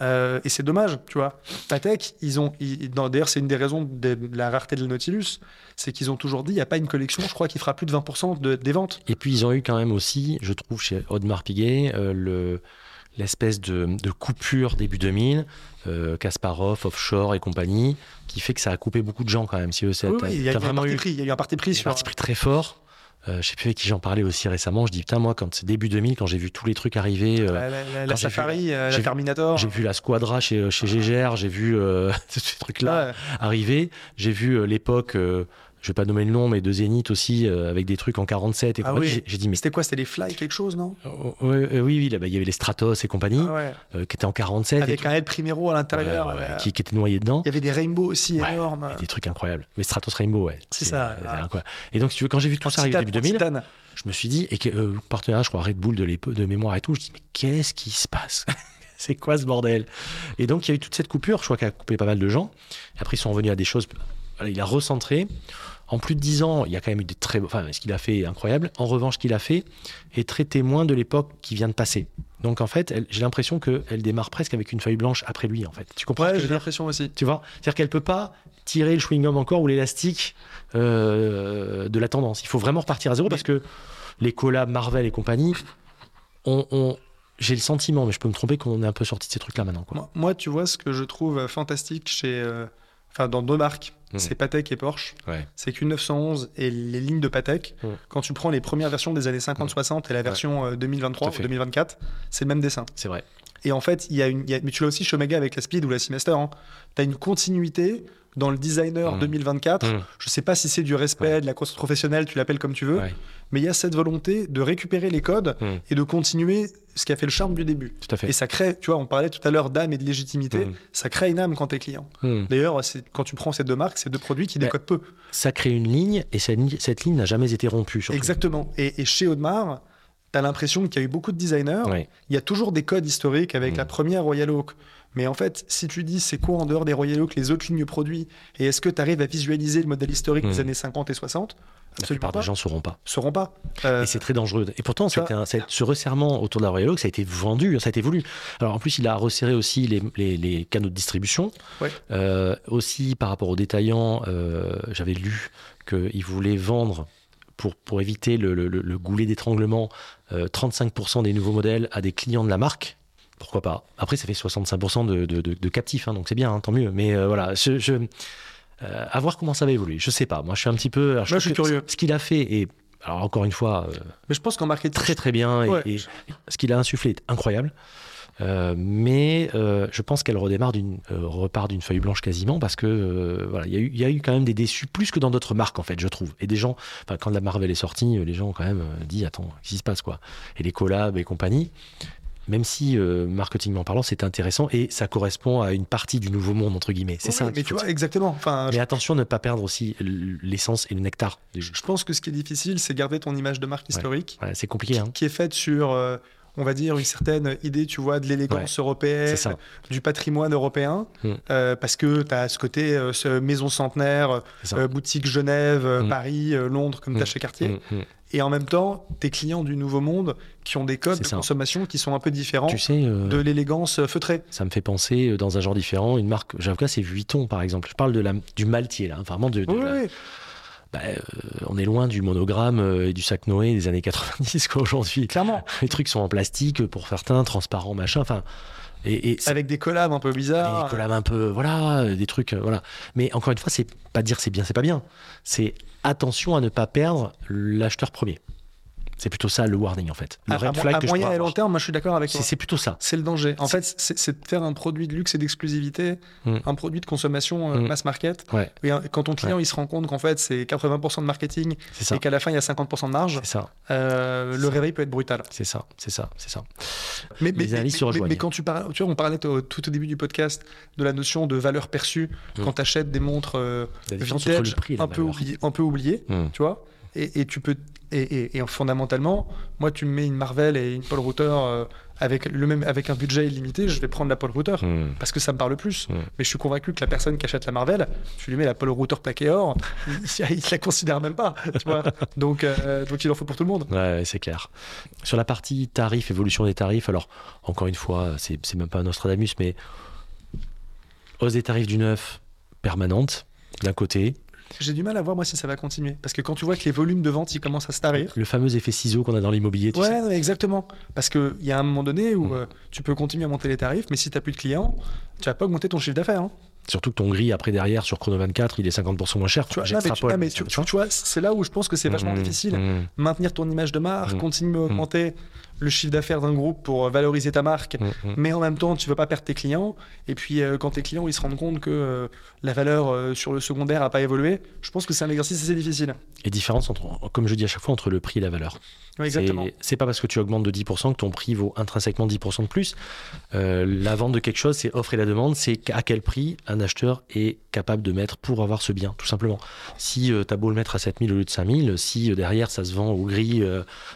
Euh, et c'est dommage, tu vois. Patek, ils ont. D'ailleurs, c'est une des raisons de la rareté de la Nautilus, c'est qu'ils ont toujours dit il n'y a pas une collection, je crois, qui fera plus de 20% de- des ventes. Et puis ils ont eu quand même aussi, je trouve, chez Audemars Piguet, euh, le l'espèce de, de coupure début 2000, euh, Kasparov, Offshore et compagnie, qui fait que ça a coupé beaucoup de gens quand même. Si c'est- Oui, oui, il y a, eu un vraiment parti eu pris, il y a eu un parti pris un parti pris très fort. Euh, je sais plus avec qui j'en parlais aussi récemment. Je dis putain moi quand c'est début 2000 quand j'ai vu tous les trucs arriver, euh, La, vu- Safari, euh, j'ai la vu- Terminator. j'ai vu la Squadra chez chez Gégère, j'ai vu euh, ces trucs là Ouais. arriver. J'ai vu euh, l'époque, euh, je vais pas nommer le nom, mais de Zénith aussi euh, avec des trucs en 47 et Ah compagnie. oui. J'ai- dit mais C'était quoi C'était les Fly quelque chose, non? Oh, ouais, euh, oui, oui, là, bah, il y avait les Stratos et compagnie, Ah ouais. euh, qui étaient en 47, et Avec un L Primero à l'intérieur. Qui, qui étaient noyés dedans. Il y avait des Rainbow aussi Ouais, énormes. Des trucs incroyables. Mais Stratos Rainbow, ouais. C'est ça, incroyable. Et donc, si tu veux, quand j'ai vu tout En ça arriver début en 2000, titane. je me suis dit, et que, euh, partenariat, je crois, Red Bull de, de mémoire et tout, je dis, mais qu'est-ce qui se passe? C'est quoi ce bordel? Et donc, il y a eu toute cette coupure, je crois qu'elle a coupé pas mal de gens. Après, ils sont revenus à des choses. Voilà, il a recentré. En plus de 10 ans, il y a quand même eu des très. Enfin, ce qu'il a fait est incroyable. En revanche, ce qu'il a fait est très témoin de l'époque qui vient de passer. Donc, en fait, j'ai l'impression qu'elle démarre presque avec une feuille blanche après lui, en fait. Tu comprends Ouais, j'ai l'impression aussi. tu vois? C'est-à-dire qu'elle peut pas tirer le chewing-gum encore ou l'élastique euh, de la tendance. Il faut vraiment repartir à zéro parce que les collabs Marvel et compagnie, on, on- j'ai le sentiment, mais je peux me tromper, qu'on est un peu sorti de ces trucs-là maintenant. Quoi. Moi, moi, tu vois, ce que je trouve euh, fantastique chez. euh, Enfin, dans deux marques, Mm. c'est Patek et Porsche. Ouais. C'est qu'une 911 et les lignes de Patek, Mm. quand tu prends les premières versions des années 50-60 et la version euh, 2023 Tout à ou fait. 2024, c'est le même dessin. C'est vrai. Et en fait, il y a une. il y a- Mais tu l'as aussi chez Omega avec la Speed ou la Seamaster. Hein. Tu as une continuité dans le designer Mm. 2024. Mm. Je sais pas si c'est du respect, de la conscience professionnelle, tu l'appelles comme tu veux, Ouais, mais il y a cette volonté de récupérer les codes Mm. et de continuer ce qui a fait le charme du début. tout à fait. Et ça crée, tu vois, on parlait tout à l'heure d'âme et de légitimité, ça crée une âme quand t'es client. Mm. D'ailleurs, quand tu prends ces deux marques, c'est deux produits qui Ouais. décodent peu. Ça crée une ligne et cette, ligne- cette ligne n'a jamais été rompue. surtout. Exactement. Et, et chez Audemars, t'as l'impression qu'il y a eu beaucoup de designers. Il y a toujours des codes historiques avec Mm. la première Royal Oak. Mais en fait, si tu dis c'est quoi en dehors des Royal Oak les autres lignes produits, et est-ce que tu arrives à visualiser le modèle historique des Mm. années 50 et 60 La Absolument plupart pas. des gens ne sauront pas. sauront pas. Euh, Et c'est très dangereux. Et pourtant, ça- un- ce resserrement autour de la Royal Oak, ça a été vendu, ça a été voulu. Alors en plus, il a resserré aussi les, les- les canaux de distribution. Ouais. Euh, aussi, par rapport aux détaillants, euh, j'avais lu qu'il voulait vendre, pour, pour éviter le, le- le- le goulet d'étranglement, euh, 35% des nouveaux modèles à des clients de la marque. Pourquoi pas Après, ça fait 65% de, de, de- de captifs, hein, donc c'est bien, hein, tant mieux. Mais euh, voilà, je, je- euh, à voir comment ça va évoluer. Je sais pas. Moi, je suis un petit peu. alors, Moi, je suis curieux. Ce qu'il a fait est, alors encore une fois, euh, Mais je pense qu'en marketing, très très bien et, et ce qu'il a insufflé est incroyable. Euh, mais euh, je pense qu'elle redémarre d'une euh, repart d'une feuille blanche quasiment parce que voilà il y, a eu- il y a eu quand même des déçus plus que dans d'autres marques en fait je trouve. Et des gens enfin quand la Marvel est sortie les gens ont quand même dit attends qu'est-ce qui se passe quoi? Et les collabs et compagnie. Même si marketingment parlant c'est intéressant et ça correspond à une partie du nouveau monde entre guillemets. C'est Oui, ça Mais tu vois, exactement. Enfin, mais attention à ne pas perdre aussi l'essence et le nectar je pense que ce qui est difficile, c'est garder ton image de marque historique, c'est compliqué hein. qui est faite sur, on va dire, une certaine idée, tu vois, de l'élégance européenne, du patrimoine européen, Mm. euh, parce que tu as ce côté euh, ce maison centenaire, euh, boutique Genève, euh, Mm. Paris, Londres, comme tu as chez Cartier. Mm, mm. Et en même temps, tes clients du Nouveau Monde qui ont des codes de ça. consommation qui sont un peu différents tu sais de l'élégance feutrée. Ça me fait penser dans un genre différent, une marque, j'avoue c'est Vuitton par exemple. Je parle de la, du Maltier là, vraiment de, de Oui, la- oui. Bah, euh, on est loin du monogramme euh, et du sac Noé des années 90 quoi aujourd'hui. clairement. Les trucs sont en plastique pour certains, transparents machin, enfin et, et Avec des collabs un peu bizarres. des collabs un peu voilà, euh, des trucs voilà. Mais encore une fois, c'est pas dire c'est bien, c'est pas bien. C'est attention à ne pas perdre l'acheteur premier. C'est plutôt ça le warning en fait. Le À, red à flag à que je moyen et long terme, moi je suis d'accord avec toi. c'est plutôt ça. C'est le danger. En fait, c'est de faire un produit de luxe et d'exclusivité, Mm. un produit de consommation euh, Mm. mass market. Ouais, Et euh, quand ton client il se rend compte qu'en fait c'est 80% de marketing et qu'à la fin il y a 50% de marge, ça. euh, le Ça. réveil peut être brutal. C'est ça. C'est ça. C'est ça. Mais, mais, se quand tu parles, tu vois, on parlait tout au début du podcast de la notion de valeur perçue Mm. quand tu achètes des montres euh, vintage prix un peu, oublié, un peu oubliées, tu vois. Et, et tu peux et, fondamentalement, moi tu me mets une Marvel et une Paul Router euh, avec le même avec un budget illimité, je vais prendre la Paul Router Mm. parce que ça me parle plus. Mm. Mais je suis convaincu que la personne qui achète la Marvel, tu lui mets la Paul Router plaquée or, il, il la considère même pas, tu vois. Donc euh, donc il en faut pour tout le monde. Ouais, c'est clair. Sur la partie tarif, évolution des tarifs, alors encore une fois, c'est c'est même pas un Nostradamus, mais hausse des tarifs du neuf permanente d'un côté, J'ai du mal à voir moi si ça va continuer parce que quand tu vois que les volumes de vente ils commencent à se tarir. le fameux effet ciseau qu'on a dans l'immobilier, Ouais, sais. exactement. Parce qu'il y a un moment donné où Mm. euh, tu peux continuer à monter les tarifs, mais si tu n'as plus de clients, tu vas pas augmenter ton chiffre d'affaires. hein. Surtout que ton gris après derrière sur Chrono 24, il est 50% moins cher. Tu vois, non, mais tu- tu, tu- c'est là où je pense que c'est vachement Mm, difficile. mm, Maintenir ton image de marque, continuer à augmenter le chiffre d'affaires d'un groupe pour euh, valoriser ta marque, mm, mm. mais en même temps, tu veux pas perdre tes clients. Et puis, euh, quand tes clients ils se rendent compte que euh, la valeur euh, sur le secondaire a pas évolué, je pense que c'est un exercice assez difficile. Et différence entre, comme je dis à chaque fois, entre le prix et la valeur. Ouais, exactement. C'est- pas parce que tu augmentes de 10% que ton prix vaut intrinsèquement 10% de plus. La vente de quelque chose, c'est offre et la demande, c'est à quel prix un acheteur est capable de mettre pour avoir ce bien, tout simplement. Si tu as beau le mettre à 7000 au lieu de 5000, si derrière ça se vend au gris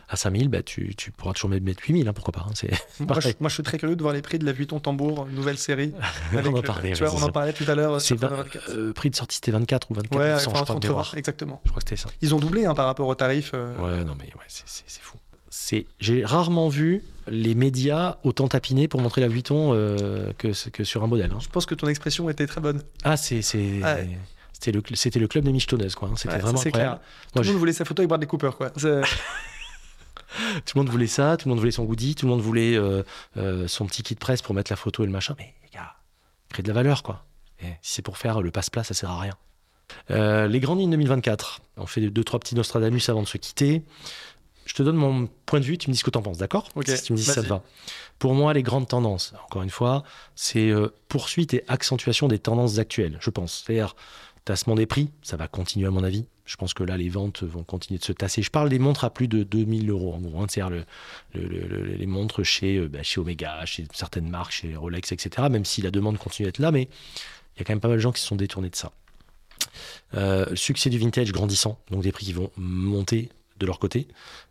à 5000, bah, tu, tu pourras toujours mettre 8000, hein, pourquoi pas. hein, c'est- Moi je, moi, je suis très curieux de voir les prix de la Vuitton Tambour, nouvelle série. avec on en le- parlait. tu vois, ouais, on en parlait tout à l'heure. 24. euh, prix de sortie, c'était 24 ou 24 Ouais, je enfin, crois, de exactement. Je crois que c'était ça. Ils ont doublé hein, par rapport au tarif. euh, Ouais, non, mais ouais, c'est- c'est c'est fou. C'est, j'ai rarement vu les médias autant tapiner pour montrer la Vuitton euh, que, que sur un modèle. hein. Je pense que ton expression était très bonne. Ah, c'est, c'est, Ouais. c'était, le, c'était le club des michetonneuses, quoi. C'était Ouais, vraiment c'est incroyable. clair. Tout le monde voulait sa photo avec Bradley Cooper, quoi. Tout le monde voulait ça, tout le monde voulait son goodie, tout le monde voulait euh, euh, son petit kit presse pour mettre la photo et le machin. Mais les gars, créer de la valeur, quoi. Et si c'est pour faire le passe-plat, ça sert à rien. Euh, les grandes lignes 2024. On fait deux, trois petits Nostradamus avant de se quitter. Je te donne mon point de vue, tu me dis ce que tu en penses, d'accord? Ok, Si tu me dis si ça te va. Pour moi, les grandes tendances, encore une fois, c'est poursuite et accentuation des tendances actuelles, je pense. C'est-à-dire, tassement des prix, ça va continuer à mon avis. Je pense que là, les ventes vont continuer de se tasser. Je parle des montres à plus de 2000 euros, en gros. hein. C'est-à-dire le- le- le- le- les montres chez, euh, bah, chez Omega, chez certaines marques, chez Rolex, etc. Même si la demande continue d'être là, mais il y a quand même pas mal de gens qui se sont détournés de ça. Euh, succès du vintage grandissant, donc des prix qui vont monter de leur côté.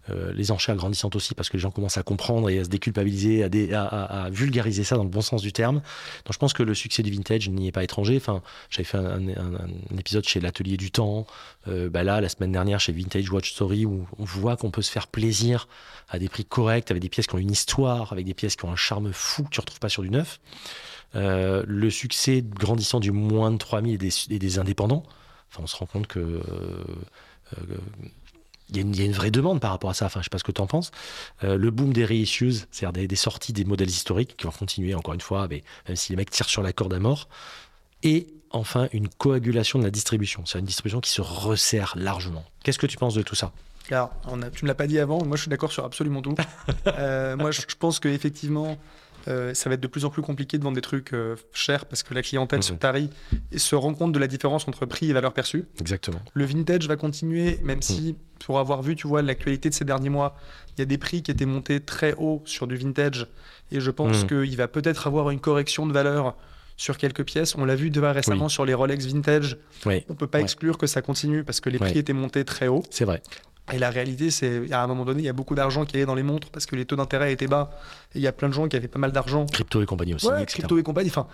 Euh, les enchères grandissantes aussi, parce que les gens commencent à comprendre et à se déculpabiliser, à, vulgariser ça dans le bon sens du terme. Donc je pense que le succès du vintage n'y est pas étranger. Enfin, j'avais fait un, épisode chez l'Atelier du Temps. Euh, bah là, la semaine dernière, chez Vintage Watch Story, où on voit qu'on peut se faire plaisir à des prix corrects, avec des pièces qui ont une histoire, avec des pièces qui ont un charme fou que tu retrouves pas sur du neuf. Euh, le succès grandissant du moins de 3000 et des, et des indépendants. Enfin, on se rend compte que il y, a une- il y a une vraie demande par rapport à ça. Enfin, je sais pas ce que tu en penses. Euh, le boom des reissues, c'est-à-dire des, des sorties des modèles historiques qui vont continuer encore une fois, mais même si les mecs tirent sur la corde à mort. Et enfin, une coagulation de la distribution. C'est une distribution qui se resserre largement. Qu'est-ce que tu penses de tout ça? Alors, on a- tu ne l'as pas dit avant, moi je suis d'accord sur absolument tout. Euh, moi je, je pense qu'effectivement, euh, ça va être de plus en plus compliqué de vendre des trucs euh, chers parce que la clientèle se Mhm. tarie et se rend compte de la différence entre prix et valeur perçue. Exactement. Le vintage va continuer, même si, pour avoir vu, tu vois, l'actualité de ces derniers mois, il y a des prix qui étaient montés très haut sur du vintage. Et je pense Mhm. qu'il va peut-être avoir une correction de valeur sur quelques pièces. On l'a vu déjà récemment sur les Rolex vintage. Oui, On peut pas Ouais. exclure que ça continue parce que les prix Ouais. étaient montés très haut. c'est vrai. Et la réalité, c'est à un moment donné, il y a beaucoup d'argent qui allait dans les montres parce que les taux d'intérêt étaient bas. Et il y a plein de gens qui avaient pas mal d'argent. Crypto et compagnie aussi, Ouais, etc. crypto et compagnie. Enfin,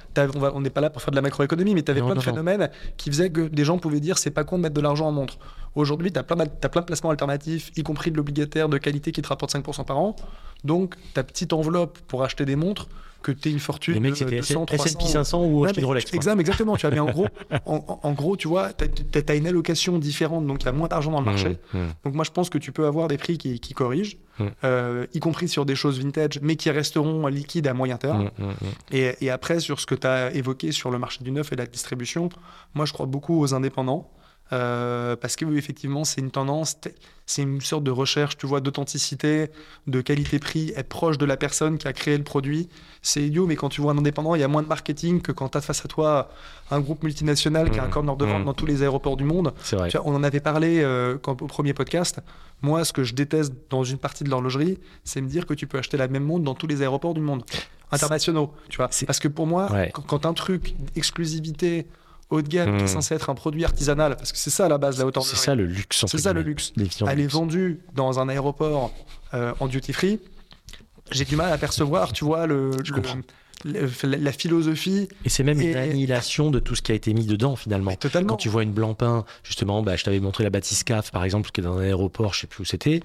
on n'est pas là pour faire de la macroéconomie, mais tu avais Non, plein de non. phénomènes qui faisaient que des gens pouvaient dire c'est pas con de mettre de l'argent en montre. Aujourd'hui, tu as, plein de placements alternatifs, y compris de l'obligataire de qualité qui te rapporte 5% par an. Donc, ta petite enveloppe pour acheter des montres, que tu aies une fortune Les mecs, c'était 200, S&P 300, 500 ou acheter Rolex. exactement. Tu as bien en gros, en, gros, tu vois, tu as, une allocation différente, donc il y a moins d'argent dans le marché. Mmh, mmh. Donc moi je pense que tu peux avoir des prix qui, qui corrigent, Mm. euh, y compris sur des choses vintage, mais qui resteront liquides à moyen terme. Mmh, mmh, mmh. Et, et après sur ce que tu as évoqué sur le marché du neuf et la distribution, moi je crois beaucoup aux indépendants. Euh, parce que oui, effectivement, c'est une tendance, c'est une sorte de recherche, tu vois, d'authenticité, de qualité-prix, être proche de la personne qui a créé le produit. C'est idiot, mais quand tu vois un indépendant, il y a moins de marketing que quand tu as face à toi un groupe multinational qui a un Mmh. corner de vente Mmh. dans tous les aéroports du monde. C'est vrai. Vois, on en avait parlé euh, quand, au premier podcast. Moi, ce que je déteste dans une partie de l'horlogerie, c'est me dire que tu peux acheter la même montre dans tous les aéroports du monde internationaux. Tu vois, parce que pour moi, Ouais. quand, quand un truc exclusivité haut de gamme qui est Mm. censé être un produit artisanal, parce que c'est ça à la base la haute C'est ça le luxe. C'est ça le luxe. Elle est vendue dans un aéroport euh, en duty free. J'ai du mal à percevoir, tu vois, le, Je la, la philosophie. Et c'est même une Et- annihilation de tout ce qui a été mis dedans finalement. Totalement. Quand tu vois une Blancpain, justement, bah, je t'avais montré la Batiscaf par exemple, qui est dans un aéroport, je sais plus où c'était.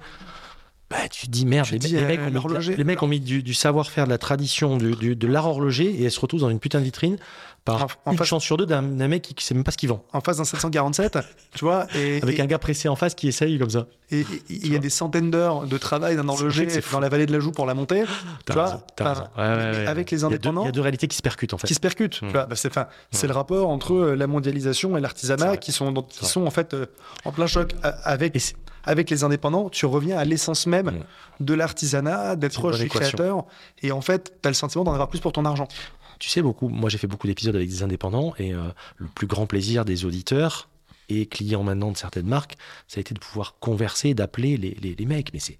Bah, tu dis merde, Tu les, te dis, les euh, mecs ont mis, les mecs ont mis du, du savoir-faire, de la tradition, du- du- de l'art horloger et elles se retrouvent dans une putain de vitrine par En- en une face- chance sur deux d'un mec qui, qui sait même pas ce qu'il vend. En face d'un 747, tu vois, et, Avec et- un gars pressé en face qui essaye comme ça. Et il y a des centaines d'heures de travail d'un horloger dans la vallée de la Joue pour la monter, tu vois. Ouais, ouais, ouais. avec les indépendants Il y a deux réalités qui se percutent en fait. qui se percutent. Mm. Vois, bah, c'est, enfin, c'est Mm. le rapport entre euh, la mondialisation et l'artisanat qui sont, dans- C'est qui vrai. sont en fait euh, en plein choc A- avec, avec les indépendants. Tu reviens à l'essence même Mm. de l'artisanat, d'être équation. créateur, et en fait, tu as le sentiment d'en avoir plus pour ton argent. Tu sais, beaucoup, moi j'ai fait beaucoup d'épisodes avec des indépendants et euh, le plus grand plaisir des auditeurs et clients maintenant de certaines marques, ça a été de pouvoir converser, d'appeler les, les, les mecs. Mais c'est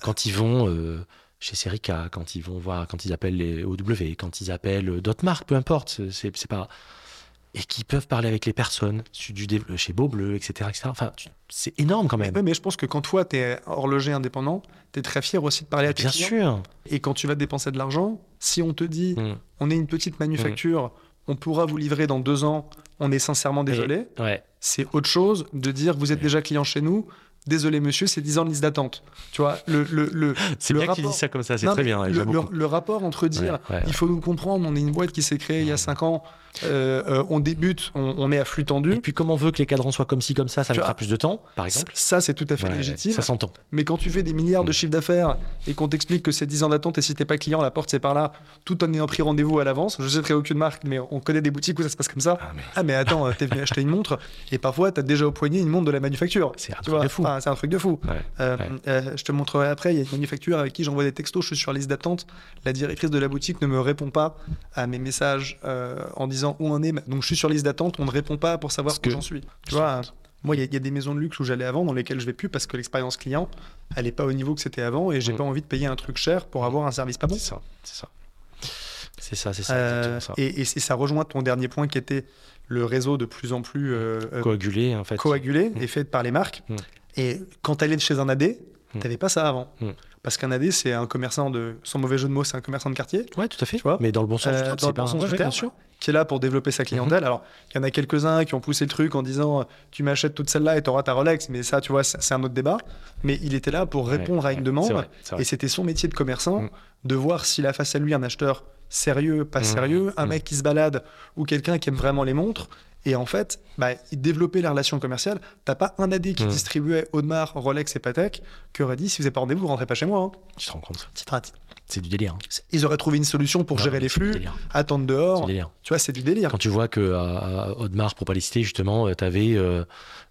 quand ils vont euh, chez Serica, quand ils vont voir, quand ils appellent les OW, quand ils appellent d'autres marques, peu importe, c'est pas. Et qui peuvent parler avec les personnes, du, dé- chez Beaubleu, etc. etc. Enfin, c'est énorme quand même. Ouais, mais je pense que quand toi, tu es horloger indépendant, tu es très fier aussi de parler à tes Bien clients. sûr. Et quand tu vas dépenser de l'argent, si on te dit Mm. on est une petite manufacture, on pourra vous livrer dans deux ans, on est sincèrement désolé, Ouais. c'est autre chose de dire vous êtes déjà client chez nous, désolé monsieur, c'est 10 ans de liste d'attente. Tu vois, le, le, le, C'est bien qu'il rapport- dise ça comme ça, c'est très bien. Le, rapport entre dire Ouais, ouais, il faut nous comprendre, on est une boîte qui s'est créée il y a 5 ans, euh, euh, on débute, on, on est à flux tendu. Et puis, comme on veut que les cadrans soient comme ci, comme ça, ça mettra plus de temps, par exemple. Ça, c'est tout à fait Ouais, légitime. Ça s'entend. Mais quand tu fais des milliards de Mm. chiffres d'affaires et qu'on t'explique que c'est 10 ans d'attente et si t'es pas client, la porte c'est par là, tout en ayant pris rendez-vous à l'avance. Je citerai aucune marque, mais on connaît des boutiques où ça se passe comme ça. Ah, mais Ah mais attends, euh, t'es venu acheter une montre et parfois t'as déjà au poignet une montre de la manufacture. c'est un truc de fou. Enfin, c'est un truc de fou. Ouais. Euh, Ouais. euh, je te montrerai après, il y a une manufacture avec qui j'envoie des textos, je suis sur liste d'attente. La directrice de la boutique ne me répond pas à mes messages euh, en disant où on est. Donc je suis sur liste d'attente, on ne répond pas pour savoir où que- j'en suis. Tu vois, moi il y, a- il y a des maisons de luxe où j'allais avant dans lesquelles je vais plus parce que l'expérience client, elle est pas au niveau que c'était avant et j'ai Mm. pas envie de payer un truc cher pour avoir un service pas bon. C'est ça, c'est ça. C'est ça, c'est ça, Euh, exactement ça. et, ça rejoint ton dernier point qui était le réseau de plus en plus euh, Coagulé, en fait. coagulé Mm. et fait par les marques. Mm. Et quand tu allais chez un AD, Mm. t'avais pas ça avant. Mm. Parce qu'un AD, c'est un commerçant de, sans mauvais jeu de mots, c'est un commerçant de quartier Ouais, tout à fait. Tu vois Mais dans le bon sens Euh, du terme, dans le bon sens du terme. sûr. qui est là pour développer sa clientèle. Alors, il y en a quelques-uns qui ont poussé le truc en disant tu m'achètes toute celle-là et tu auras ta Rolex, mais ça, tu vois, c'est un autre débat. Mais il était là pour répondre Ouais, à une ouais, demande vrai, et c'était son métier de commerçant Mm. de voir s'il a face à lui un acheteur sérieux, pas Mm. sérieux, un mec qui se balade ou quelqu'un qui aime vraiment les montres. Et en fait, bah, il développait la relation commerciale. T'as pas un AD qui Mm. distribuait Audemars, Rolex et Patek qui aurait dit si vous n'avez pas rendez-vous, vous rentrez pas chez moi. hein. Tu te rends compte C'est du délire. hein. Ils auraient trouvé une solution pour Non, gérer les flux, attendre C'est dehors. du délire. Tu vois, c'est du délire. Quand tu vois que à, à Audemars, pour pas les citer, justement, tu avais euh,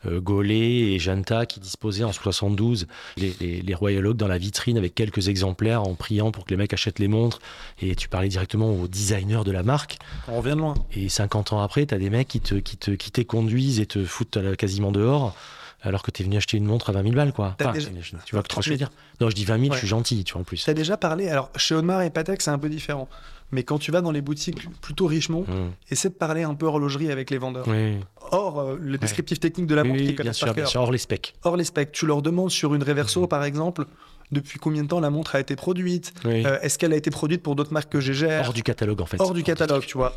euh, Gaulet et Janta qui disposaient en 72 les, les, les Royal Oak dans la vitrine avec quelques exemplaires en priant pour que les mecs achètent les montres. Et tu parlais directement au designer de la marque. On revient de loin. Et 50 ans après, tu as des mecs qui te, qui te qui t'éconduisent et te foutent euh, quasiment dehors. Alors que tu es venu acheter une montre à 20 000 balles, quoi. T'as Enfin, déjà- tu vois tu que je 30 000. veux dire? Non, je dis 20 000, Ouais. je suis gentil, tu vois, en plus. T'as déjà parlé, alors chez Audemars et Patek, c'est un peu différent. Mais quand tu vas dans les boutiques plutôt Richemont, Mmh. essaie de parler un peu horlogerie avec les vendeurs. Oui, Or, euh, le descriptif technique de la montre oui, bien sûr, bien sûr, hors les specs. Or, les specs, tu leur demandes sur une Reverso, Mhm. par exemple, depuis combien de temps la montre a été produite Oui. Euh, Est-ce qu'elle a été produite pour d'autres marques que je gère hors du catalogue, en fait. Hors du catalogue, tu vois.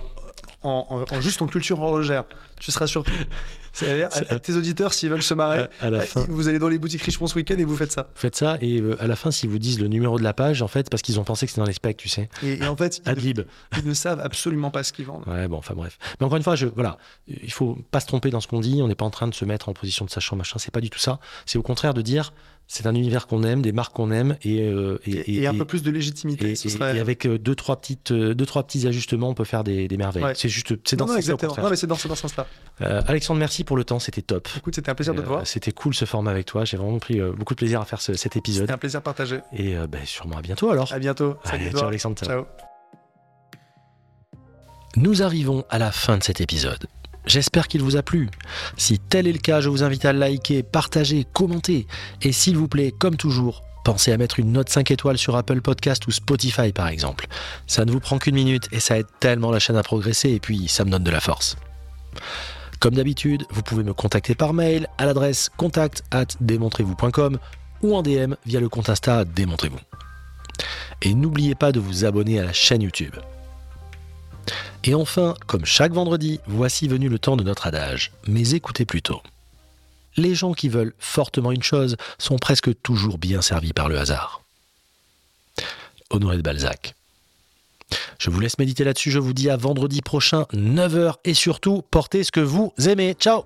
En, en- en juste en culture horlogère. Tu seras surpris. C'est-à-dire, C'est- à- à tes auditeurs, s'ils veulent se marrer, À, à la euh, fin. vous allez dans les boutiques Richemont ce week-end et vous faites ça. Faites ça et euh, à la fin, s'ils vous disent le numéro de la page, en fait, parce qu'ils ont pensé que c'était dans les specs, tu sais. Et, et en fait, ils, ne- ils ne savent absolument pas ce qu'ils vendent. Ouais, bon, enfin bref. Mais encore une fois, je, voilà, il faut pas se tromper dans ce qu'on dit. On n'est pas en train de se mettre en position de sachant machin. C'est pas du tout ça. C'est au contraire de dire, C'est un univers qu'on aime, des marques qu'on aime et, euh, et, et, un peu plus de légitimité. Et, ce serait... et avec euh, deux trois petites, euh, deux trois petits ajustements, on peut faire des, des merveilles. Ouais. C'est juste, c'est dans ce sens-là. Euh, Alexandre, merci pour le temps, c'était top. Écoute, c'était un plaisir de te voir. C'était cool ce format avec toi. J'ai vraiment pris beaucoup de plaisir à faire ce- cet épisode. C'était un plaisir partagé. Et ben, sûrement à bientôt alors. À bientôt. Allez, Salut ciao. Alexandre. ciao. Ciao. Nous arrivons à la fin de cet épisode. J'espère qu'il vous a plu. Si tel est le cas, je vous invite à liker, partager, commenter. Et s'il vous plaît, comme toujours, pensez à mettre une note 5 étoiles sur Apple Podcast ou Spotify par exemple. Ça ne vous prend qu'une minute et ça aide tellement la chaîne à progresser et puis ça me donne de la force. Comme d'habitude, vous pouvez me contacter par mail à l'adresse contact at démontrez-vous.com ou en DM via le compte Insta Démontrez-vous. Et n'oubliez pas de vous abonner à la chaîne YouTube. Et enfin, comme chaque vendredi, voici venu le temps de notre adage. Mais écoutez plutôt. Les gens qui veulent fortement une chose sont presque toujours bien servis par le hasard. Honoré de Balzac. Je vous laisse méditer là-dessus, je vous dis à vendredi prochain, 9h, et surtout, portez ce que vous aimez. Ciao